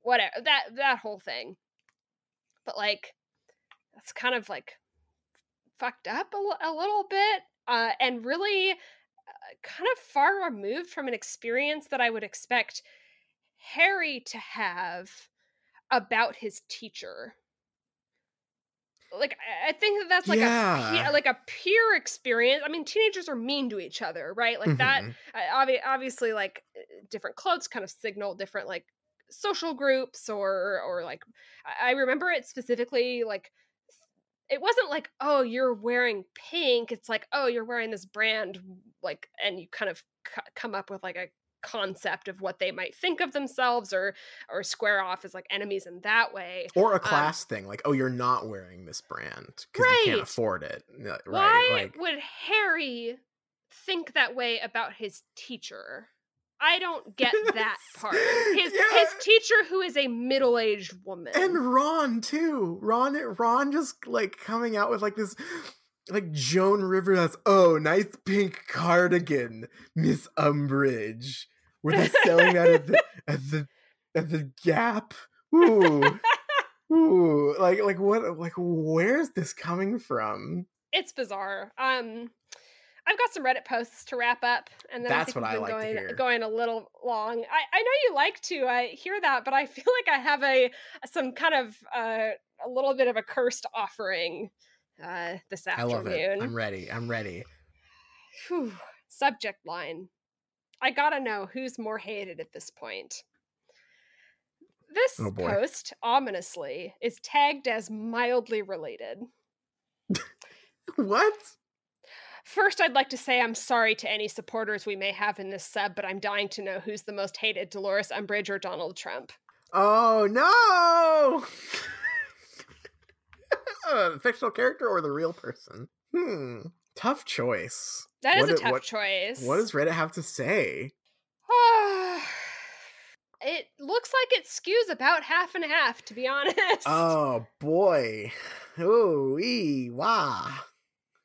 C: whatever that that whole thing. But like, that's kind of like fucked up a, a little bit, uh, and really uh, kind of far removed from an experience that I would expect Harry to have about his teacher like I- think that that's like a
B: Yeah.
C: peer, like a peer experience. I mean, teenagers are mean to each other, right? Like that.
B: Mhm.
C: uh, obvi- obviously, like uh, different clothes kind of signal different like social groups or or like I I remember it specifically like it wasn't like oh you're wearing pink it's like oh you're wearing this brand like and you kind of c- come up with like a concept of what they might think of themselves or or square off as like enemies in that way
B: Or a um class thing, like, oh, you're not wearing this brand because you can't afford it. Yeah,
C: Why
B: Right. Like,
C: would Harry think that way about his teacher? I don't get that part. His his teacher who is a middle-aged woman.
B: and Ron too. Ron Ron just like coming out with like this like Joan River that's oh nice pink cardigan, Miss Umbridge. Were they selling that at the at the at the Gap? Ooh. Ooh. Like like what like where's this coming from?
C: it's bizarre. Um I've got some Reddit posts to wrap up, and then
B: That's
C: I think
B: what I like to
C: going
B: hear.
C: going a little long. I, I know you like to uh, hear that, but I feel like I have a some kind of uh, a little bit of a cursed offering uh, this
B: I love it. I'm ready. I'm ready.
C: Whew. Subject line. I gotta know who's more hated at this point. This
B: Oh,
C: post, ominously, is tagged as mildly related.
B: What?
C: First, I'd like to say I'm sorry to any supporters we may have in this sub, but I'm dying to know who's the most hated Dolores Umbridge or Donald Trump.
B: Oh no! uh, fictional character or the real person? Hmm. Tough choice.
C: That is
B: What
C: a
B: it-
C: tough
B: what-
C: choice.
B: What does Reddit have to say?
C: it looks like it skews about half and half, to be honest.
B: Oh boy. Oh wee wah.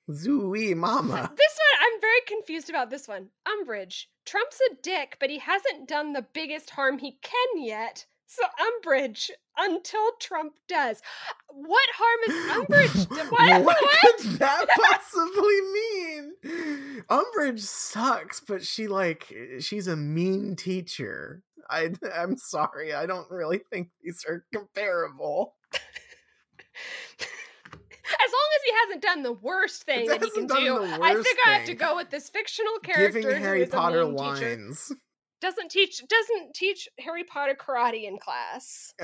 B: Zooey mama.
C: This one, I'm very confused about this one. Umbridge. Trump's a dick, but he hasn't done the biggest harm he can yet. So Umbridge until Trump does. What harm is Umbridge? do- What?
B: what could that possibly mean? Umbridge sucks, but she like she's a mean teacher. I I'm sorry, I don't really think these are comparable.
C: As long as he hasn't done the worst thing that he can do, I think I have to go with this fictional character
B: Giving
C: who
B: Harry Potter
C: lines. teacher. Doesn't teach doesn't teach Harry Potter karate in class.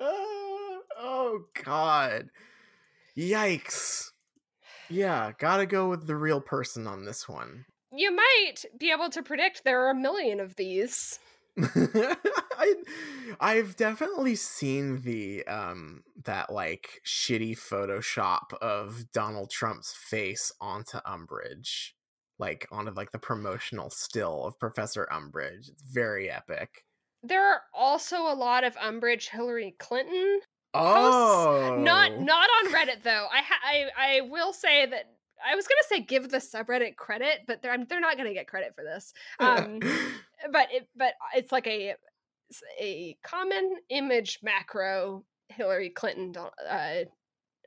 B: oh god. Yikes. Yeah, gotta go with the real person on this one.
C: You might be able to predict there are a million of these.
B: I I've definitely seen the um that like shitty Photoshop of Donald Trump's face onto Umbridge. Like onto like the promotional still of Professor Umbridge. It's very epic.
C: There are also a lot of Umbridge Hillary Clinton.
B: Oh
C: Not not on Reddit though. I ha- I I will say that I was gonna say give the subreddit credit, but they're they're not gonna get credit for this. Um, but it but it's like a it's a common image macro Hillary Clinton uh,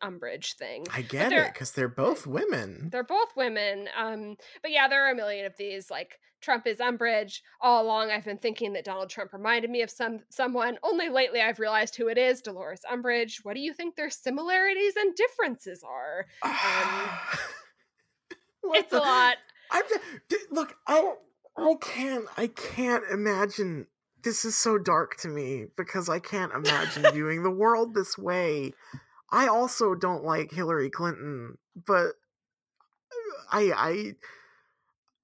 C: Umbridge thing.
B: I get it because they're both women.
C: They're both women. Um, but yeah, there are a million of these. Like Trump is Umbridge. All along, I've been thinking that Donald Trump reminded me of some someone. Only lately, I've realized who it is. Dolores Umbridge. What do you think their similarities and differences are?
B: What
C: it's a
B: the-
C: lot.
B: I d- look. I. I can't. I can't imagine. This is so dark to me because I can't imagine viewing the world this way. I also don't like Hillary Clinton, but I. I.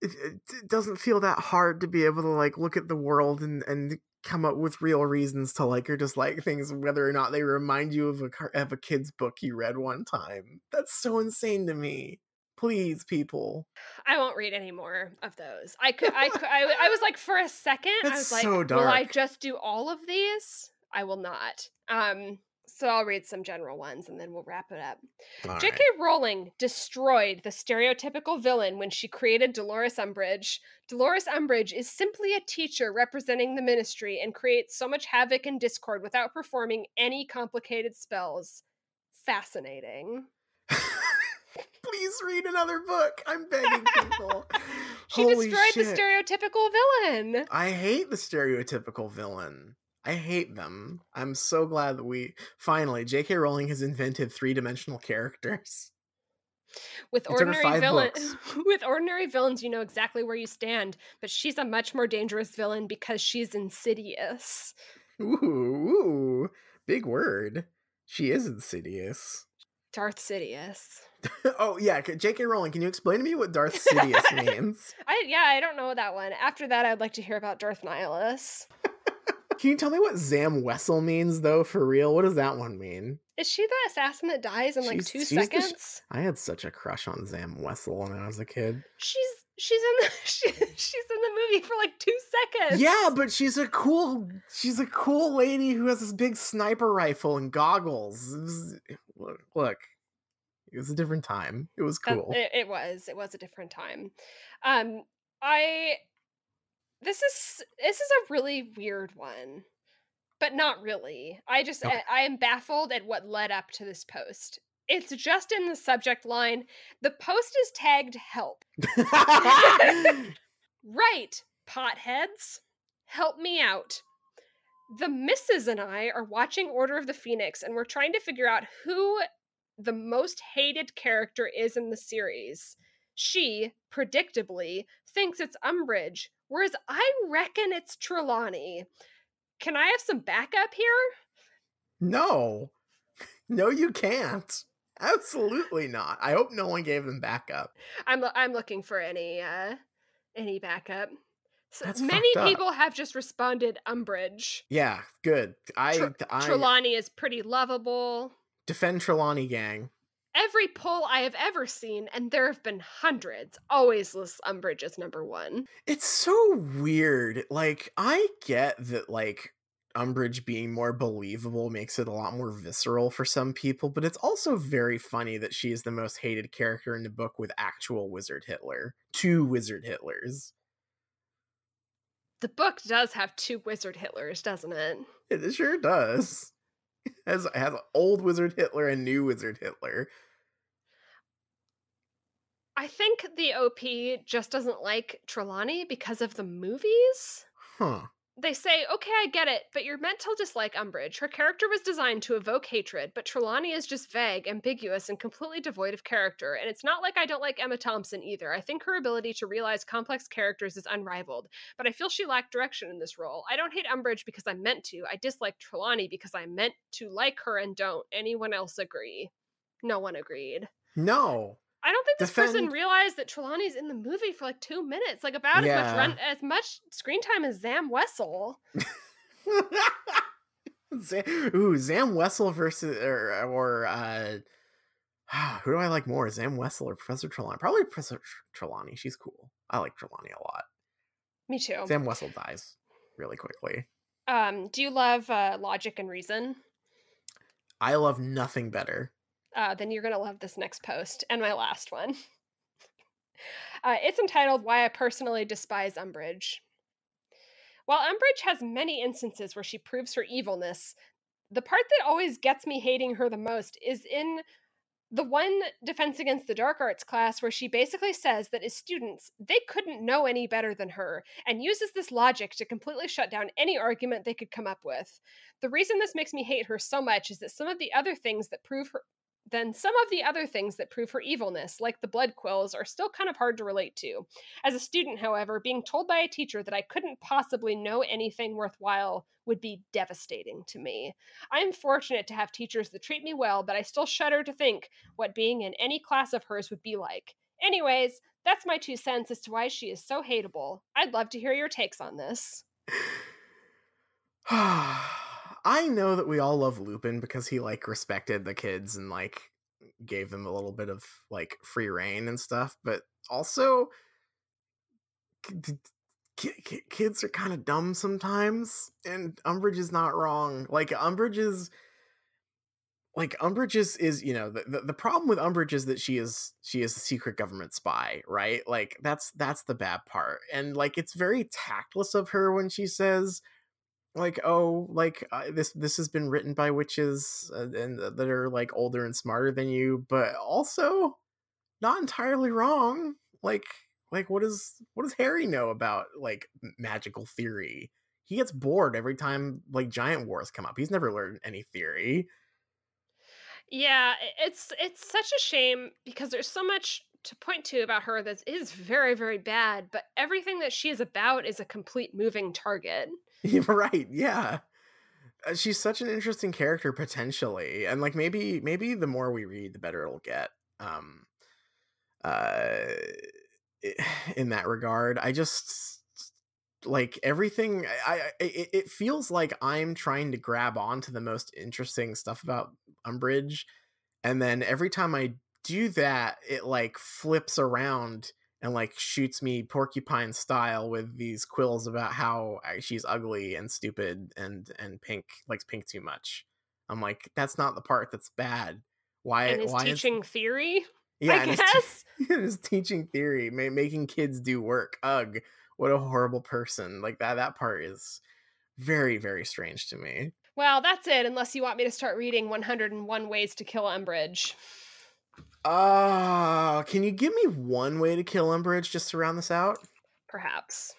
B: It, it doesn't feel that hard to be able to like look at the world and and come up with real reasons to like or dislike things, whether or not they remind you of a car- of a kid's book you read one time. That's so insane to me. Please, people.
C: I won't read any more of those. I could. I could. I, I was like, for a second, I was like,
B: so
C: will I just do all of these? I will not. Um. So I'll read some general ones and then we'll wrap it up.
B: All
C: J.K.
B: right.
C: Rowling destroyed the stereotypical villain when she created Dolores Umbridge. Dolores Umbridge is simply a teacher representing the ministry and creates so much havoc and discord without performing any complicated spells. Fascinating.
B: Please read another book. I'm begging people.
C: She
B: Holy
C: destroyed the stereotypical villain.
B: I hate the stereotypical villain. I hate them. I'm so glad that we finally J.K. Rowling has invented three-dimensional characters.
C: With
B: It
C: ordinary
B: five
C: villain
B: books.
C: with ordinary villains, you know exactly where you stand, but she's a much more dangerous villain because she's insidious.
B: Ooh, ooh, big word. She is insidious.
C: Darth Sidious.
B: oh yeah, J.K. Rowling, can you explain to me what Darth Sidious means?
C: I yeah, I don't know that one. After that, I'd like to hear about Darth Nihilus.
B: Can you tell me what Zam Wesell means though? For real, what does that one mean?
C: Is she the assassin that dies in like
B: She's-
C: two
B: she's the sh-
C: seconds?
B: I had such a crush on Zam Wesell when I was a kid.
C: She's she's in the she, she's in the movie for like two seconds.
B: Yeah, but she's a cool she's a cool lady who has this big sniper rifle and goggles. Was- look, look, it was a different time. It was
C: That-
B: cool.
C: it, it was it was a different time. Um, I this is this is a really weird one, but not really. I just
B: Okay.
C: I, I am baffled at what led up to this post. It's just in the subject line. The post is tagged "Help." Right, potheads, help me out. The missus and I are watching Order of the Phoenix, and we're trying to figure out who the most hated character is in the series. She, predictably, thinks it's Umbridge, whereas I reckon it's Trelawney. Can I have some backup here?
B: no. No, you can't. Absolutely not. I hope no one gave them backup.
C: I'm I'm looking for any uh any backup. So
B: That's
C: many people have just responded Umbridge.
B: Yeah, good. I
C: Tre-
B: I
C: Trelawney is pretty lovable.
B: defend Trelawney gang.
C: Every poll I have ever seen, and there have been hundreds, always lists Umbridge as number one.
B: It's so weird. Like, I get that, like, Umbridge being more believable makes it a lot more visceral for some people, but it's also very funny that she is the most hated character in the book with actual Wizard Hitler. Two Wizard Hitlers.
C: The book does have two wizard Hitlers, doesn't it?
B: It sure does. Has, has old wizard Hitler and new wizard Hitler.
C: I think the OP just doesn't like Trelawney because of the movies.
B: Huh.
C: They say, okay, I get it, but you're meant to dislike Umbridge. Her character was designed to evoke hatred, but Trelawney is just vague, ambiguous, and completely devoid of character. And it's not like I don't like Emma Thompson either. I think her ability to realize complex characters is unrivaled, but I feel she lacked direction in this role. I don't hate Umbridge because I'm meant to. I dislike Trelawney because I'm meant to like her and don't. Anyone else agree? No one agreed.
B: No.
C: I don't think this person realized that Trelawney's in the movie for like two minutes, like about as much run as much screen time as Zam Wesell.
B: Zam, ooh, Zam Wesell versus or or uh who do I like more, Zam Wesell or Professor Trelawney? Probably Professor Trelawney. She's cool. I like Trelawney a lot.
C: Me too.
B: Zam Wesell dies really quickly.
C: Um, do you love uh, Logic and Reason?
B: I love nothing better.
C: Uh, then you're gonna love this next post and my last one. Uh, it's entitled "Why I Personally Despise Umbridge." While Umbridge has many instances where she proves her evilness, the part that always gets me hating her the most is in the one Defense Against the Dark Arts class where she basically says that as students, they couldn't know any better than her, and uses this logic to completely shut down any argument they could come up with. The reason this makes me hate her so much is that some of the other things that prove her then some of the other things that prove her evilness, like the blood quills, are still kind of hard to relate to. As a student, however, being told by a teacher that I couldn't possibly know anything worthwhile would be devastating to me. I am fortunate to have teachers that treat me well, but I still shudder to think what being in any class of hers would be like. Anyways, that's my two cents as to why she is so hateable. I'd love to hear your takes on this.
B: I know that we all love Lupin because he like respected the kids and like gave them a little bit of like free reign and stuff, but also kids are kind of dumb sometimes and Umbridge is not wrong. Like Umbridge is like Umbridge is, is you know the, the the problem with Umbridge is that she is she is a secret government spy, right? Like that's that's the bad part. And like it's very tactless of her when she says like oh like uh, this this has been written by witches uh, and uh, that are like older and smarter than you but also not entirely wrong. Like like what does what does harry know about like magical theory? He gets bored every time like giant wars come up. He's never learned any theory.
C: Yeah, it's it's such a shame because there's so much to point to about her that is very very bad, but everything that she is about is a complete moving target.
B: Right. Yeah. Uh, She's such an interesting character potentially. And like maybe maybe the more we read the better it'll get. Um uh in that regard. I just like everything I, I it, it feels like I'm trying to grab onto the most interesting stuff about Umbridge and then every time I do that it like flips around and like shoots me porcupine style with these quills about how uh, she's ugly and stupid and and pink likes pink too much. I'm like, that's not the part that's bad. Why?
C: and is
B: why
C: teaching theory,
B: yeah,
C: I
B: and his te-
C: guess.
B: teaching theory, ma- making kids do work. Ugh, what a horrible person! Like that. That part is very very strange to me.
C: well, that's it. Unless you want me to start reading 101 Ways to Kill Umbridge.
B: Uh, can you give me one way to kill Umbridge just to round this out?
C: Perhaps.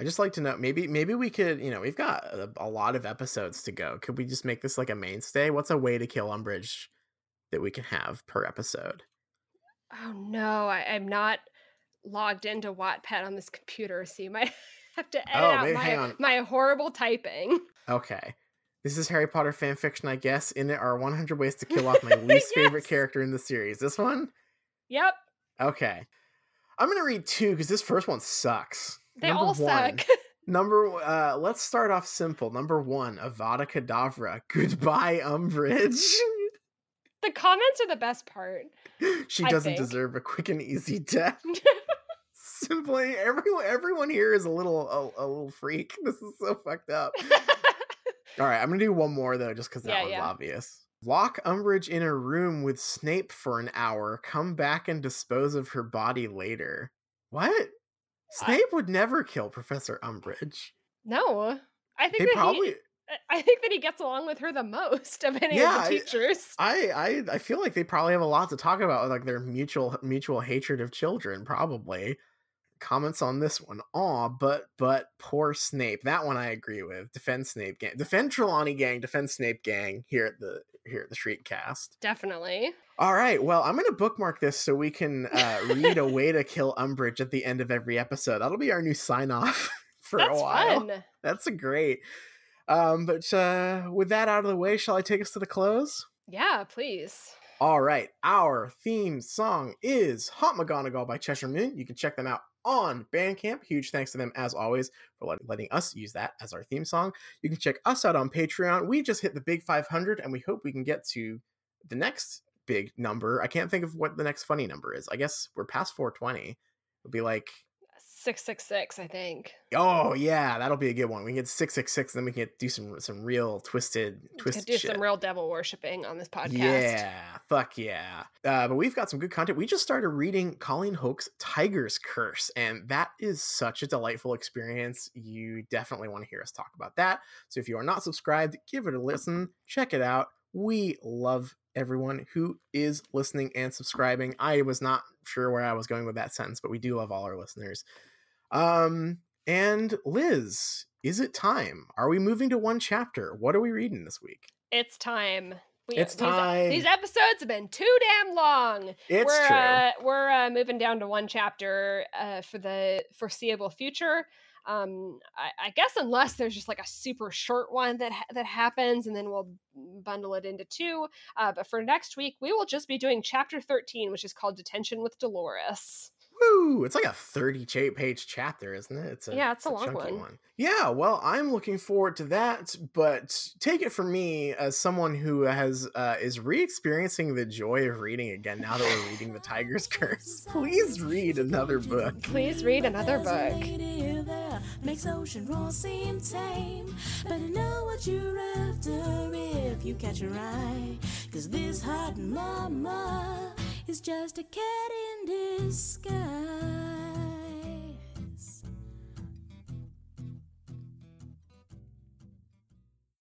B: I just like to know. Maybe maybe we could. You know, we've got a, a lot of episodes to go. Could we just make this like a mainstay? What's a way to kill Umbridge that we can have per episode?
C: Oh no, I, I'm not logged into Wattpad on this computer, so you might have to edit
B: Oh,
C: out
B: maybe- hang
C: my, my horrible typing.
B: Okay. This is Harry Potter fan fiction, I guess. In it are 100 ways to kill off my least favorite character in the series. This one?
C: Yep,
B: Okay. I'm going to read two because this first one sucks.
C: they
B: Number
C: all
B: one.
C: suck.
B: Number uh let's start off simple. Number 1, Avada Kedavra. Goodbye Umbridge.
C: the comments are the best part.
B: she doesn't deserve a quick and easy death. Simply everyone everyone here is a little a, a little freak. This is so fucked up. All right, I'm gonna do one more though, just because that
C: Yeah,
B: one's
C: yeah.
B: obvious. Lock Umbridge in a room with Snape for an hour. Come back and dispose of her body later. What? Snape would never kill Professor Umbridge.
C: No, I think
B: They
C: that
B: probably.
C: he, I think that he gets along with her the most of any
B: Yeah,
C: of the teachers.
B: I, I I feel like they probably have a lot to talk about, like their mutual mutual hatred of children. Probably comments on this one. Aw, but but poor Snape. That one I agree with. Defend Snape gang. Defend Trelawney gang. Defend Snape gang. Here at the here at the street Shriekcast.
C: Definitely.
B: All right. Well, I'm gonna bookmark this so we can uh, read a way to kill Umbridge at the end of every episode. That'll be our new sign off for
C: That's
B: a while.
C: fun.
B: That's a great. Um, but uh, with that out of the way, shall I take us to the close?
C: Yeah, please.
B: All right, our theme song is Hot McGonagall by Cheshire Moon. You can check them out on Bandcamp. Huge thanks to them, as always, for letting us use that as our theme song. You can check us out on Patreon. We just hit the big 500, and we hope we can get to the next big number. I can't think of what the next funny number is. I guess we're past 420. It'll be like,
C: 666, I think.
B: oh yeah, that'll be a good one. We can get 666, then we can get, do some some real twisted,
C: We
B: twisted
C: do
B: shit.
C: some real devil worshipping on this podcast.
B: Yeah, fuck yeah. Uh, but we've got some good content. We just started reading Colleen Houck's Tiger's Curse, and that is such a delightful experience. You definitely want to hear us talk about that. So if you are not subscribed, give it a listen, check it out. We love everyone who is listening and subscribing. I was not sure where I was going with that sentence, but we do love all our listeners. Um, and Liz, is it time? Are we moving to one chapter? What are we reading this week?
C: It's time. We,
B: It's
C: these,
B: time.
C: These episodes have been too damn long.
B: It's
C: we're
B: true.
C: Uh, we're uh, moving down to one chapter uh, for the foreseeable future. Um, I, I guess unless there's just like a super short one that ha- that happens, and then we'll bundle it into two. Uh, but for next week, we will just be doing chapter thirteen, which is called "Detention with Dolores."
B: Woo! It's like a 30 page chapter, isn't it? It's a,
C: Yeah, it's a long
B: chunky
C: one.
B: Yeah, well, I'm looking forward to that, but take it from me as someone who has uh, is re-experiencing the joy of reading again now that we're reading The Tiger's Curse. Please read another book.
C: Please read another
A: There's a
C: book.
A: Is just a cat in disguise.